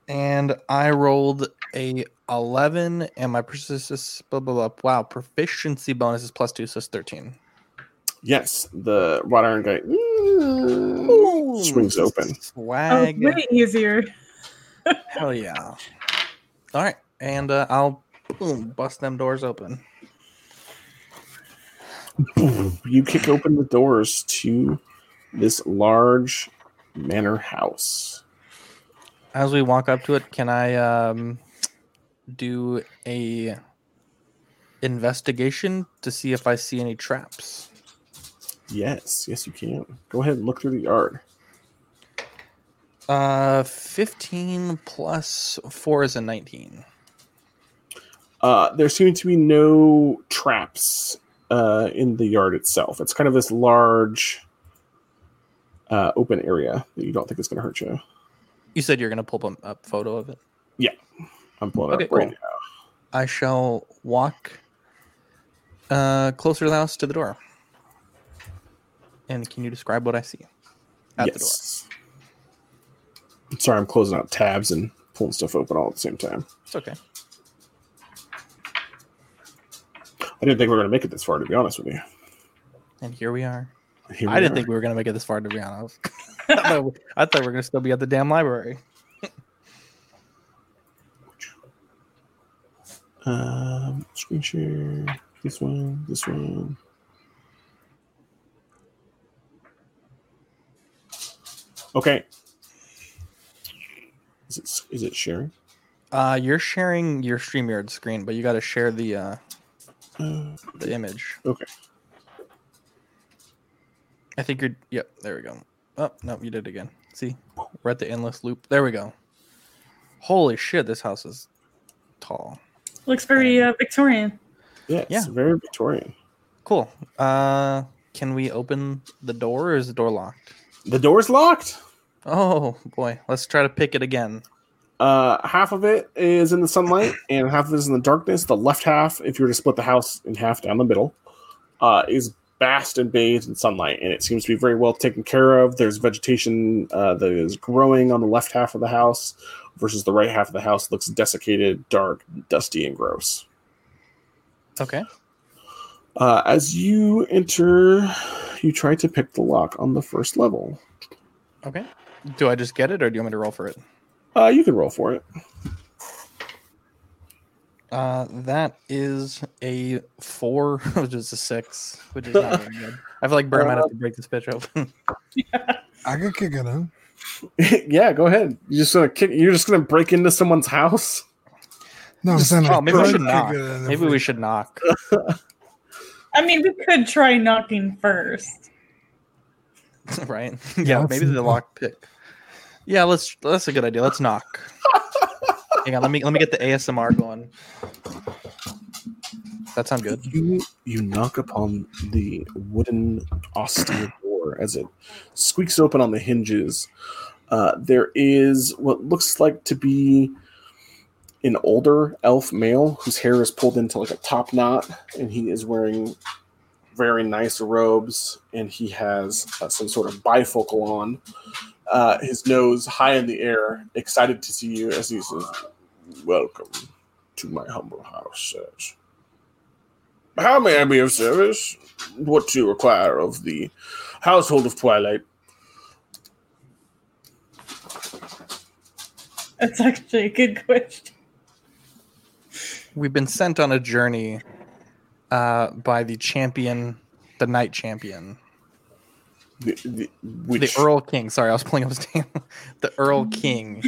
and I rolled a eleven, and my persistence. Blah, blah, blah. Wow, proficiency bonus is plus two, so it's thirteen. Yes, the wrought iron guy mm, swings open. Oh, Swag. way easier. Hell yeah. All right, and uh, I'll boom bust them doors open. You kick open the doors to this large manor house. As we walk up to it, can I um, do a investigation to see if I see any traps? Yes, yes, you can. Go ahead and look through the yard. Uh, fifteen plus four is a nineteen. Uh, there seem to be no traps uh, in the yard itself. It's kind of this large uh, open area that you don't think is going to hurt you. You said you're gonna pull up a photo of it. Yeah. I'm pulling it Okay, up right cool. I shall walk uh closer to the house to the door. And can you describe what I see at yes. Sorry, I'm closing out tabs and pulling stuff open all at the same time. It's okay. I didn't think we were going to make it this far, to be honest with you. And here we are. Here I we didn't are. think we were gonna make it this far, to be honest. I, thought we, I were gonna still be at the damn library. Um, screen share. This one. This one. Okay. Is it is it sharing? Uh, you're sharing your StreamYard screen, but you got to share the uh, Uh, the image. okay. I think you're. Yep, there we go. Oh no, you did it again. See, we're at the endless loop. There we go. Holy shit, this house is tall. Looks very uh, Victorian. Yeah, it's Yeah. very Victorian. Cool. Uh, can we open the door, or is the door locked? The door's locked. Oh boy, let's try to pick it again. Uh, half of it is in the sunlight, and half of it is in the darkness. The left half, if you were to split the house in half down the middle, uh, is basked and bathed in sunlight, and it seems to be very well taken care of. There's vegetation uh, that is growing on the left half of the house, versus the right half of the house looks desiccated, dark, dusty, and gross. Okay. Uh, as you enter, you try to pick the lock on the first level. Okay. Do I just get it, or do you want me to roll for it? Uh, you can roll for it. Uh, that is a four, which is a six, which is not very good. I feel like Burn might have to break this bitch open. I could kick it in. yeah, go ahead. You're just gonna kick. You're just gonna break into someone's house. No, I'm Just- saying I oh, maybe we should kick knock. it in Maybe we should knock. I mean, we could try knocking first. right? Yeah, Yeah, maybe the knock. lock pick. Yeah, let's. That's a good idea. Let's knock. Hang on, let me let me get the ASMR going. That sound good. You you knock upon the wooden austere door as it squeaks open on the hinges. Uh, there is what looks like to be an older elf male whose hair is pulled into like a top knot, and he is wearing very nice robes, and he has uh, some sort of bifocal on. Uh, his nose high in the air, excited to see you as he says, "Welcome to my humble house, sirs. How may I be of service? What do you require of the household of Twilight?" That's actually a good question. We've been sent on a journey uh, by the champion, the night champion, The, the, which, the Erlking. Sorry, I was pulling up his name. the Erlking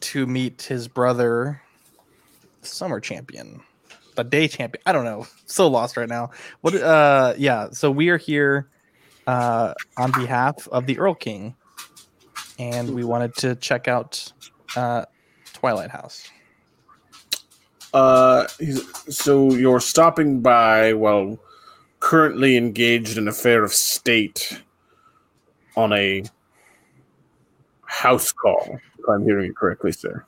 to meet his brother, Summer Champion, the Day Champion. I don't know. So lost right now. What? Uh, yeah. So we are here uh, on behalf of the Erlking, and we wanted to check out uh, Twilight House. Uh, he's, so you're stopping by while currently engaged in affair of state on a house call. If I'm hearing you correctly, sir.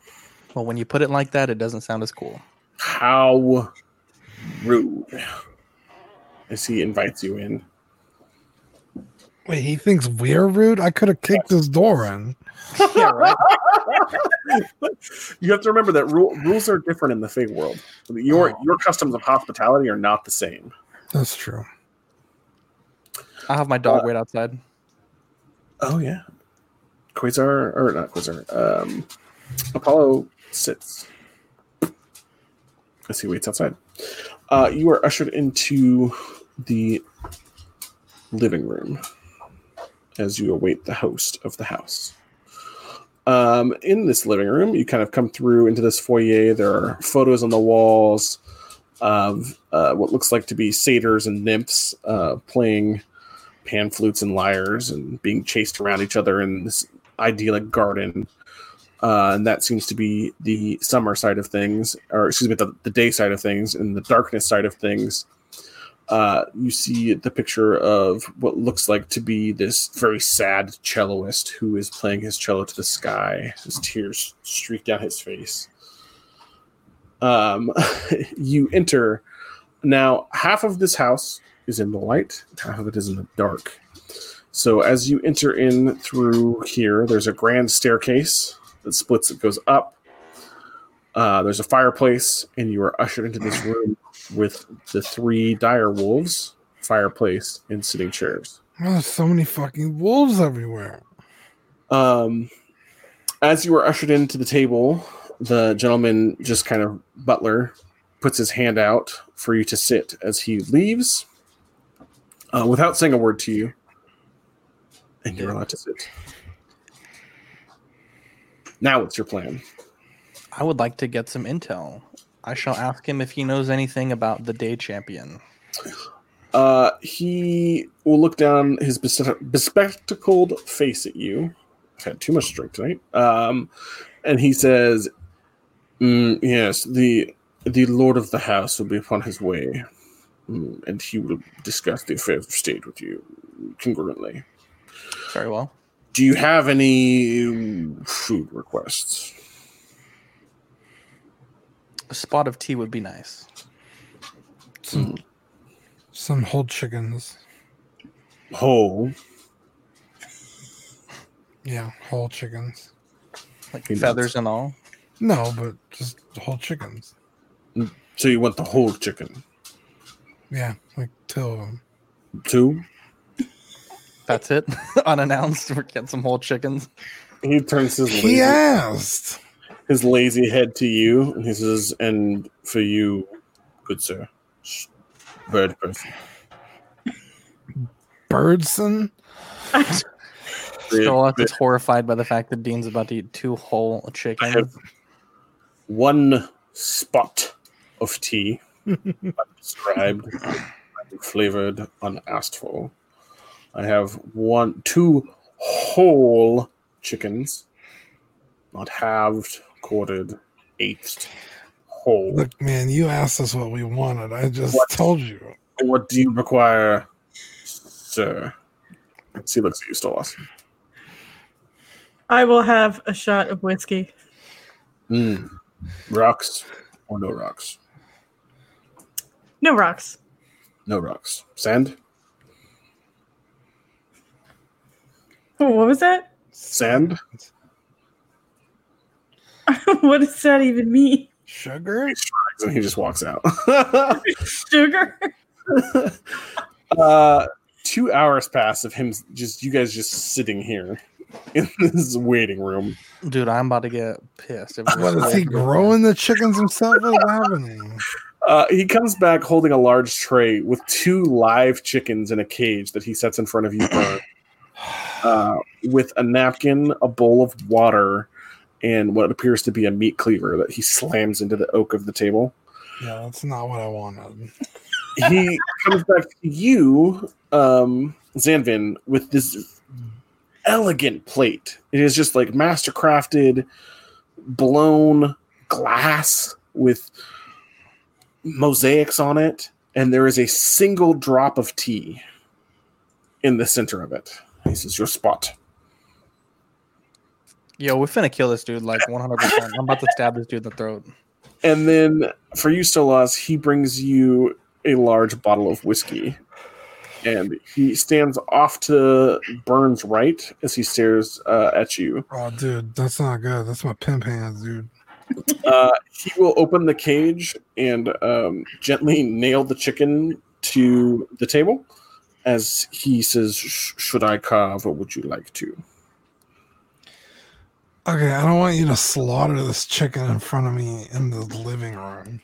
Well, when you put it like that, it doesn't sound as cool. How rude! As he invites you in. Wait, he thinks we're rude? I could have kicked his door in. yeah, right. You have to remember that rule, rules are different in the Fig world. Your Oh. your customs of hospitality are not the same. That's true. I'll have my dog wait outside. Oh yeah, Quasar or not Quasar? Um, Apollo sits as he waits outside. Uh, you are ushered into the living room as you await the host of the house. Um, in this living room, you kind of come through into this foyer. There are photos on the walls of uh, what looks like to be satyrs and nymphs uh, playing pan flutes and lyres and being chased around each other in this idyllic garden. Uh, and that seems to be the summer side of things, or excuse me, the, the day side of things. And the darkness side of things, uh, you see the picture of what looks like to be this very sad celloist who is playing his cello to the sky. His tears streak down his face. Um, you enter. Now, half of this house is in the light, half of it is in the dark. So as you enter in through here, there's a grand staircase that splits, it goes up. Uh, there's a fireplace, and you are ushered into this room with the three dire wolves, fireplace, and sitting chairs. Oh, there's so many fucking wolves everywhere. Um, as you are ushered into the table, the gentleman, just kind of butler, puts his hand out for you to sit as he leaves, uh, without saying a word to you, and you're allowed to sit. Now, what's your plan? I would like to get some intel. I shall ask him if he knows anything about the day champion. Uh, he will look down his bespectacled face at you. I've had too much drink tonight. Um, and he says, "Mm, "Yes, the the lord of the house will be upon his way, Mm, and he will discuss the affairs of state with you congruently. Very well. Do you have any food requests? A spot of tea would be nice. Some, some whole chickens. Whole, Yeah, whole chickens. Like He feathers and all. No, but just whole chickens. so you want the whole chicken? Yeah, like two of them. Two? That's it. Unannounced. We're getting some whole chickens. He turns his head. He lazy, asked. His lazy head to you, and he says, "And for you, good sir, sh- bird person." Birdson? Sherlock is horrified by the fact that Dean's about to eat two whole I chickens. have one spot of tea, described, flavored, unasked for. I have one, two whole chickens, not halved, quartered, eighth, hole. Look, man, you asked us what we wanted. I just What? told you. What do you require, sir? See, looks at you, Stolas. I will have a shot of whiskey. Mm. Rocks or no rocks? No rocks. No rocks. Sand? Oh, what was that? Sand? what does that even mean? Sugar? And he just walks out. Sugar? uh, two hours pass of him just you guys just sitting here in this waiting room. Dude, I'm about to get pissed. If What is he growing the chickens himself? What's happening? Uh, he comes back holding a large tray with two live chickens in a cage that he sets in front of you, uh, with a napkin, a bowl of water, and what appears to be a meat cleaver that he slams into the oak of the table. Yeah, that's not what I wanted. He comes back to you, um, Zanvin, with this elegant plate. It is just like master crafted, blown glass with mosaics on it, and there is a single drop of tea in the center of it. He says, Your spot. Yo, we're finna kill this dude like 100%. I'm about to stab this dude in the throat. And then for you, Stolas, he brings you a large bottle of whiskey. And he stands off to Burns' right as he stares uh, at you. Oh, dude, that's not good. That's my pimp hands, dude. Uh, he will open the cage and um, gently nail the chicken to the table as he says, Should I carve or would you like to? Okay, I don't want you to slaughter this chicken in front of me in the living room.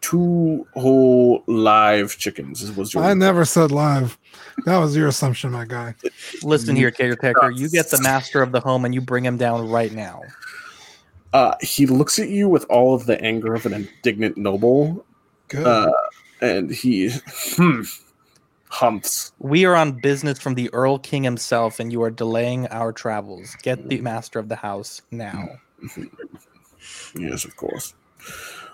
Two whole live chickens was your I never said live. That was your assumption, my guy. Listen here, caretaker. You get the master of the home and you bring him down right now. Uh, he looks at you with all of the anger of an indignant noble, Good. uh, and he hmm, humps. We are on business from the Erlking himself, and you are delaying our travels. Get the master of the house now. Yes, of course.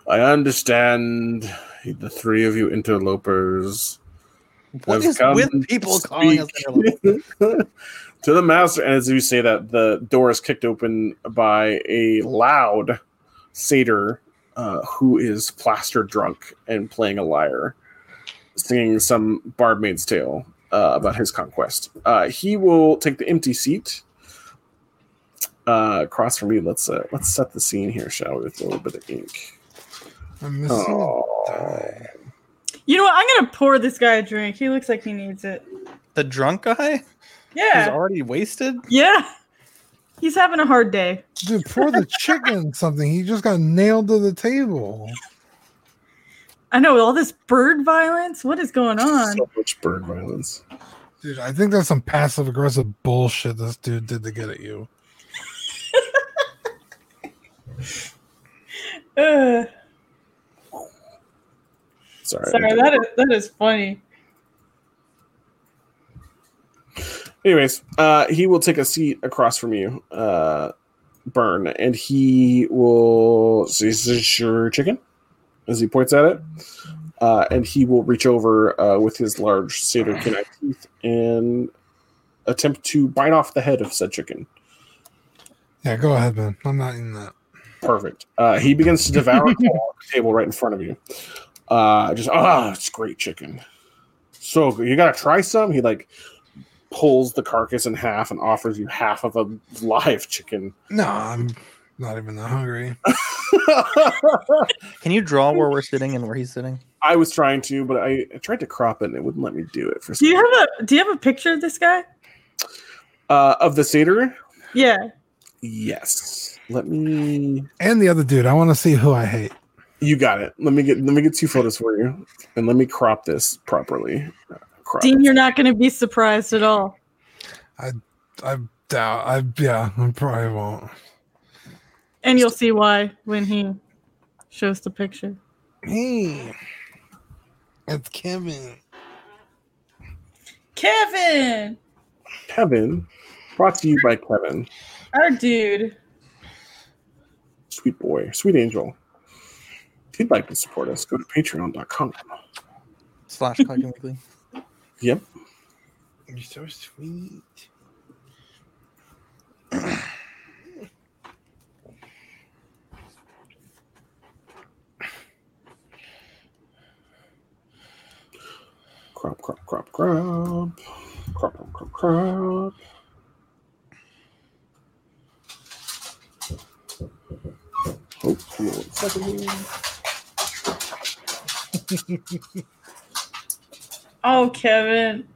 I understand the three of you interlopers What come with people calling us speak to the master. And as you say that, the door is kicked open by a loud satyr uh, who is plaster drunk and playing a lyre, singing some bardmaid's tale uh, about his conquest. Uh, he will take the empty seat uh, across from me. Let's uh, let's set the scene here, shall we? With a little bit of ink. I'm missing Oh. You know what? I'm gonna pour this guy a drink. He looks like he needs it. The drunk guy? Yeah. He's already wasted? Yeah. He's having a hard day. Dude, pour the chicken something. He just got nailed to the table. I know all this bird violence. What is going on? So much bird violence. Dude, I think that's some passive aggressive bullshit this dude did to get at you. Ugh. Sorry. Sorry, that is that is funny. Anyways, uh, he will take a seat across from you, uh, Burn, and he will. So this is your chicken, as he points at it, uh, and he will reach over uh, with his large satyr canine teeth and attempt to bite off the head of said chicken. Yeah, go ahead, man. I'm not in that. Perfect. Uh, he begins to devour it all on the table right in front of you. Uh, just ah, it's great chicken. So good. You gotta try some. He like pulls the carcass in half and offers you half of a live chicken. No, I'm not even that hungry. Can you draw where we're sitting and where he's sitting? I was trying to, but I, I tried to crop it and it wouldn't let me do it for Do you some have a Do you have a picture of this guy? uh, of the satyr. Yeah. Yes. Let me. And the other dude, I want to see who I hate. You got it. Let me get let me get two photos for you, and let me crop this properly. Uh, crop Dean, it. you're not going to be surprised at all. I I doubt. I yeah. I probably won't. And you'll see why when he shows the picture. Hey, it's Kevin. Kevin, Kevin, brought to you by Kevin. our dude. Sweet boy, sweet angel. If you'd like to support us, go to patreon.com. Slash Coggan Weekly. Yep. You're so sweet. Crop, crop, crop, crop. Crop, crop, crop, crop. Oh, one second here. Oh, Kevin.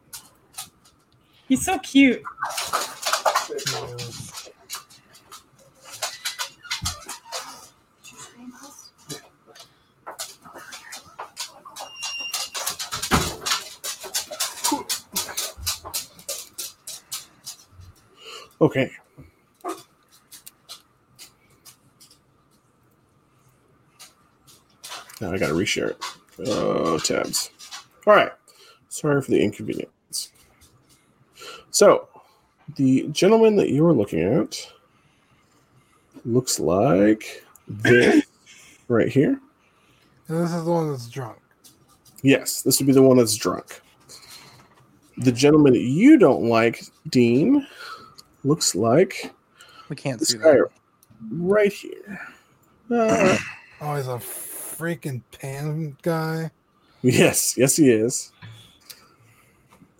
He's so cute. Okay. Now I gotta reshare it. Oh, tabs. All right. Sorry for the inconvenience. So, the gentleman that you were looking at looks like this right here. And this is the one that's drunk. Yes, this would be the one that's drunk. The gentleman that you don't like, Dean, looks like We can't this see guy that. right here. Uh, Oh, he's a freaking pan guy. yes, yes, he is.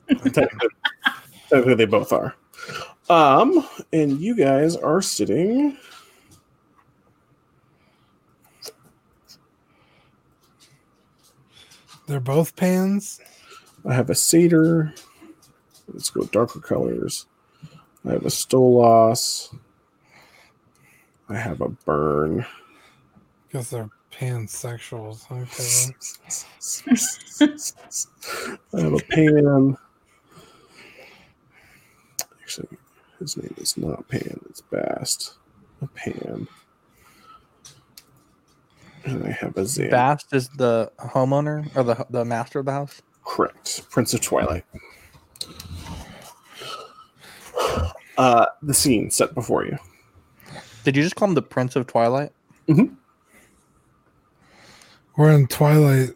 technically, technically, they both are. Um, and you guys are sitting. They're both pans. I have a satyr. Let's go darker colors. I have a stolas. I have a burn. Because they're pansexuals. Okay. I have a pan. Actually, his name is not Pan, it's Bast. A Pan. And I have a Zan. Bast is the homeowner or the the master of the house. Correct. Prince of Twilight. Uh, the scene set before you. Did you just call him the Prince of Twilight? We're in Twilight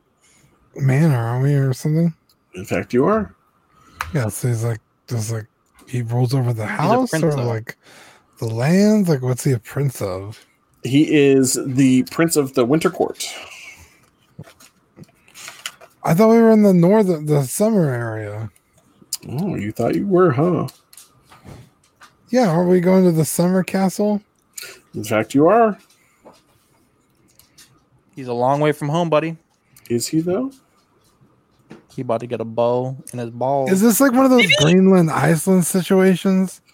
Manor, aren't we, or something? In fact, you are. Yeah. So he's like, just like he rules over the house, or though. like the lands. Like, what's he a prince of? He is the Prince of the Winter Court. I thought we were in the northern, the summer area. Oh, you thought you were, huh? Yeah, aren't we going to the summer castle? In fact, you are. He's a long way from home, buddy. Is he though? He about to get a bow in his balls. Is this like one of those Greenland, Iceland situations?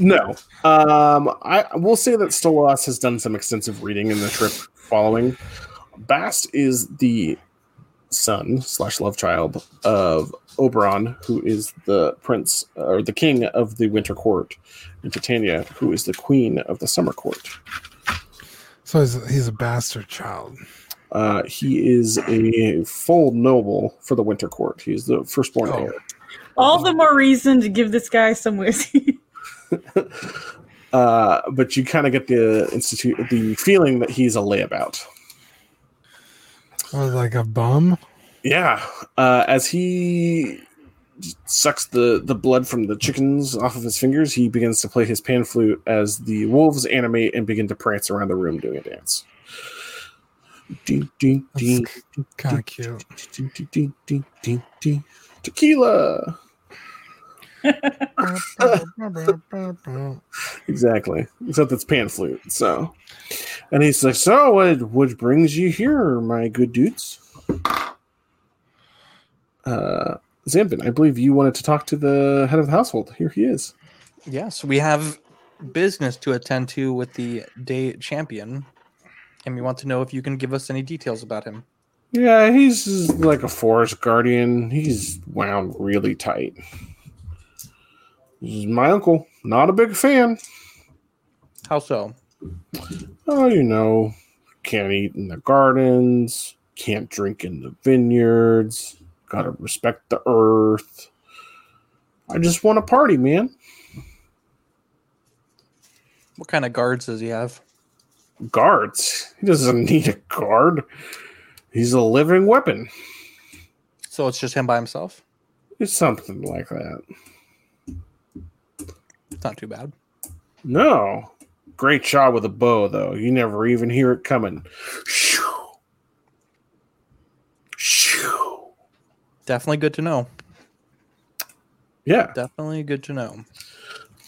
No. Um, I will say that Stolas has done some extensive reading in the trip following. Bast is the son slash love child of Oberon, who is the prince or the king of the Winter Court, and Titania, who is the queen of the Summer Court. So he's he's a bastard child. Uh, he is a full noble for the Winter Court. He's the firstborn Oh. heir. All the more reason to give this guy some whiskey. Uh, but you kind of get the institute the feeling that he's a layabout. Or like a bum. Yeah, uh, as he sucks the the blood from the chickens off of his fingers, he begins to play his pan flute as the wolves animate and begin to prance around the room doing a dance. Ding, ding, ding, Kind of cute. ding, ding, ding, ding, ding, ding. Tequila. Exactly. Except it's pan flute. So, and he's like, "So, what, what brings you here, my good dudes?" Uh, Zambin, I believe you wanted to talk to the head of the household. Here he is. Yes, we have business to attend to with the day champion, and we want to know if you can give us any details about him. Yeah, he's like a forest guardian. He's wound really tight. This is my uncle. Not a big fan. How so? Oh, you know, can't eat in the gardens, can't drink in the vineyards, gotta respect the earth. I just want to party, man. What kind of guards does he have? Guards. He doesn't need a guard. He's a living weapon. So it's just him by himself. It's something like that. It's not too bad. No. Great shot with a bow, though. You never even hear it coming. Shoo. Shoo. Definitely good to know. Yeah. Definitely good to know.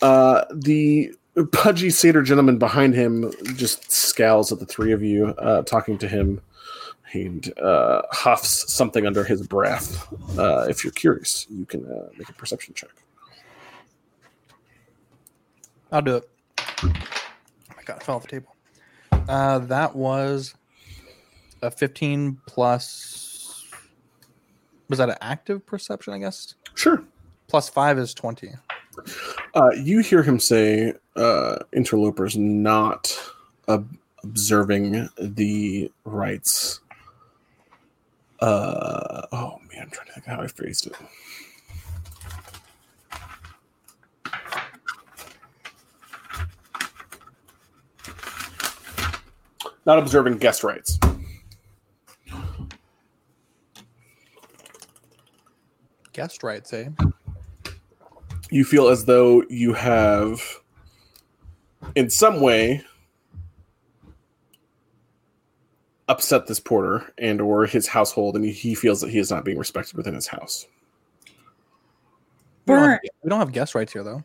Uh, the pudgy satyr gentleman behind him just scowls at the three of you, uh, talking to him. He uh, huffs something under his breath. Uh, if you're curious, you can uh, make a perception check. I'll do it. Oh my god, I fell off the table. Uh, that was a 15 plus. Was that an active perception? I guess. Sure. Plus five is 20. Uh, you hear him say, uh, interlopers not ob- observing the rights. Uh, oh man, I'm trying to think how I phrased it. Not observing guest rights. Guessed right, say. you feel as though you have in some way upset this porter and or his household and he feels that he is not being respected within his house We don't, have, Burn. we don't have guest rights here, though.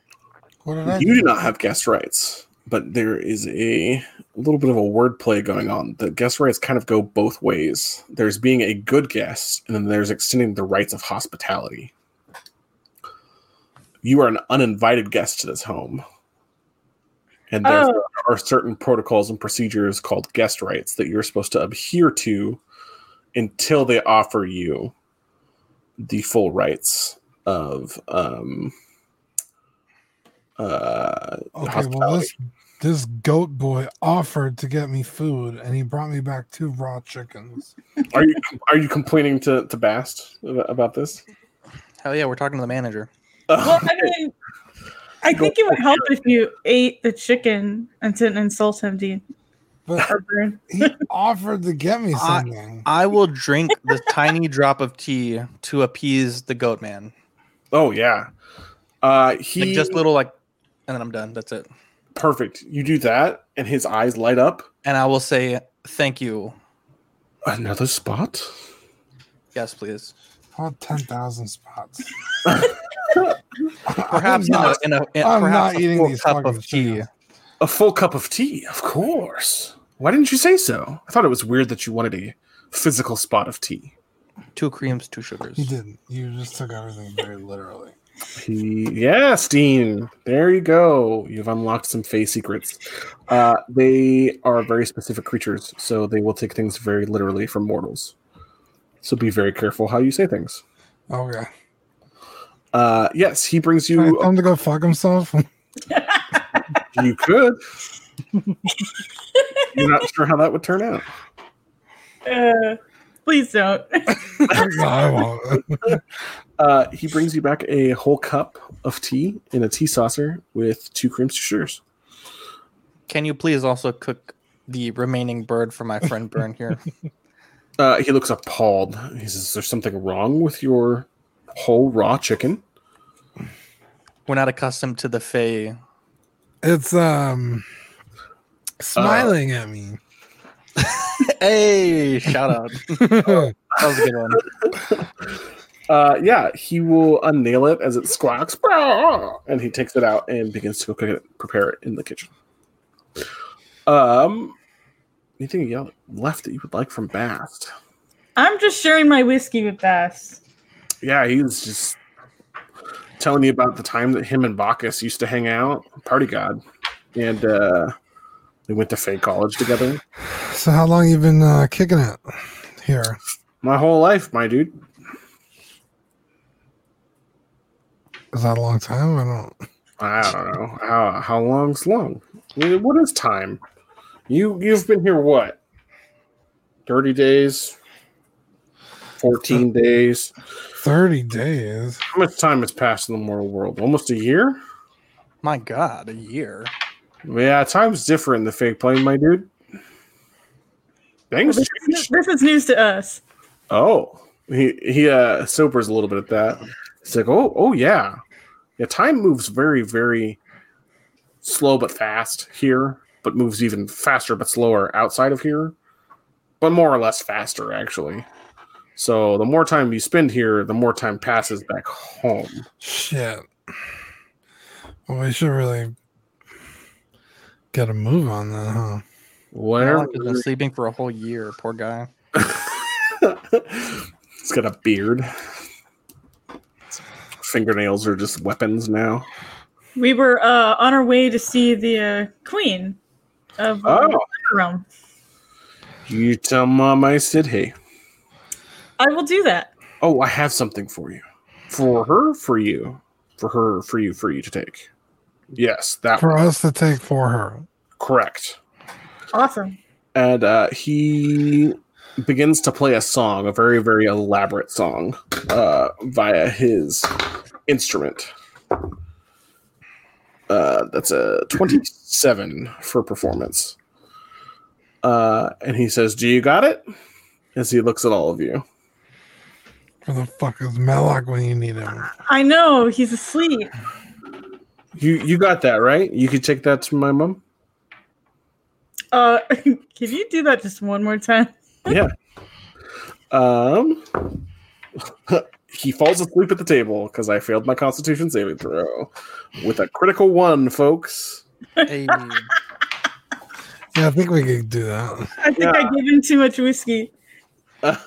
What did I you do not have guest rights but there is a, little bit of a wordplay going on. The guest rights kind of go both ways. There's being a good guest and then there's extending the rights of hospitality. You are an uninvited guest to this home and there Oh, are certain protocols and procedures called guest rights that you're supposed to adhere to until they offer you the full rights of um uh Okay, well hospitality. This this goat boy offered to get me food, and he brought me back two raw chickens. are you are you complaining to to Bast about about this Hell yeah, we're talking to the manager. well, I mean, I think it would help if you ate the chicken and didn't insult him, Dean. But he offered to get me something. I will drink the tiny drop of tea to appease the goat man. oh yeah uh he Like just little like, and then I'm done. That's it. Perfect you do that and his eyes light up And I will say thank you. another spot Yes, please. About ten thousand spots. Perhaps in a, not- in a, in, I'm perhaps not a eating full these cup of tea. chickens. a full cup of tea of course why didn't you say so i thought it was weird that you wanted a physical spot of tea Two creams, two sugars. You didn't. You just took everything very literally. He, yes, Dean. There you go. You've unlocked some Fey secrets. Uh, they are very specific creatures, so they will take things very literally from mortals. So be very careful how you say things. Okay. Uh, yes, he brings Can I you. tell him to go fuck himself? You could. You're not sure how that would turn out. Uh, please don't. no, I won't. Uh, he brings you back a whole cup of tea in a tea saucer with two cream sugars. Can you please also cook the remaining bird for my friend Burn here? Uh, he looks appalled. He says, "Is there something wrong with your whole raw chicken?" We're not accustomed to the Fey. It's um smiling at me. hey, shout out. that was a good one. Uh, yeah, he will unnail it as it squawks, and he takes it out and begins to cook it, prepare it in the kitchen. Um, anything yell- left that you would like from Bast? I'm just sharing my whiskey with Bast. Yeah, he was just telling you about the time that him and Bacchus used to hang out, party god, and uh, they went to fake College together. So how long you been uh, kicking it here? My whole life, my dude. Is that a long time? I don't. I don't know how how long's long. What is time? You you've been here what? Thirty days, fourteen days. Thirty days. How much time has passed in the mortal world? Almost a year. My God, a year. Yeah, time's different in the fake plane, my dude. Things This is, this is news to us. Oh, he he uh, sobers a little bit at that. It's like, oh oh yeah, yeah. Time moves very very slow but fast here, but moves even faster but slower outside of here, but more or less faster actually. So the more time you spend here, the more time passes back home. Shit. Well, we should really get to move on that, huh? Where Alec has been sleeping for a whole year. Poor guy. He's got a beard. Fingernails are just weapons now. We were uh, on our way to see the uh, queen of uh, Oh, Realm. you tell mom I said hey. I will do that. Oh, I have something for you. For her, for you. For her, for you, for you to take. Yes, that For us to take for her. correct. Awesome. And uh, he begins to play a song, a very, very elaborate song, uh, via his instrument. Uh, that's a 27 for performance. Uh, and he says, Do you got it? As he looks at all of you. Where the fuck is Melloc when you need him? I know he's asleep. You you got that, right? You could take that to my mom? Uh, can you do that just one more time? Yeah. Um, he falls asleep at the table because I failed my Constitution saving throw with a critical one, folks. Hey, Yeah, I think we could do that. I think Yeah. I gave him too much whiskey.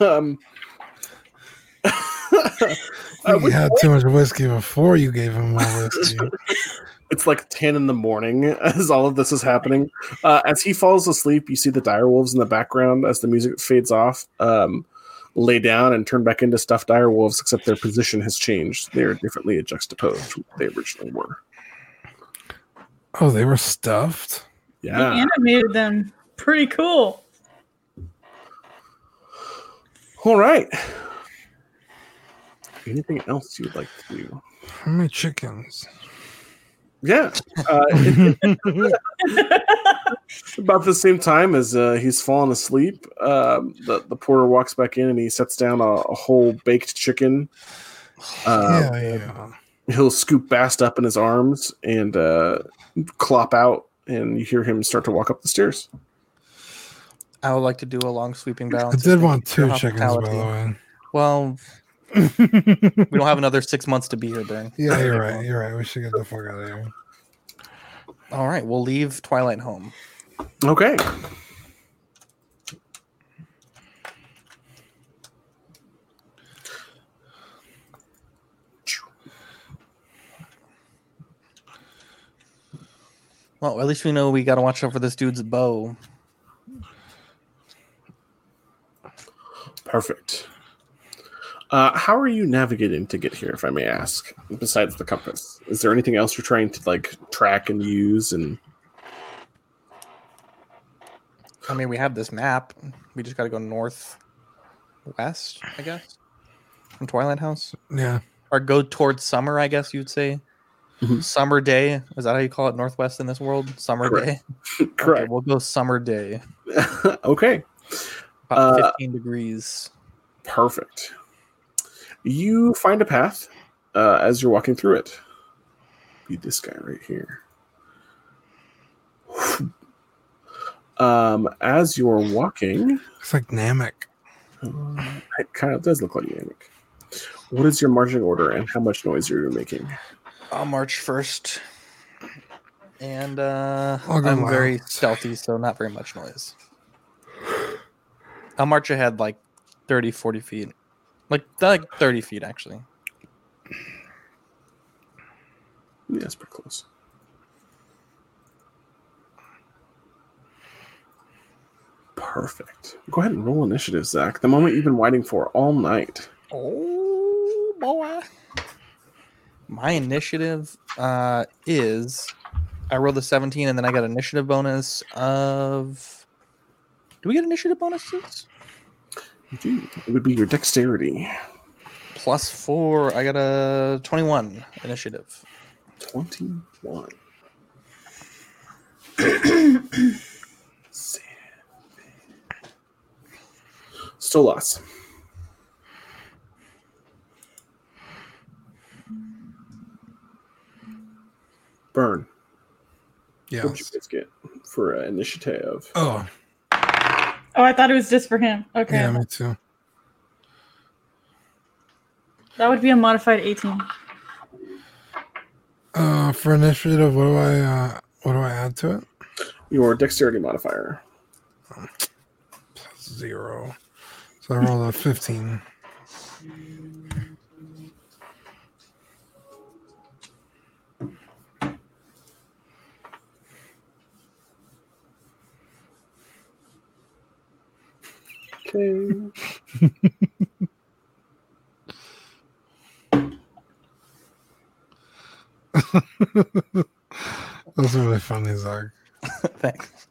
Um, uh, We had too much whiskey before you gave him more whiskey. it's like 10 in the morning as all of this is happening. Uh, as he falls asleep, you see the direwolves in the background as the music fades off. Um, lay down and turn back into stuffed direwolves, except their position has changed. They are differently juxtaposed from what they originally were. Oh, they were stuffed? He Yeah. animated them. Pretty cool. All right. Anything else you'd like to do? How many chickens? Yeah. Uh, about the same time as uh, he's fallen asleep, um, the, the porter walks back in and he sets down a, a whole baked chicken. Uh, yeah, yeah. He'll scoop Bast up in his arms and uh, clop out, and you hear him start to walk up the stairs. I would like to do a long sweeping balance. I did want two chickens, by the way. Well, we don't have another six months to be here, Burn. Yeah, you're right. You're right. We should get the fuck out of here. All right, we'll leave Twilight home. Okay. Well, at least we know we got to watch out for this dude's bow. Perfect. Uh, how are you navigating to get here, if I may ask? Besides the compass, is there anything else you're trying to like track and use? And I mean, we have this map. We just got to go north west, I guess, from Twilight House, Yeah. or go towards summer. I guess you'd say. Mhm. Summer day is that how you call it northwest in this world? Summer Correct. day. Okay, correct. we'll go summer day. okay. About Uh, 15 degrees. Perfect. You find a path uh, as you're walking through it. Be this guy right here. Um, as you're walking, It's like Namek. uh, it kind of does look like Yannick. What is your marching order and how much noise are you making? I'll march first. And uh, I'll go I'm very stealthy, so not very much noise. I'll march ahead like 30, 40 feet. Like, like 30 feet, actually. Yeah, that's pretty close. Perfect. Go ahead and roll initiative, Zach. The moment you've been waiting for all night. Oh, boy. My initiative uh, is I rolled a 17 and then I got initiative bonus of. Do we get initiative bonuses? You. It would be your dexterity. Plus four. I got a 21 initiative. 21. Seven. Still lost. Burn. Yeah. What'd you guys get for uh, initiative? Oh, Oh, I thought it was just for him. Okay. yeah, me too. That would be a modified 18. Uh, for initiative, what do I uh, what do I add to it? Your dexterity modifier. Zero. So I rolled a fifteen. Okay. That's really funny, Zach. Thanks.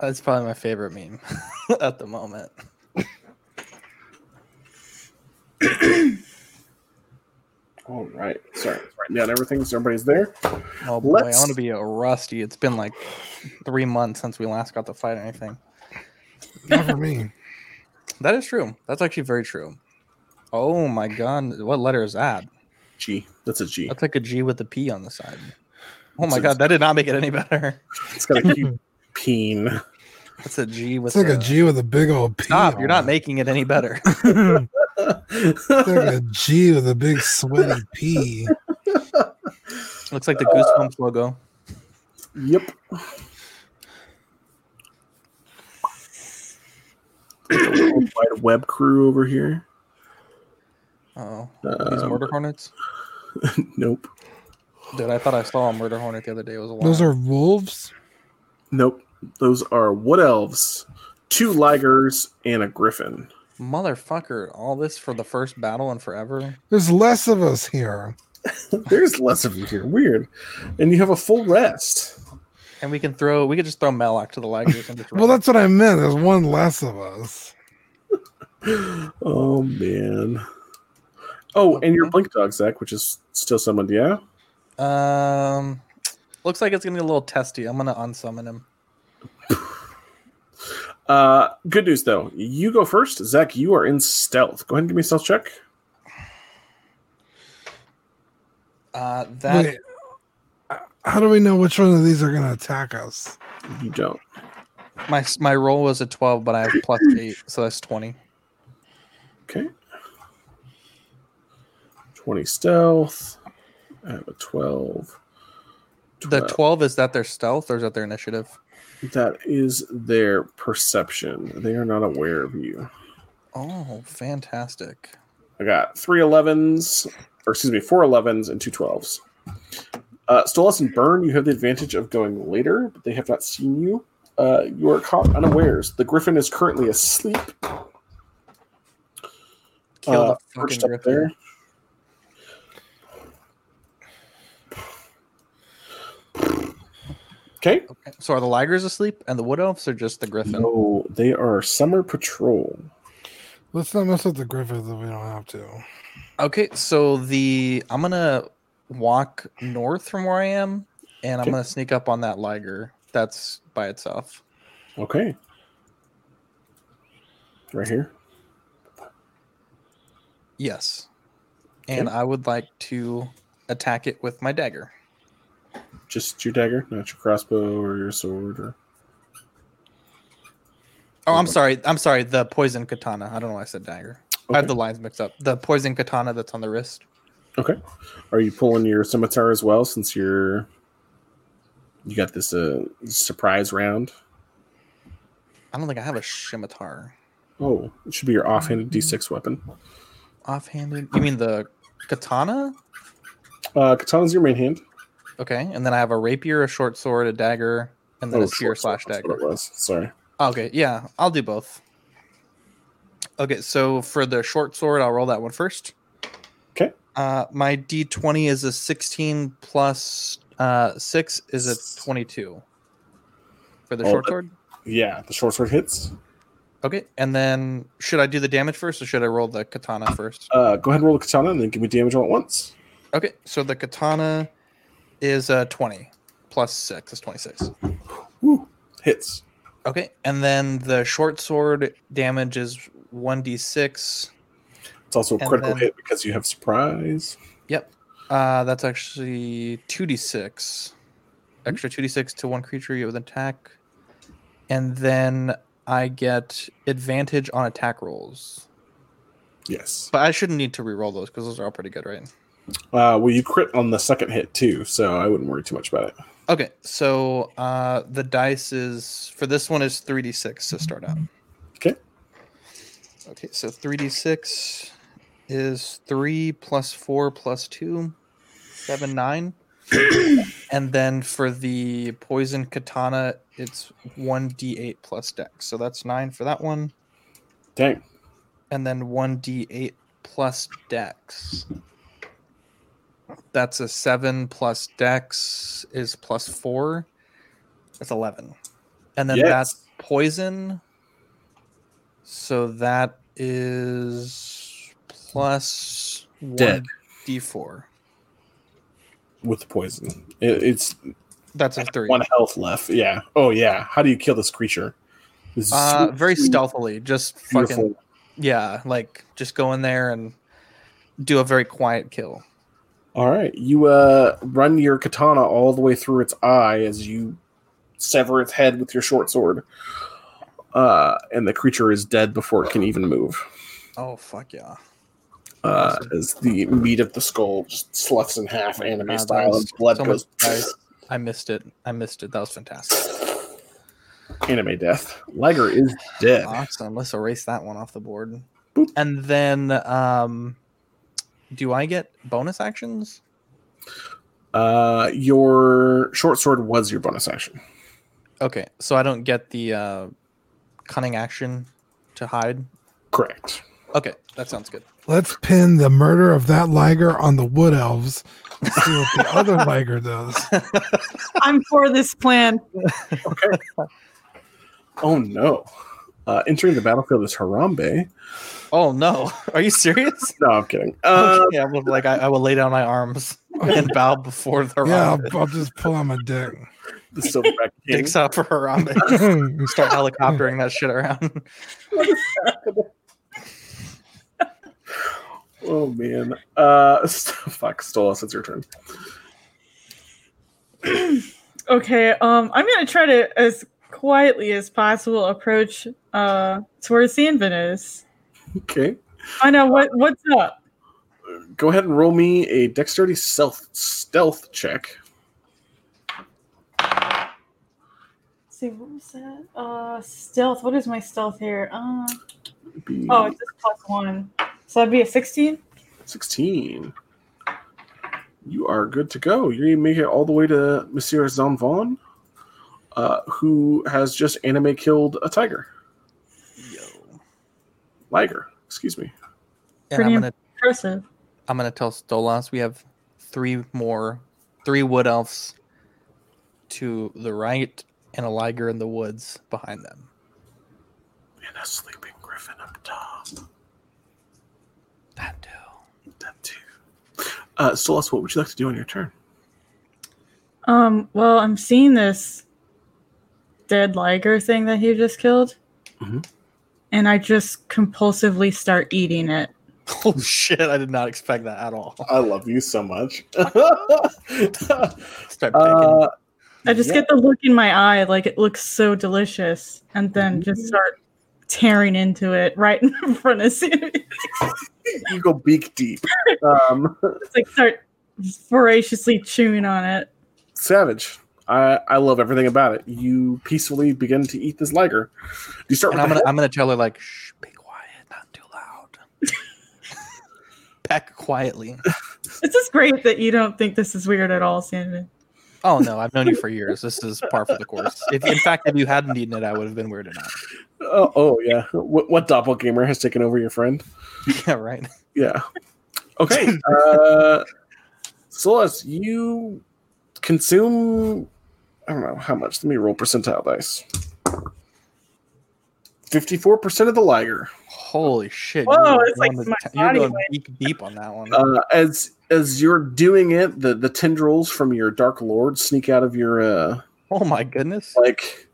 That's probably my favorite meme at the moment. All right. Sorry. Writing down everything so everybody's there. Oh boy, I Let's- want to be a rusty. It's been like three months since we last got to fight anything. Not for me. That is true. That's actually very true. Oh my god, what letter is that? G. That's a G. That's like a G with a P on the side. Oh It's my a- god, that did not make it any better. It's got a cute peen. That's a G with It's like a a G with a big old P. Stop, on you're not it. making it any better. It's like a G with a big sweaty P. Looks like the Goosebumps logo. Yep. Wide web crew over here. Oh, these Um, murder hornets. Nope. Dude, I thought I saw a murder hornet the other day. It was a Those are wolves. Nope. Those are wood elves, two ligers, and a griffin. motherfucker. All this for the first battle and forever. There's less of us here. There's less of you here. Weird. And you have a full rest. And we can throw. We could just throw Melloc to the Ligers and just. Well, that's what I meant. There's one less of us. Oh man. Oh, and your blink dog, Zach, which is still summoned, yeah? Um, looks like it's gonna be a little testy. I'm gonna unsummon him. Uh good news though. You go first. Zach, you are in stealth. Go ahead and give me a stealth check. Uh, that Wait, how do we know which one of these are going to attack us? You don't. my my roll was a 12, but I have plus eight, so that's 20. Okay. 20 stealth. I have a 12. The 12 is that their stealth or is that their initiative? That is their perception. They are not aware of you. Oh, fantastic. I got three 11s, or excuse me, four 11s and two 12s. Uh, Stolas and Burn, you have the advantage of going later, but they have not seen you. Uh, you are caught unawares. The griffin is currently asleep. Kill uh, the fucking up griffin. there. Okay. Okay. So are the Ligers asleep and the Wood Elves or just the Griffin? No, they are summer patrol. Let's not mess with the Griffins if we don't have to. Okay, so the I'm gonna walk north from where I am, and I'm Okay. gonna sneak up on that Liger that's by itself. Okay. Right here. Yes, and I would like to attack it with my dagger. Just your dagger, not your crossbow or your sword or Oh, I'm sorry. I'm sorry. The poison katana. I don't know why I said dagger. I have the lines mixed up. The poison katana that's on the wrist. Okay. Are you pulling your scimitar as well since you're you got this uh surprise round? I don't think I have a scimitar. Oh, it should be your offhanded D6 weapon. Offhanded. You mean the katana? Uh katana's your main hand. Okay, and then I have a rapier, a short sword, a dagger, and then Oh, a spear sword, slash that's dagger. what it was. Sorry. Okay, yeah, I'll do both. Okay, so for the short sword, I'll roll that one first. Uh, my d20 is a 16 plus uh, 6 is a 22 for the Oh, short sword. Yeah, the short sword hits. Okay, and then should I do the damage first or should I roll the katana first? Uh go ahead and roll the katana and then give me damage all at once. Okay, so the katana is uh, 20 plus 6 is 26. Woo. Hits. Okay, and then the short sword damage is 1d6. It's also a critical then- hit because you have surprise. Yep. Uh, that's actually 2d6 extra 2d6 to one creature you with attack. And then I get advantage on attack rolls. Yes. But I shouldn't need to re-roll those because those are all pretty good, right? Uh, well, you crit on the second hit too, so I wouldn't worry too much about it. Okay, so uh, the dice is for this one is 3d6 to start out. Okay. Okay, so 3d6 is 3 plus 4 plus two, seven nine. and then for the poison katana, it's 1d8 plus dex. So that's 9 for that one. Dang. And then 1d8 plus dex. That's a 7 plus dex is plus 4. That's 11. And then Yes. that's poison. So that is plus Dead. 1d4. With the poison, it, it's That's a 3. one health left. Yeah. Oh yeah. How do you kill this creature? This Uh, sweet, very sweet, stealthily. Just beautiful. fucking, yeah, like just go in there and do a very quiet kill. All right. You uh run your katana all the way through its eye as you sever its head with your short sword. Uh, and the creature is dead before it can even move. Oh, fuck yeah. Uh, as the meat of the skull just sloughs in half, anime Wow, style, was and blood so goes much dice. I missed it. I missed it. That was fantastic. anime death. Liger is dead. Awesome. Let's erase that one off the board. Boop. And then, um, do I get bonus actions? Uh, your short sword was your bonus action. Okay, so I don't get the uh, cunning action to hide. Correct. Okay, that sounds good. Let's pin the murder of that Liger on the Wood Elves and see what the other Liger does. I'm for this plan. okay. Oh no. Uh, entering the battlefield is Harambe. Oh no, are you serious? No, I'm kidding. Uh, okay, I will, like I, I will lay down my arms and bow before the Yeah, I'll, I'll just pull out my dick. the Silverback King. Dicks out for Harambe. Start helicoptering that shit around. Oh man. Uh, fuck, Stolas, it's your turn. Okay, um, I'm gonna try to as quietly as possible approach uh towards the Inverness. Okay. I know what what's up. Go ahead and roll me a dexterity stealth stealth check. Let's see what was that? Uh, stealth. What is my stealth here? Uh, Be oh, it's just plus one. So that'd be a 16. 16. You are good to go. You need to make it all the way to Monsieur Zanvin, uh, who has just anime killed a tiger. Yo. Liger, excuse me. And Pretty I'm gonna Impressive. I'm gonna tell Stolas we have three more, three wood elves to the right, and a liger in the woods behind them. And a sleeping griffin up top. That too. That too. Uh, Stolas, what would you like to do on your turn? Um, well, I'm seeing this dead liger thing that he just killed. Mhm. And I just compulsively start eating it. Oh shit! I did not expect that at all. I love you so much. Start taking. uh, I just yeah. get the look in my eye like it looks so delicious, and then just start tearing into it right in front of Sammy. you go beak deep. Um, It's like start voraciously chewing on it. Savage. I, I love everything about it. You peacefully begin to eat this liger. You start and with I'm gonna head. I'm gonna tell her like, shh, be quiet, not too loud. Peck quietly. It's just great that you don't think this is weird at all, Sammy. Oh no, I've known you for years. This is par for the course. If in fact if you hadn't eaten it, I would have been weirded out. Oh, oh yeah. What, what doppelganger has taken over your friend? Yeah, right. Yeah. Okay. uh, Celeste, you consume. I don't know how much. Let me roll percentile dice. Fifty-four percent of the liger. Holy shit! Whoa, you're it's like going to my t- you're going weight. deep, deep on that one. Uh, as as you're doing it, the the tendrils from your dark lord sneak out of your uh, oh my goodness! like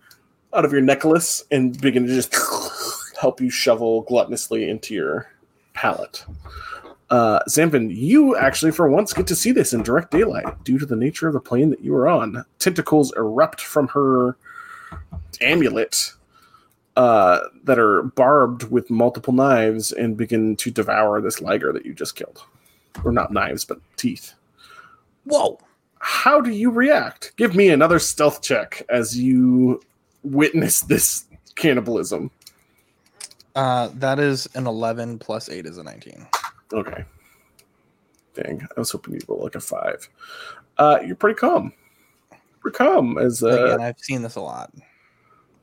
out of your necklace and begin to just help you shovel gluttonously into your palate. Uh, Zanvin, you actually for once get to see this in direct daylight due to the nature of the plane that you are on. Tentacles erupt from her amulet uh, that are barbed with multiple knives and begin to devour this liger that you just killed. Or not knives, but teeth. Whoa! How do you react? Give me another stealth check as you witness this cannibalism. Uh, that is an 11 plus 8 is a 19. Okay. Dang, I was hoping you'd roll like a five. Uh, you're pretty calm. Pretty calm as uh, Again, I've seen this a lot.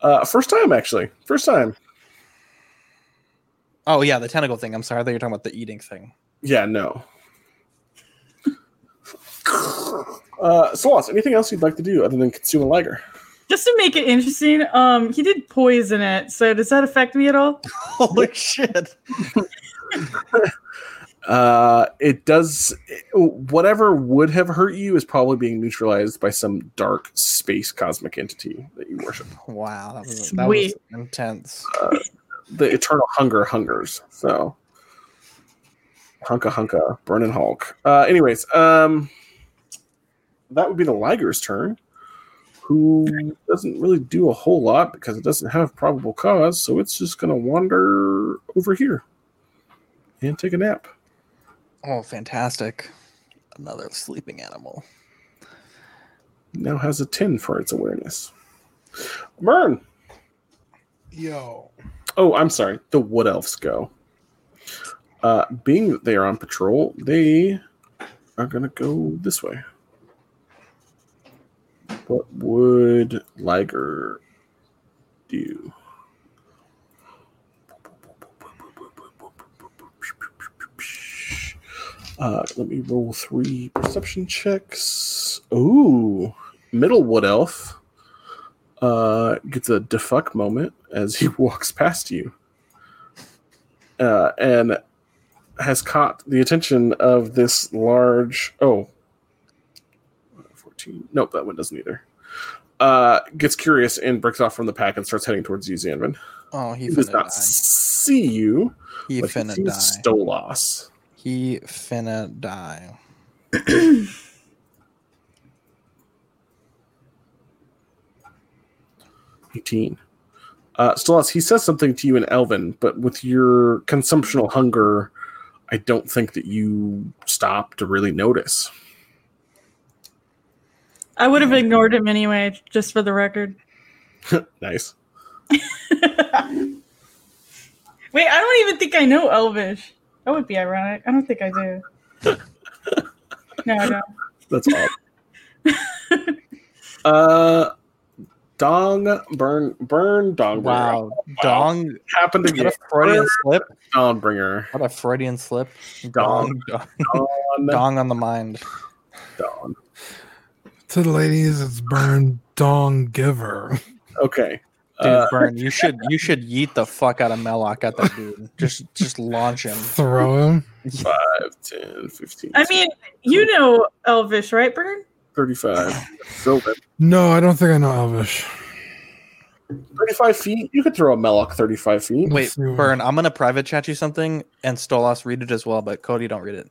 uh, first time actually. First time. Oh, yeah, the tentacle thing. I'm sorry. I thought you were talking about the eating thing. Yeah, no. Uh, Stolas, anything else you'd like to do other than consume a liger? Just to make it interesting, um, he did poison it. So does that affect me at all? Holy shit. Uh, it does. Whatever would have hurt you is probably being neutralized by some dark space cosmic entity that you worship. Wow. That was, that was Sweet. intense. the eternal hunger hungers. So hunka hunka, burning Hulk. Uh, anyways, um, that would be the Liger's turn, who doesn't really do a whole lot because it doesn't have probable cause. So it's just gonna wander over here and take a nap. Oh, fantastic. Another sleeping animal. Now has a ten for its awareness. Burn. Yo. Oh, I'm sorry. The wood elves go. Uh, being that they are on patrol, they are going to go this way. What would Liger do? Uh, let me roll three perception checks. Ooh, middle wood elf uh, gets a defuck moment as he walks past you uh, and has caught the attention of this large. Oh, 14. Nope, that one doesn't either. Uh, gets curious and breaks off from the pack and starts heading towards you, Zanvin. Oh, he He does not die. see you, He he finna sees die. Stolas. He finna die. 18. Uh, Stolas, he says something to you in Elven, but with your consumptional hunger, I don't think that you stop to really notice. I would have ignored him anyway, just for the record. nice. Wait, I don't even think I know Elvish. That would be ironic. I don't think I do. no, I don't. That's odd. uh, dong burn burn dong. Wow. Dong. happened to What a Freudian slip. dong bringer. What a Freudian slip. Dong. Dong. Dong, dong on the mind. Dawn. To the ladies, it's Burn Dong Giver. Okay. Dude, Uh, Burn, you should you should yeet the fuck out of Melloc at that dude. Just just launch him. Throw him. 5, 10, 15, I mean, you know Elvish, right, Burn? 35. Sylvan. No, I don't think I know Elvish. 35 feet. You could throw a Melloc 35 feet. Wait, Burn, I'm gonna private chat you something and Stolas read it as well, but Cody don't read it.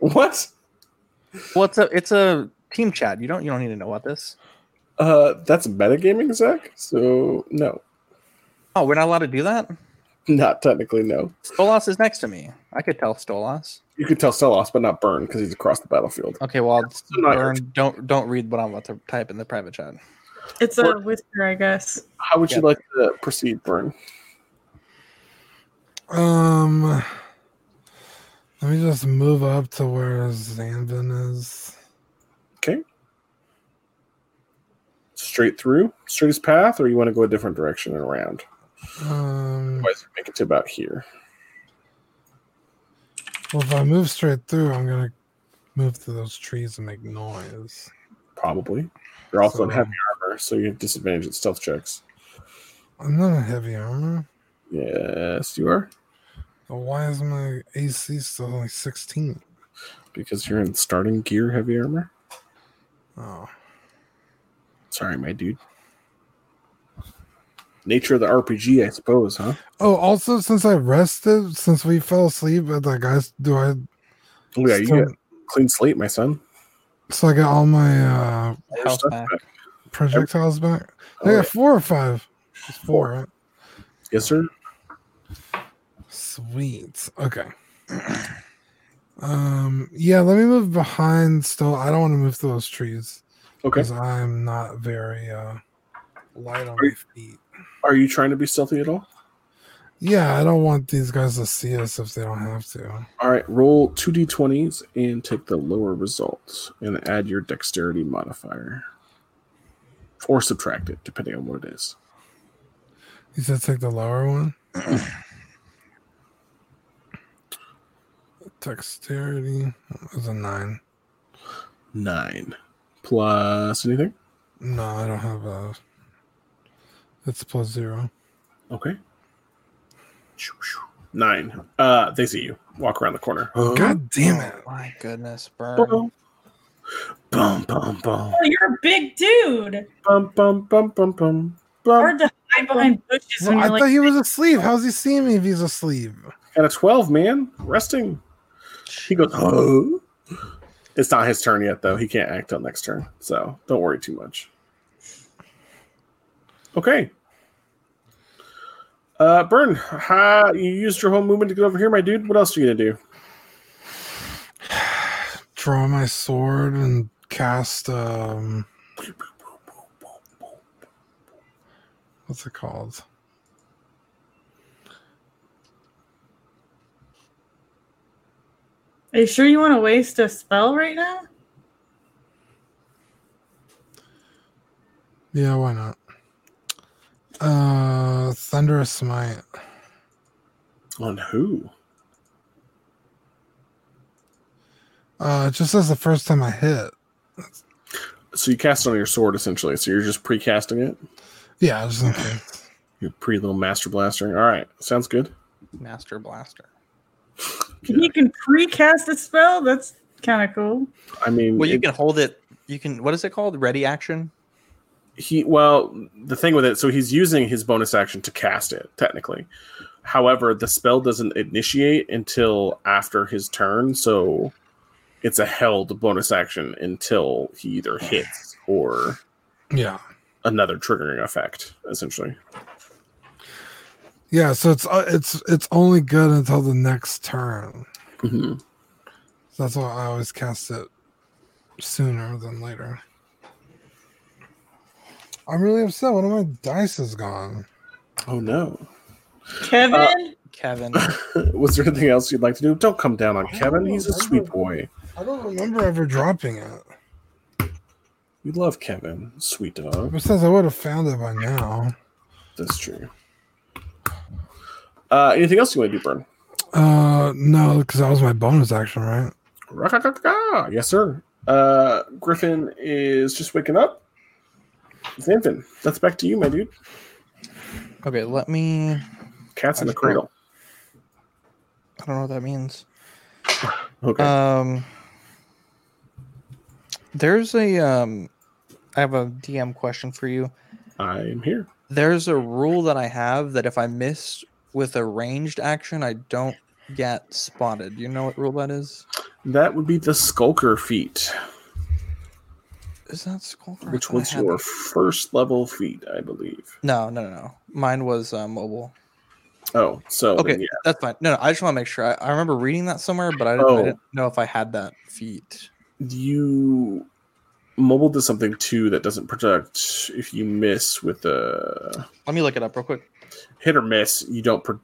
What? Well it's a it's a team chat. You don't you don't need to know about this. Uh, that's metagaming, Zach. So no, Oh, we're not allowed to do that? not technically. No, Stolas is next to me. I could tell Stolas. you could tell Stolas, but not Burn because he's across the battlefield. Okay, well not Burn, don't don't read what I'm about to type in the private chat. It's a whisper, I guess. How would you like to proceed, Burn? Um, let me just move up to where Zanvin is. Okay. Straight through, straightest path, or you want to go a different direction and around? Um, Otherwise, make it to about here. well, if I move straight through, I'm gonna move through those trees and make noise. Probably. You're also in heavy armor, so you have disadvantage at stealth checks. I'm not in heavy armor. Yes, you are, So why is my AC still only 16? because you're in starting gear heavy armor. Oh, Sorry, my dude. Nature of the RPG, I suppose, huh? oh. Also, since I rested, since we fell asleep at the guys, do I Oh, yeah, you get clean slate, my son. So I got all my uh Your back. back. projectiles back. Oh, I yeah. got four or five. It's four, right? Yes, sir. Sweet. Okay. Um. Yeah. Let me move behind. Still, I don't want to move through those trees Okay. because I'm not very uh light on Are my feet. Are you trying to be stealthy at all? Yeah, I don't want these guys to see us if they don't have to. All right, roll two d20s and take the lower result and add your dexterity modifier. Or subtract it, depending on what it is. You said take the lower one. Dexterity is a nine. Nine. Plus anything? No, I don't have a. It's plus zero. Okay. Shoo, shoo. Nine. Uh, they see you. Walk around the corner. Oh, God damn it! Oh my goodness, burn. Boom, bum, bum, bum, Oh, you're a big dude. bum, bum, bum, bum, bum, bum. Hard to hide behind bushes Well, when I you're thought like. he was asleep. How's he seeing me if he's asleep? Got a 12, man. Resting. He goes, oh. It's not his turn yet, though. He can't act till next turn. So don't worry too much. Okay. Uh, Burn, ha, you used your whole movement to get over here, my dude. What else are you to do? Draw my sword and cast. um What's it called? Are you sure you want to waste a spell right now? Yeah, why not? Uh, thunderous smite. On who? Uh, it just says the first time I hit. So you cast it on your sword, essentially. So you're just pre-casting it? Yeah, just in case. Your pre-little master blaster. All right. Sounds good. Master Blaster. You can pre-cast a spell. That's kind of cool. I mean, Well, you it- can hold it. You can. What is it called? Ready action. he well the thing with it so he's using his bonus action to cast it technically however the spell doesn't initiate until after his turn so it's a held bonus action until he either hits or Yeah. another triggering effect essentially Yeah, so it's uh, it's it's only good until the next turn. Mhm. That's why I always cast it sooner than later. I'm really upset. One of my dice is gone. oh no Kevin, Kevin. was there anything else you'd like to do don't come down on kevin he's a sweet boy I don't remember ever dropping it. we love kevin sweet dog Besides, I would have found it by now. that's true uh anything else you want to do burn Uh, no, because that was my bonus action, right? Yes, sir. Uh, Griffin is just waking up. Zanvin, that's back to you, my dude. Okay, let me. Cat's in the cradle. I don't know what that means. Okay. Um, there's a um, I have a DM question for you. I am here. There's a rule that I have that if I miss with a ranged action, I don't get spotted. You know what rule that is? That would be the Skulker feat, Is that Skulker? Which was your that. first level feat, I believe. No, no, no, no. Mine was uh, mobile. Oh, so Okay, then, yeah. that's fine. No, no, I just want to make sure. I, I remember reading that somewhere, but I didn't, Oh. I didn't know if I had that feat. you mobile does something too that doesn't protect if you miss with the. Let me look it up real quick. Hit or miss. You don't pro-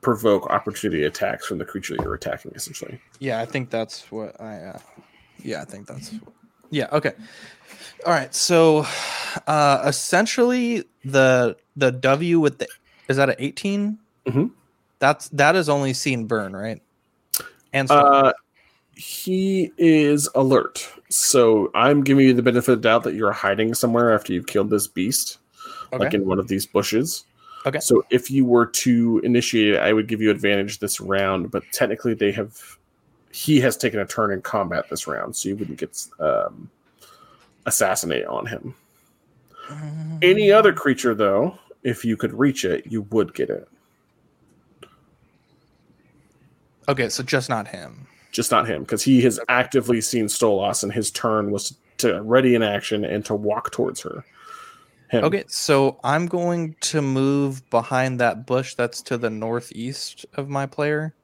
provoke opportunity attacks from the creature you're attacking. Essentially, Yeah, I think that's what I. Uh, yeah, I think that's. Yeah. Okay. All right. So, uh, essentially, the the W with the is that an 18 Mhm. That's that is only seen burn, right? And so, Uh, he is alert. So I'm giving you the benefit of the doubt that you're hiding somewhere after you've killed this beast, okay. like in one of these bushes. Okay. So if you were to initiate it, I would give you advantage this round, but technically they have he has taken a turn in combat this round, so you wouldn't get um, assassinate on him. Any other creature, though, if you could reach it, you would get it. Okay, so just not him. just not him, because he has actively seen Stolas, and his turn was to ready in action and to walk towards her. Him. Okay, so I'm going to move behind that bush that's to the northeast of my player.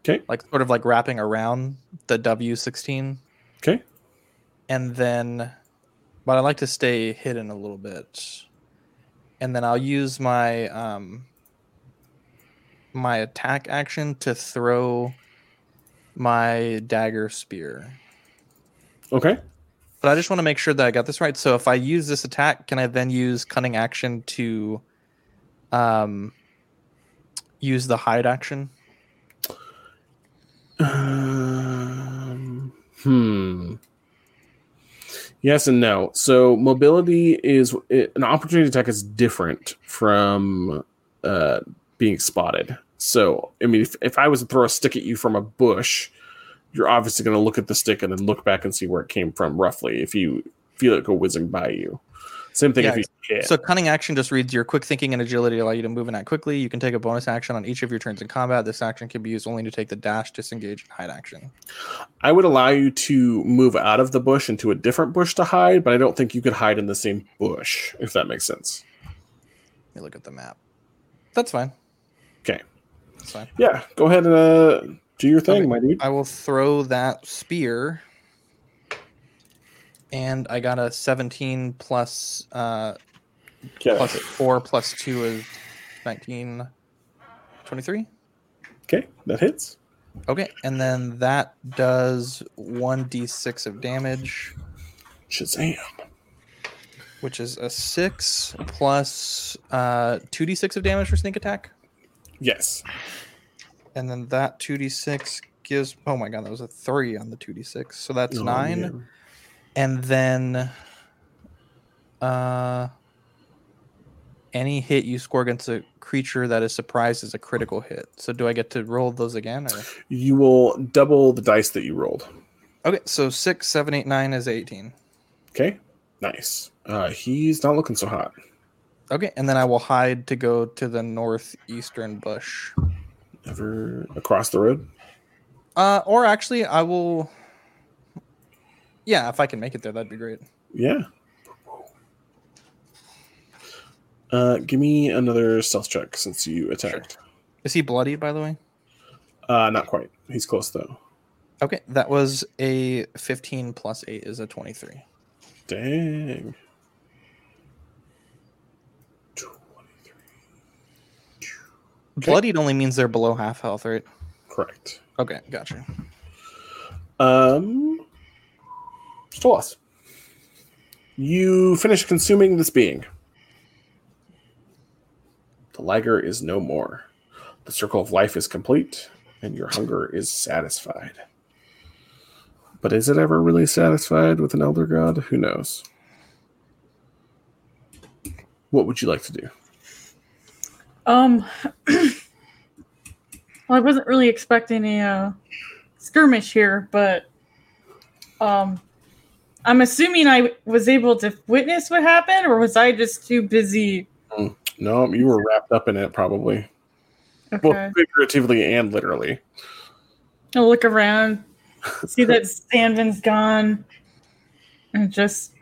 Okay. Like sort of like wrapping around the W16. Okay. And then but I like to stay hidden a little bit. And then I'll use my um my attack action to throw my dagger spear. Okay. But I just want to make sure that I got this right. So if I use this attack, can I then use cunning action to um use the hide action? Um, hmm. Yes and no. So mobility is it, an opportunity attack is different from uh, being spotted. So I mean, if, if I was to throw a stick at you from a bush, you're obviously going to look at the stick and then look back and see where it came from roughly. If you feel it go whizzing by you, same thing Yeah, if you hit. So cunning action just reads your quick thinking and agility allow you to move and act quickly. You can take a bonus action on each of your turns in combat. This action can be used only to take the dash, disengage, and hide action. I would allow you to move out of the bush into a different bush to hide, but I don't think you could hide in the same bush if that makes sense. Let me look at the map. That's fine. Okay. That's fine. Yeah, go ahead and uh, do your thing, Okay. my dude. I will throw that spear. And I got a 17 plus uh Okay. plus 4 plus 2 is 19 23. Okay, that hits. Okay, and then that does 1d6 of damage, Shazam. which is a 6 plus uh 2d6 of damage for sneak attack. Yes. And then that 2d6 gives oh my god, that was a 3 on the 2d6. So that's Oh, 9. man. and then uh any hit you score against a creature that is surprised is a critical hit so do i get to roll those again or You will double the dice that you rolled. okay so six seven eight nine is 18 Okay. Nice. Uh, he's not looking so hot. okay and then i will hide to go to the northeastern bush Ever across the road? uh or actually i will yeah if i can make it there that'd be great Yeah. Uh, give me another stealth check since you attacked. is he bloody, by the way Uh, not quite. He's close though. okay that was a 15 plus 8 is a 23 Dang. 23. Okay. Bloodied only means they're below half health right Correct. okay gotcha Um, Stolas. You finish consuming this being. The liger is no more. The circle of life is complete, and your hunger is satisfied. But is it ever really satisfied with an elder god? Who knows? What would you like to do? Um, well, I wasn't really expecting a uh, skirmish here, but um, I'm assuming I was able to witness what happened, or was I just too busy? No, you were wrapped up in it, probably. Okay, Both figuratively and literally. I'll look around, see that Zanvin's gone, and just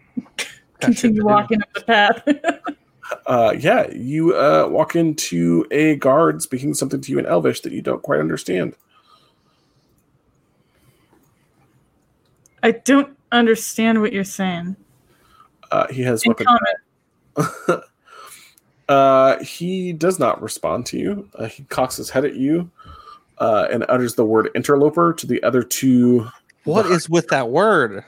continue walking up the path. Uh, yeah, you uh, walk into a guard speaking something to you in Elvish that you don't quite understand. I don't understand what you're saying. Uh, he has In weapon. Uh, he does not respond to you. Uh, he cocks his head at you uh, and utters the word interloper to the other two. What is with that word?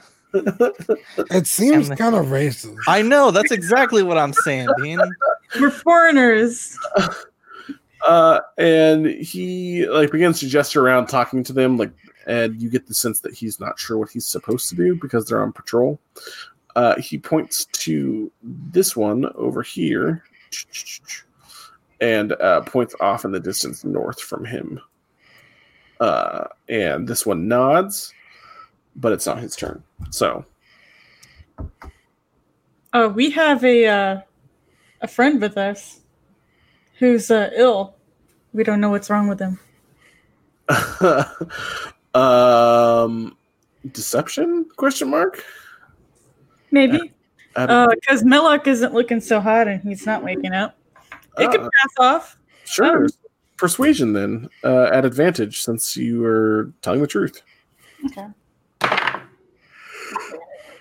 It seems And- kind of racist. I know that's exactly what I'm saying, Dean. we're foreigners. Uh, and he like begins to gesture around, talking to them. Like, and you get the sense that he's not sure what he's supposed to do because they're on patrol. Uh, he points to this one over here, and uh, points off in the distance north from him. Uh, and this one nods, but it's not his turn. So, Oh, we have a uh, a friend with us who's uh, ill. We don't know what's wrong with him. Um, deception? Question mark. Maybe. Out of- Because Millock isn't looking so hot and he's not waking up. It could Ah, pass off. sure. um, Persuasion then, uh, at advantage since you are telling the truth. Okay.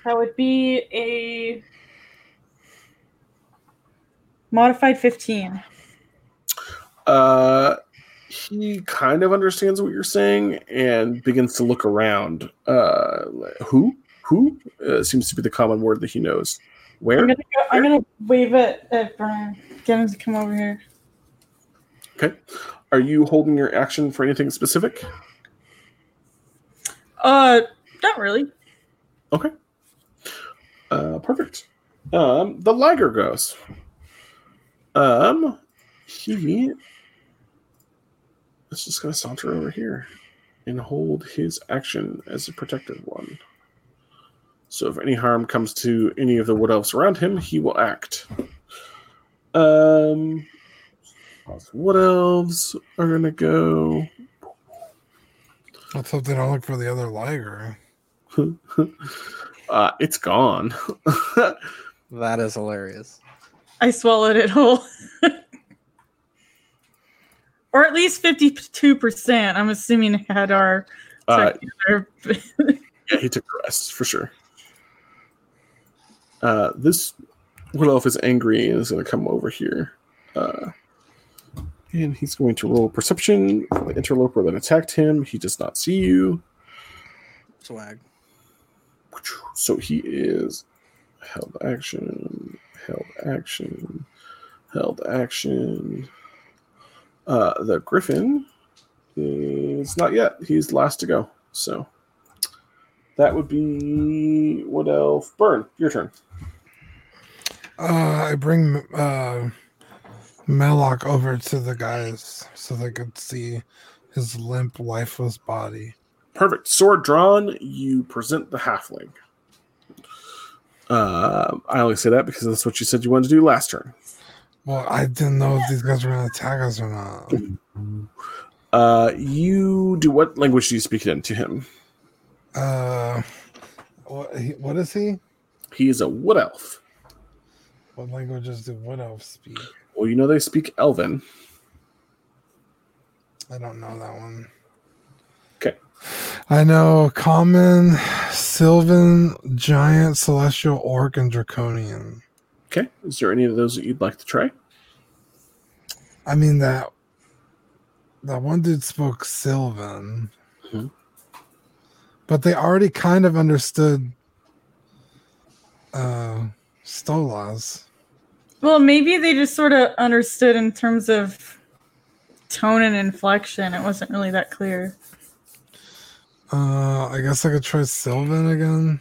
That would be a modified 15. Uh, he kind of understands what you're saying and begins to look around. Uh, who? Who? Uh, seems to be the common word that he knows. I'm Where? gonna, go, I'm gonna wave it at Brian. Get him to come over here. Okay. Are you holding your action for anything specific? Uh, not really. Okay. Uh, perfect. Um, the Liger goes. Um, he is just gonna saunter over here and hold his action as a protective one. So if any harm comes to any of the wood elves around him, he will act. Um, wood elves are gonna go. Let's hope they don't look for the other liger. uh, it's gone. That is hilarious. I swallowed it whole. or at least 52%. I'm assuming it had our. Uh, Yeah, he took the rest for sure. Uh, this wood elf is angry and is going to come over here. Uh, and he's going to roll perception for the interloper that attacked him. He does not see you. Swag. So he is held action, held action, held action. Uh, the griffin is not yet. He's last to go. So that would be what elf? Burn. Your turn. Uh, I bring uh, over to the guys so they could see his limp, lifeless body. Perfect. Sword drawn. You present the halfling. Uh, I only say that because that's what you said you wanted to do last turn. Well, I didn't know if these guys were going to attack us or not. Uh, you do what language do you speak in to him? Uh, what, what is he? He is a wood elf. What languages do wood elves speak? Well, you know they speak Elven. I don't know that one. Okay. I know common, sylvan, giant, celestial, orc, and draconian. Okay. Is there any of those that you'd like to try? I mean that that one dude spoke Sylvan, Mhm. but they already kind of understood uh Stolas. well, maybe they just sort of understood in terms of tone and inflection. It wasn't really that clear. Uh, I guess I could try Sylvan again.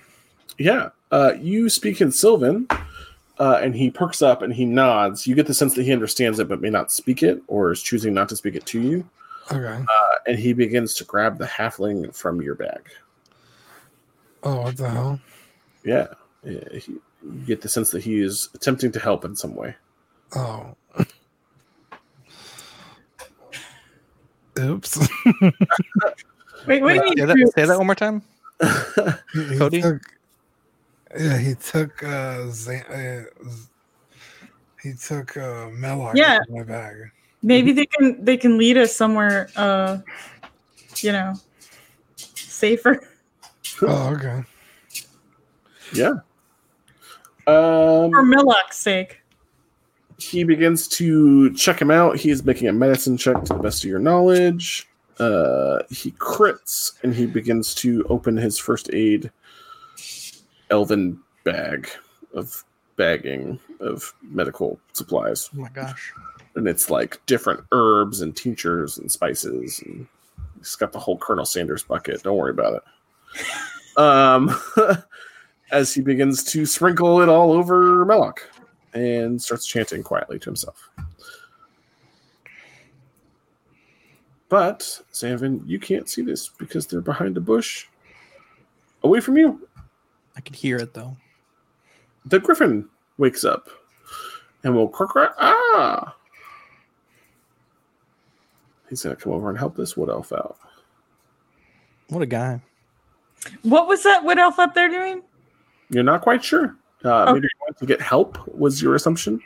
Yeah. Uh, you speak in Sylvan, uh, and he perks up and he nods. You get the sense that he understands it but may not speak it or is choosing not to speak it to you. Okay. Uh, and he begins to grab the halfling from your bag. Oh, what the hell? Yeah. yeah he, you get the sense that he is attempting to help in some way. Oh. Oops. Wait, what do you Say mean? that, say that one more time. He- he Cody? took- yeah, he took uh, Z- uh he took uh Melloc Yeah. my bag. Maybe they can they can lead us somewhere. Uh, you know, safer. Oh, okay. Yeah. Um, For Melloc's sake. he begins to check him out. He's making a medicine check to the best of your knowledge. Uh, he crits and he begins to open his first aid elven bag of bagging of medical supplies. Oh my gosh. And it's like different herbs and tinctures and spices. And he's got the whole Colonel Sanders bucket. Don't worry about it. Um, as he begins to sprinkle it all over Melloc and starts chanting quietly to himself. But, Zanvin, you can't see this because they're behind a bush away from you. I could hear it though. The griffin wakes up and will crack, crack, ah! He's going to come over and help this wood elf out. What a guy. What was that wood elf up there doing? You're not quite sure. Uh, Okay. Maybe you want to get help. Was your assumption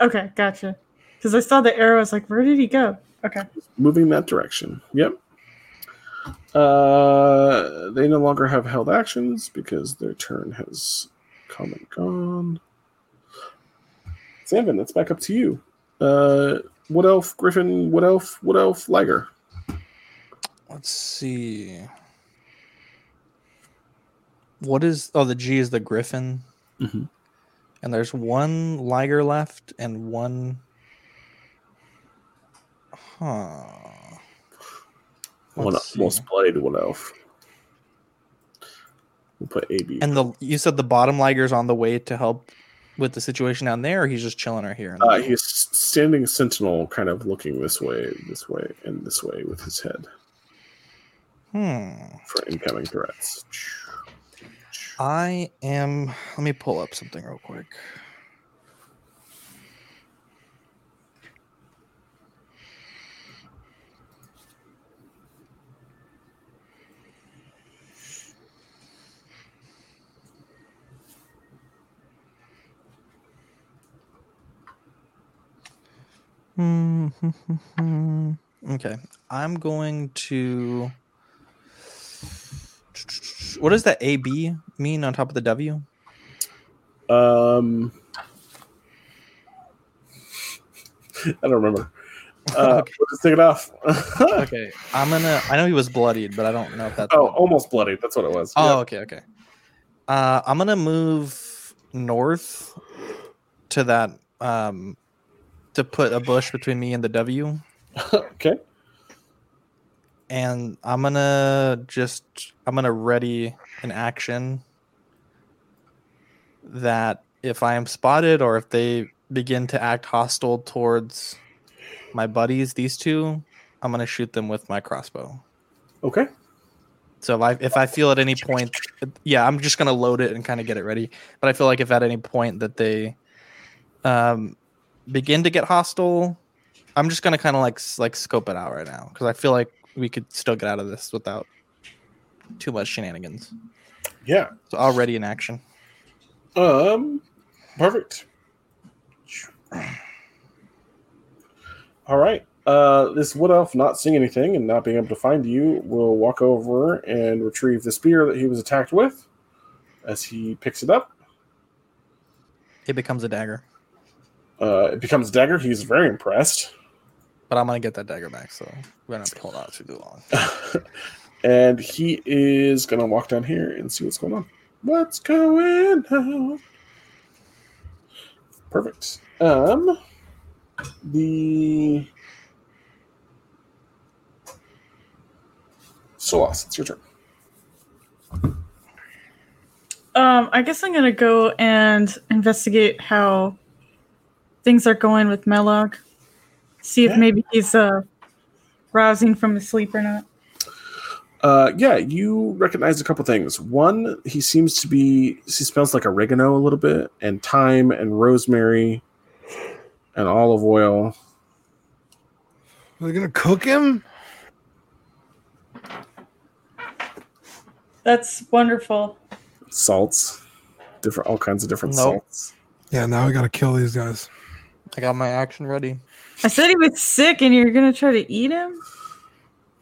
Okay, gotcha. Because I saw the arrow, I was like, where did he go? Okay. moving that direction? Yep. Uh, they no longer have held actions because their turn has come and gone. Zanvin, that's back up to you. Uh, Wood Elf, Griffin, what Elf, what Elf, Liger. Let's see. What is oh the G is the Griffin. Mhm. And there's one Liger left and one Huh. One see. most bloodied Wood Elf. We'll put AB. And the you said the bottom Liger's on the way to help with the situation down there, or he's just chilling right here. Uh, he's standing sentinel, kind of looking this way, this way, and this way with his head Hmm. for incoming threats. I am. Let me pull up something real quick. Okay, I'm going to. What does that AB mean on top of the W? Um, I don't remember. Uh, Okay. Just take it off. Okay, I'm gonna. I know he was bloodied, but I don't know if that's. oh, almost bloody. That's what it was. Oh, okay, okay. Uh, I'm gonna move north to that um to put a bush between me and the W, okay. and I'm gonna just I'm gonna ready an action that if I am spotted or if they begin to act hostile towards my buddies, these two, I'm gonna shoot them with my crossbow. Okay. So if I if I feel at any point, yeah, I'm just gonna load it and kind of get it ready. But I feel like if at any point that they um, begin to get hostile, I'm just gonna kind of like like scope it out right now because I feel like we could still get out of this without too much shenanigans. Yeah. So already in action. Um, perfect. All right. Uh, this wood elf not seeing anything and not being able to find you will walk over and retrieve the spear that he was attacked with. As he picks it up, It becomes a dagger, uh, it becomes dagger. He's very impressed, but I'm gonna get that dagger back. So we're gonna have to hold out too long. and he is gonna walk down here and see what's going on. What's going on? Perfect. Um, the Solas, it's your turn. Um, I guess I'm gonna go and investigate how things are going with Melloc. See if Yeah. maybe he's uh rousing from his sleep or not. Uh, yeah, you recognize a couple things. One, he seems to be, he smells like oregano a little bit, and thyme, and rosemary, and olive oil. Are they gonna cook him? That's wonderful. salts, different, all kinds of different Nope. salts. Yeah, now we gotta kill these guys. I got my action ready. I said he was sick and you're gonna try to eat him?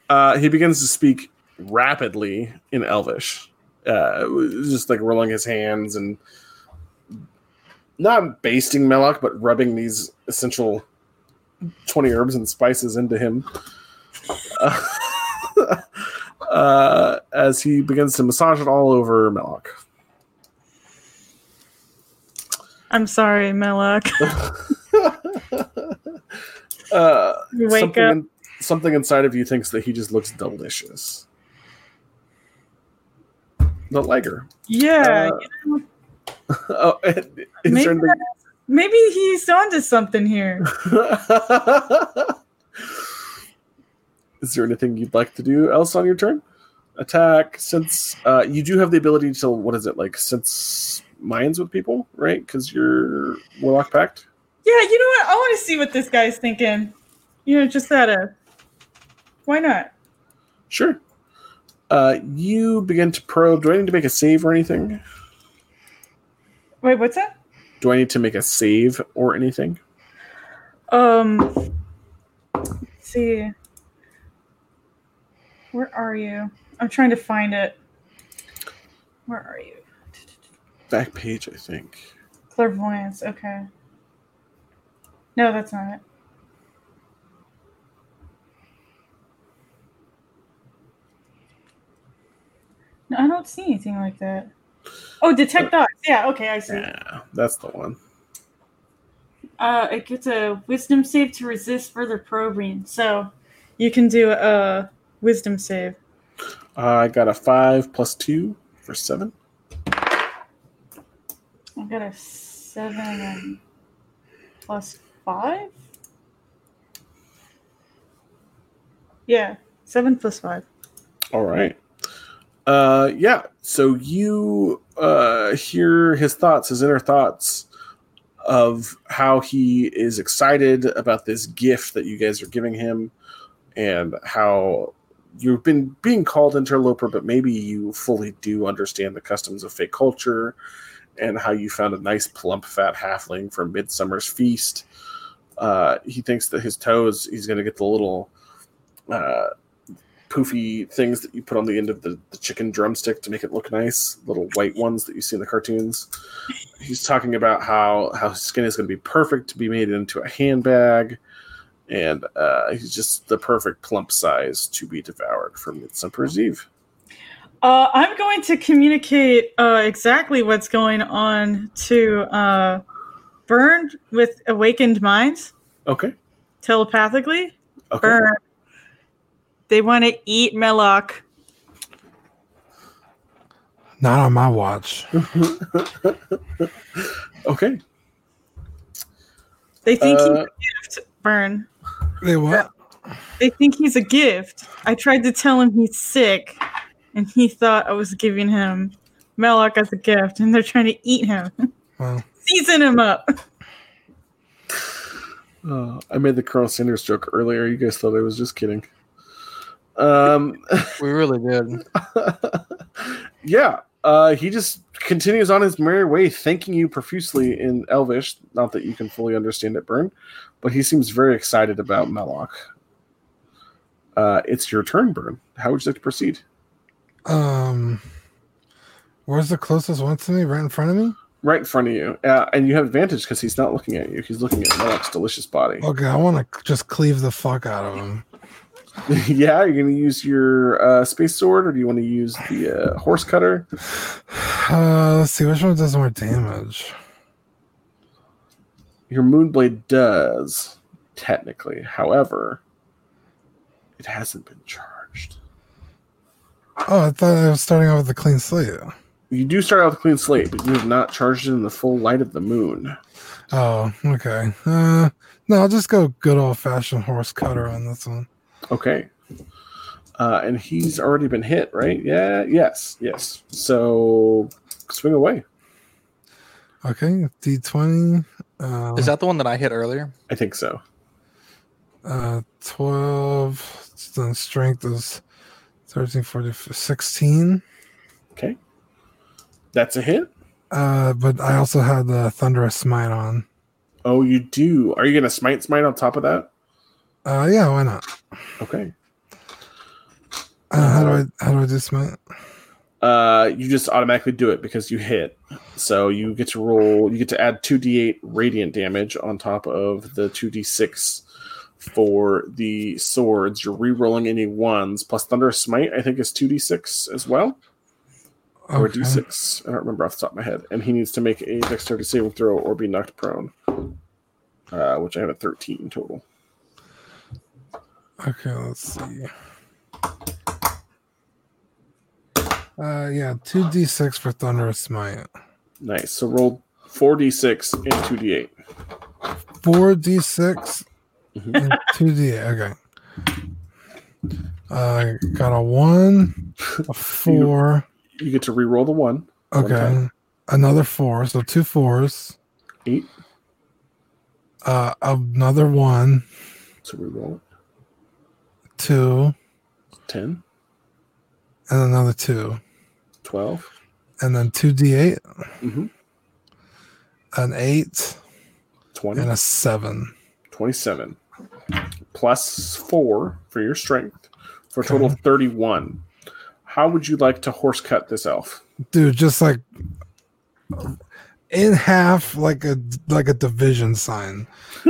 Uh, he begins to speak rapidly in Elvish, uh, just like rolling his hands and not basting Melloc, but rubbing these essential twenty herbs and spices into him. Uh, uh, as he begins to massage it all over Melloc. I'm sorry, Melloc. Uh, something, in- something inside of you thinks that he just looks delicious. The liger. Yeah, Uh, you know, oh, is maybe, anything- maybe he's onto something here. Is there anything you'd like to do else on your turn? Attack, since uh, you do have the ability to what is it like? Sense minds with people, right? Because you're Warlock Pact. Yeah, you know what? I want to see what this guy's thinking. You know, just out of why not? Sure. Uh, you begin to probe. Do I need to make a save or anything? Wait, what's that? Do I need to make a save or anything? Um, let's see. Where are you? I'm trying to find it. Where are you? Back page, I think. Clairvoyance. Okay. No, that's not it. No, I don't see anything like that. Oh, detect thoughts. Yeah. Okay, I see. Yeah, that's the one. Uh, it gets a wisdom save to resist further probing. So you can do a wisdom save. I got a five plus two for seven. I got a seven plus five. Yeah, seven plus five. All right. Uh, yeah. So you uh, hear his thoughts, his inner thoughts of how he is excited about this gift that you guys are giving him, and how you've been being called interloper, but maybe you fully do understand the customs of fake culture, and how you found a nice plump fat halfling from Midsummer's Feast. Uh, he thinks that his toes, he's going to get the little uh, poofy things that you put on the end of the, the chicken drumstick to make it look nice, little white ones that you see in the cartoons. He's talking about how how his skin is going to be perfect to be made into a handbag, and uh, he's just the perfect plump size to be devoured for Midsummer's Eve. Uh, I'm going to communicate uh, exactly what's going on to uh, Burn with awakened minds Okay. telepathically. Okay. Burn. They want to eat Melloc. Not on my watch. okay. They think he's Uh, a gift. Burn. They what? They think he's a gift. I tried to tell him he's sick, and he thought I was giving him Melloc as a gift, and they're trying to eat him, Well, season him up. Uh, I made the Colonel Sanders joke earlier. You guys thought I was just kidding. Um. We really did. yeah, uh, he just continues on his merry way, thanking you profusely in Elvish. Not that you can fully understand it, Burn, but he seems very excited about Melloc. Uh, it's your turn, Burn. How would you like to proceed? um, where's the closest one to me? Right in front of me? Right in front of you, uh, and you have advantage because he's not looking at you. He's looking at Melloc's delicious body. Okay, I want to just cleave the fuck out of him. yeah, you're going to use your uh, space sword, or do you want to use the uh, horse cutter? Uh, let's see which one does more damage. Your Moonblade does, technically. However, it hasn't been charged. Oh, I thought I was starting off with a clean slate. You do start out with a clean slate, but you have not charged it in the full light of the moon. Oh, okay. Uh, no, I'll just go good old fashioned horse cutter on this one. Okay. Uh, and he's already been hit, right? Yeah, yes, yes. So swing away. Okay, D twenty. Uh, Is that the one that I hit earlier? I think so. uh twelve? Then strength is 13, 40, 16. Okay. That's a hit. Uh, but I also had the thunderous smite on. Oh, you do. Are you going to smite smite on top of that? Uh, yeah, why not? Okay. Uh, how do I how do I do smite? Uh, you just automatically do it because you hit. So you get to roll. You get to add two d8 radiant damage on top of the two d6 for the swords. You're re-rolling any ones plus thunderous smite. I think is two d6 as well, or Okay. d6. I don't remember off the top of my head. And he needs to make a dexterity saving throw or be knocked prone. Uh, which I have a 13 total. Okay, let's see. Uh, yeah, two d six for thunderous smite. Nice. So roll 4d6 and 2d8. Four d six Mhm. and two d eight. Okay. Uh, got a one, a four. You get to re-roll the one. One Okay, time. another four. So two fours. Eight. Uh, another one, So re-roll it. two, 10. and another two, 12. and then two d8, Mm-hmm. an eight, 20. and a seven. 27. Plus 4 for your strength for a total of 31. How would you like to horse cut this elf? Dude, just like in half, like a like a division sign.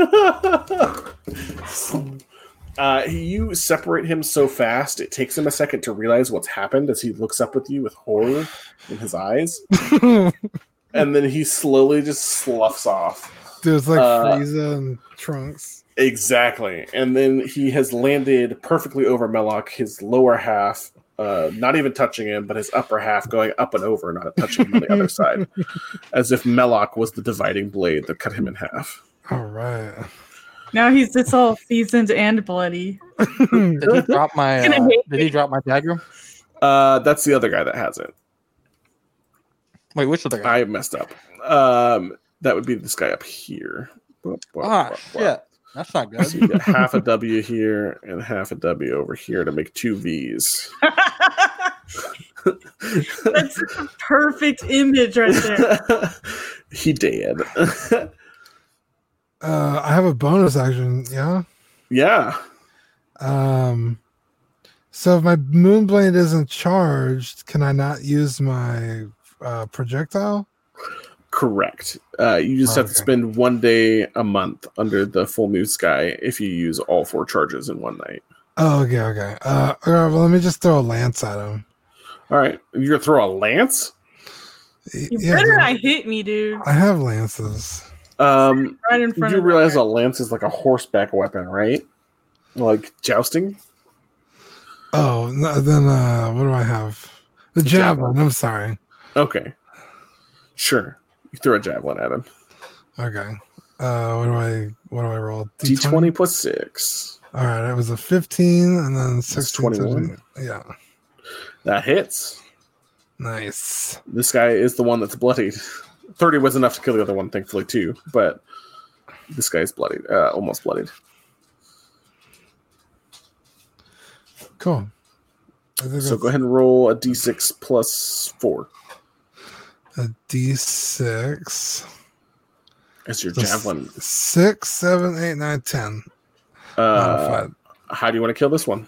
Uh, you separate him so fast, it takes him a second to realize what's happened as he looks up with you with horror in his eyes. and then he slowly just sloughs off. Dude, it's like Uh, Frieza and Trunks. Exactly. And then he has landed perfectly over Melloc, his lower half, uh, not even touching him, but his upper half going up and over, not touching him on the other side. As if Melloc was the dividing blade that cut him in half. All right. Now he's just all seasoned and bloody. Did he drop my? Uh, did he drop my dagger? Uh, that's the other guy that has it. Wait, which other guy? I messed up. Um, that would be this guy up here. ah, shit. That's not So you good. get half a W here and half a W over here to make two V's. That's a perfect image right there. he did. Uh, I have a bonus action. Yeah. yeah. Um. So if my moonblade isn't charged, can I not use my uh, projectile? Correct. Uh, you just have to spend one day a month under the full moon sky if you use all four charges in one night. Oh, okay, okay. Uh, all right, well, let me just throw a lance at him. All right. You're going to throw a lance? Y- You yeah, better dude, not hit me, dude. I have lances. Um, Right in front you of realize a lance is like a horseback weapon, right? Like jousting? Oh, no, then uh, what do I have? The javelin. javelin. I'm sorry. Okay. Sure. You throw a javelin at him. Okay. Uh, what do I what do I roll? D20 plus 6. All right, it was a 15 and then That's 16. 21. Yeah. That hits. Nice. This guy is the one that's bloodied. 30 was enough to kill the other one, thankfully, too. But this guy's bloodied. Uh, almost bloodied. Cool. So go ahead and roll a d6 plus 4 a D6. as your This- javelin. Six, seven, eight, nine, ten. Uh, Modified. how do you want to kill this one?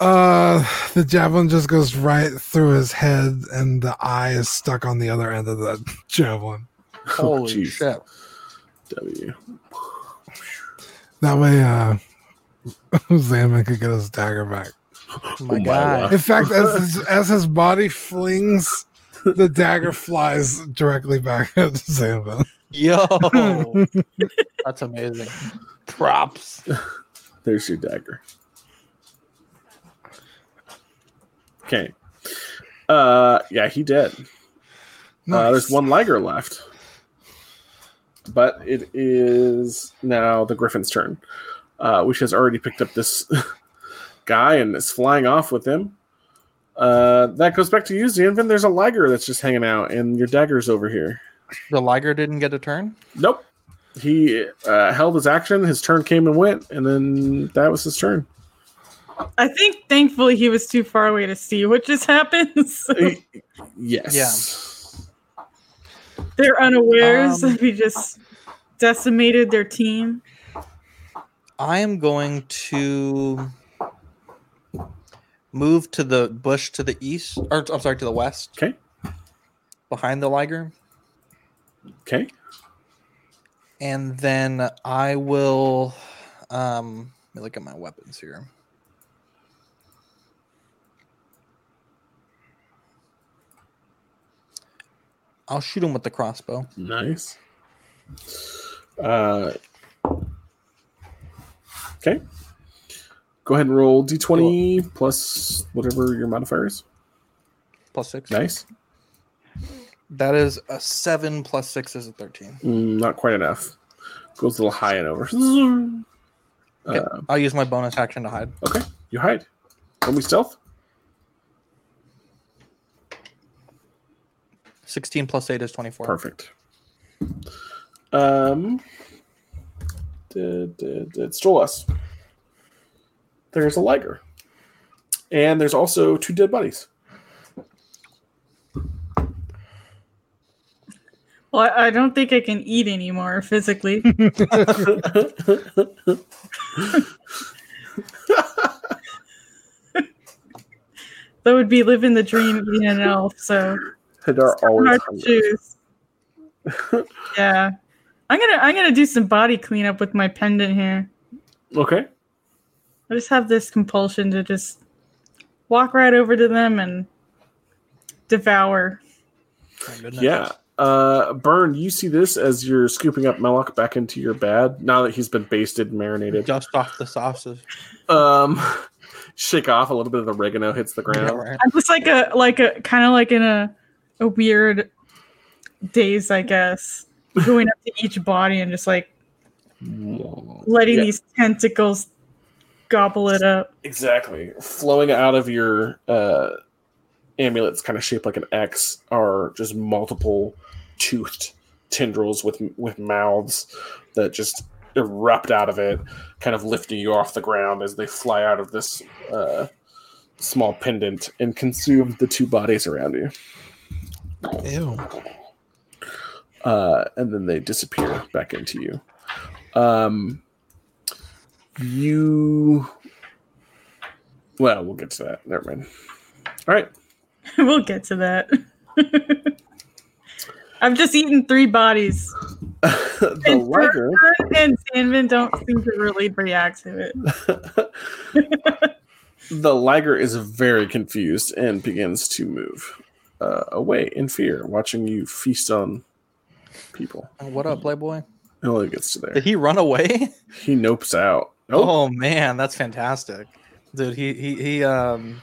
Uh, the javelin just goes right through his head, and the eye is stuck on the other end of the javelin. Holy jeez. shit! W. That way, uh, Zanvin could get his dagger back. Oh Oh my my god! God. In fact, as his, as his body flings, the dagger flies directly back at Zanvin. Yo, that's amazing. Props. There's your dagger. Okay. Uh, yeah, he did. Uh, there's one Liger left. But it is now the Griffin's turn, uh, which has already picked up this guy and is flying off with him. Uh, that goes back to you, Zanvin. There's a Liger that's just hanging out, and your dagger's over here. The Liger didn't get a turn. Nope. He uh, held his action, his turn came and went, and then that was his turn. I think thankfully he was too far away to see what just happened. so yes. they're unawares Um, that we just decimated their team. I am going to move to the bush to the east, or I'm sorry, to the west, Okay. behind the Liger, Okay. and then I will. Um, let me look at my weapons here. I'll shoot him with the crossbow. Nice. Uh, okay. Go ahead and roll d20 plus whatever your modifier is. Plus six. Nice. That is a seven plus six is a thirteen. Mm, not quite enough. Goes a little high and over. Okay, Uh, I'll use my bonus action to hide. okay. You hide. Roll me stealth. Sixteen plus eight is twenty-four. Perfect. Um, did, did, did Stolas. There's a liger. And there's also two dead bodies. Well, I I don't think I can eat anymore physically. that would be living the dream eating an elf. So Hadar always hard to choose. yeah, I'm gonna I'm gonna do some body cleanup with my pendant here. Okay. I just have this compulsion to just walk right over to them and devour. Yeah. Uh, Burn, you see this as you're scooping up Melloc back into your bad now that he's been basted and marinated. Just off the sauces. Um, shake off a little bit of the oregano hits the Yeah, ground. right. I'm just like a like a kind of like in a a weird daze, I guess, going up to each body and just like letting Yeah. these tentacles gobble it up. Exactly. Flowing out of your uh, amulets, kind of shaped like an X, are just multiple toothed tendrils with with mouths that just erupt out of it, kind of lifting you off the ground as they fly out of this uh, small pendant and consume the two bodies around you. Ew. uh, and then they disappear back into you. Um, you. Well, we'll get to that. Never mind. All right. we'll get to that. I've just eaten three bodies. the And liger. And Sandman don't seem to really react to it. the liger is very confused and begins to move uh, away in fear, watching you feast on people. What up, Playboy? It only gets to there. Did he run away? He nopes out. Nope. Oh man, that's fantastic, dude. He he he. Um,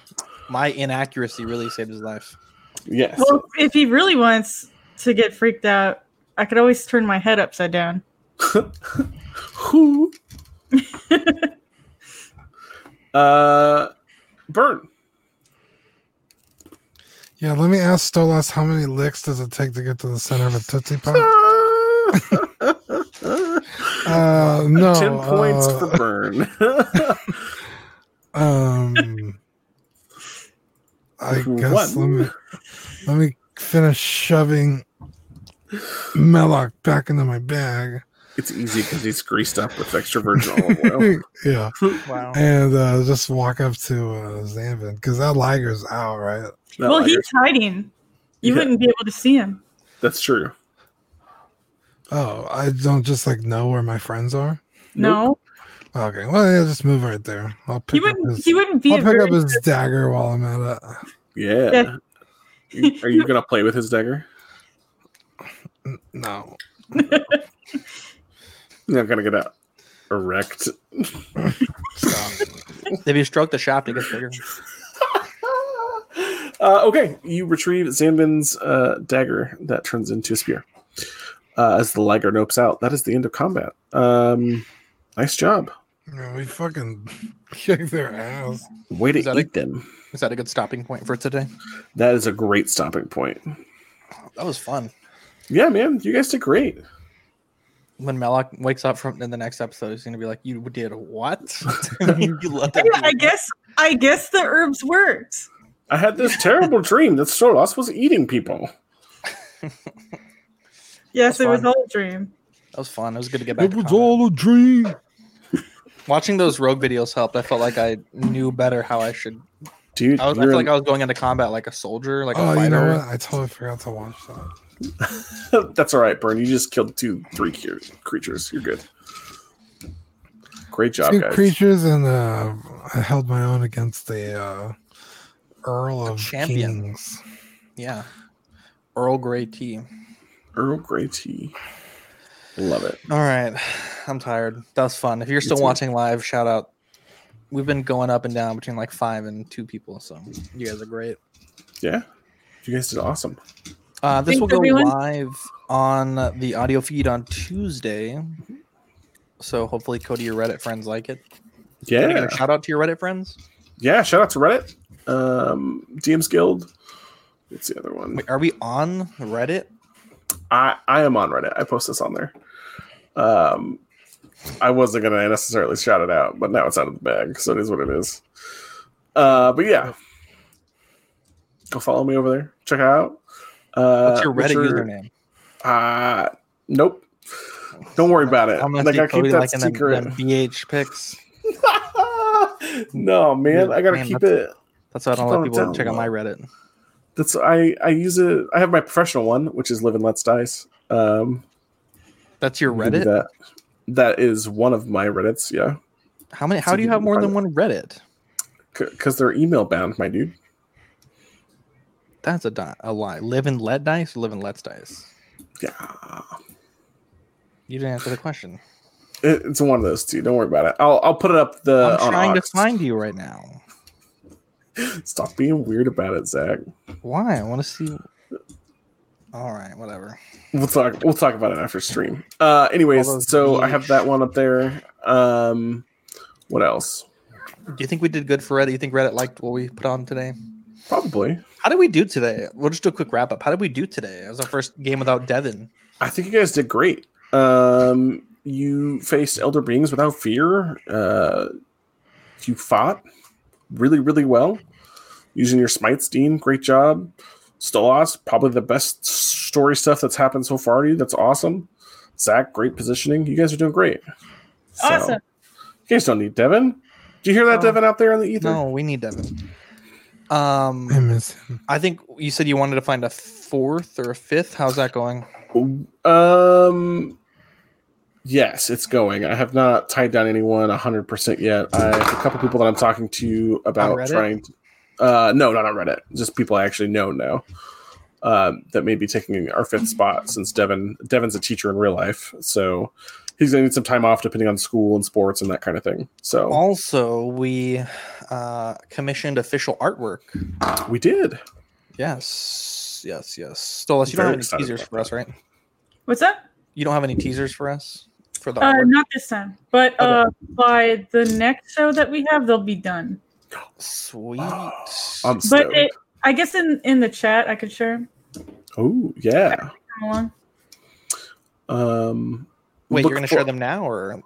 my inaccuracy really saved his life. Yes. Well, if he really wants to get freaked out, I could always turn my head upside down. Who? uh, Burn. Yeah, let me ask Stolas how many licks does it take to get to the center of a Tootsie Pop? Uh, no. Ten points uh, for Burn. Um, I guess What? let me let me finish shoving Melloc back into my bag. it's easy because he's greased up with extra virgin olive oil. yeah, Wow. and uh, just walk up to uh, Zanvin because that Liger's out, right? That well, liger- he's hiding. You Yeah. wouldn't be able to see him. That's true. Oh, I don't just like know where my friends are. No, Okay, well, yeah, just move right there. I'll pick up wouldn't. his. He wouldn't be. I'll pick up his dagger while I'm at it. Yeah. Yeah. Are you gonna play with his dagger? No, You're not gonna get out erect. If you stroke the shaft, it gets bigger. Uh, okay, you retrieve Zanvin's uh, dagger that turns into a spear. Uh, as the liger nopes out, that is the end of combat. Um, nice job. Yeah, we fucking kicked their ass. Way to Is that a- eat them. Is that a good stopping point for today? That is a great stopping point. That was fun. Yeah, man, you guys did great. When Melloc wakes up from in the next episode, he's gonna be like, "You did what? you let them Yeah, I guess. I guess the herbs worked. I had this terrible dream that Stolas was eating people. Yes, it was all a dream. that was fun. It was good to get back. It was all a dream. Watching those rogue videos helped. I felt like I knew better how I should. Dude, I, was, I feel like I was going into combat like a soldier, like a Oh, fighter. you know what? I totally forgot to watch that. that's all right, Burn. You just killed two, three creatures. You're good. Great job, Two guys. creatures, and uh, I held my own against the uh, Earl of champion. Kings. Yeah, Earl Grey tea. Earl Grey tea. Love it. All right, I'm tired. That was fun. If you're still too. watching live, shout out. We've been going up and down between like five and two people, so you guys are great. Yeah, you guys did awesome. Uh, this Thanks, will go everyone. live on the audio feed on Tuesday. So hopefully, Cody, your Reddit friends like it. Can I Yeah, a shout out to your Reddit friends. yeah. Shout out to Reddit, um, DM's Guild. What's the other one? Wait, are we on Reddit? I I am on Reddit. I post this on there. Um, I wasn't gonna necessarily shout it out, but now it's out of the bag, so it is what it is. Uh, but yeah, go follow me over there. Check it out. Uh, What's your Reddit Richard- username? Uh, nope. Don't worry about it. I'm gonna Like I keep that like in them, secret. them BH pics. no, man, I gotta Man, keep that's- it. That's why I don't let people check out my Reddit. That's I I use it. I have my professional one, which is Live and Let's Dice. Um, That's your you can do Reddit. That that is one of my Reddits. Yeah, How many? How So do you have more than one Reddit? because they're email bound, my dude. That's a, di- a lie. Live and let dice. Live and let's dice. Yeah, You didn't answer the question. it, it's one of those two. Don't worry about it. I'll I'll put it up the. I'm trying to find you right now. Stop being weird about it, Zach. Why? I want to see. All right, whatever. We'll talk. We'll talk about it after stream. Uh, anyways, so I have that one up there. Um, what else? Do you think we did good for Reddit? You think Reddit liked what we put on today? Probably. How did we do today? We'll just do a quick wrap up. How did we do today? It was our first game without Devin. I think you guys did great. Um, you faced elder beings without fear. Uh, you fought really, really well using your smites, Dean. Great job. Stolas, probably the best story stuff that's happened so far to you. That's awesome. Zach, great positioning. You guys are doing great. So, Awesome. You guys don't need Devin. Do you hear that, Oh. Devin, out there in the ether? No, we need Devin. Um, I miss him. I think you said you wanted to find a fourth or a fifth. How's that going? Um. Yes, it's going. I have not tied down anyone hundred percent yet. I have a couple people that I'm talking to about trying. To, uh, no, not on Reddit. Just people I actually know now. Um, that may be taking our fifth spot since Devin Devin's a teacher in real life, so he's gonna need some time off depending on school and sports and that kind of thing. So Also, we uh, commissioned official artwork. we did. Yes, yes, yes. Stolas, you don't have any teasers for us, right? What's that? You don't have any teasers for us for the Uh, artwork? not this time, but uh, by the next show that we have, they'll be done. Sweet. I'm But it, I guess in in the chat, I could share. oh yeah. Um. Wait, you're gonna for- share them now or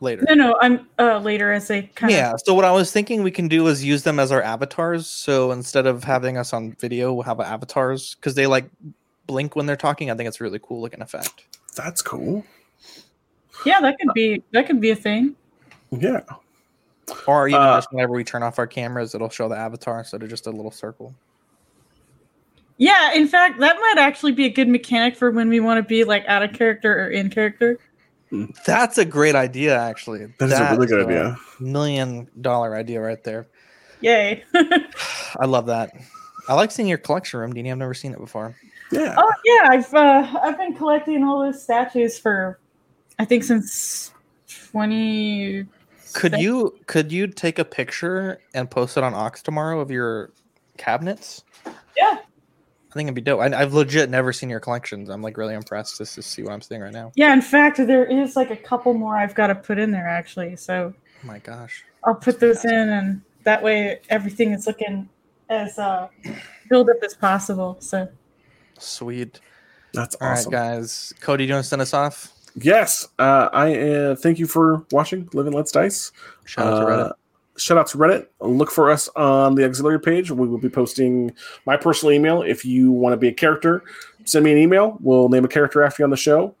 later? No, no, I'm uh later as they kind of. Yeah. So what I was thinking we can do is use them as our avatars. So instead of having us on video, we'll have avatars because they like blink when they're talking. I think it's a really cool looking effect. That's cool. Yeah, that could be that could be a thing. Yeah. Or even Uh, just whenever we turn off our cameras, it'll show the avatar instead of just a little circle. Yeah, in fact, that might actually be a good mechanic for when we want to be like out of character or in character. That's a great idea, actually. That is a really good That's idea. Million dollar idea right there. Yay! I love that. I like seeing your collection room, Deanie. I've never seen it before. Yeah. oh yeah, I've uh, I've been collecting all those statues for, I think since twenty. Could you could you take a picture and post it on Ox tomorrow of your cabinets? Yeah, I think it'd be dope. I, I've legit never seen your collections. I'm like really impressed just to see what I'm seeing right now. yeah. In fact, there is like a couple more I've got to put in there actually. So Oh my gosh. I'll put those in, and that way everything is looking as uh, build up as possible. So Sweet. That's All right, awesome. guys. Cody, do you want to send us off? Yes. Uh, I uh, thank you for watching Live and Let's Dice. Shout out to Reddit. Uh, Shout out to Reddit. Look for us on the auxiliary page. We will be posting my personal email. If you want to be a character, send me an email. We'll name a character after you on the show.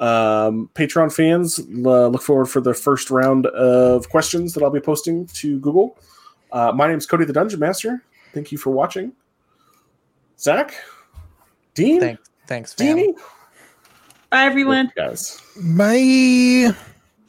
Um, Patreon fans, uh, look forward for the first round of questions that I'll be posting to Google. Uh, my name is Cody the Dungeon Master. Thank you for watching. Zach, Dean, Thanks, thanks, fam. Deanie, bye everyone. guys. Bye.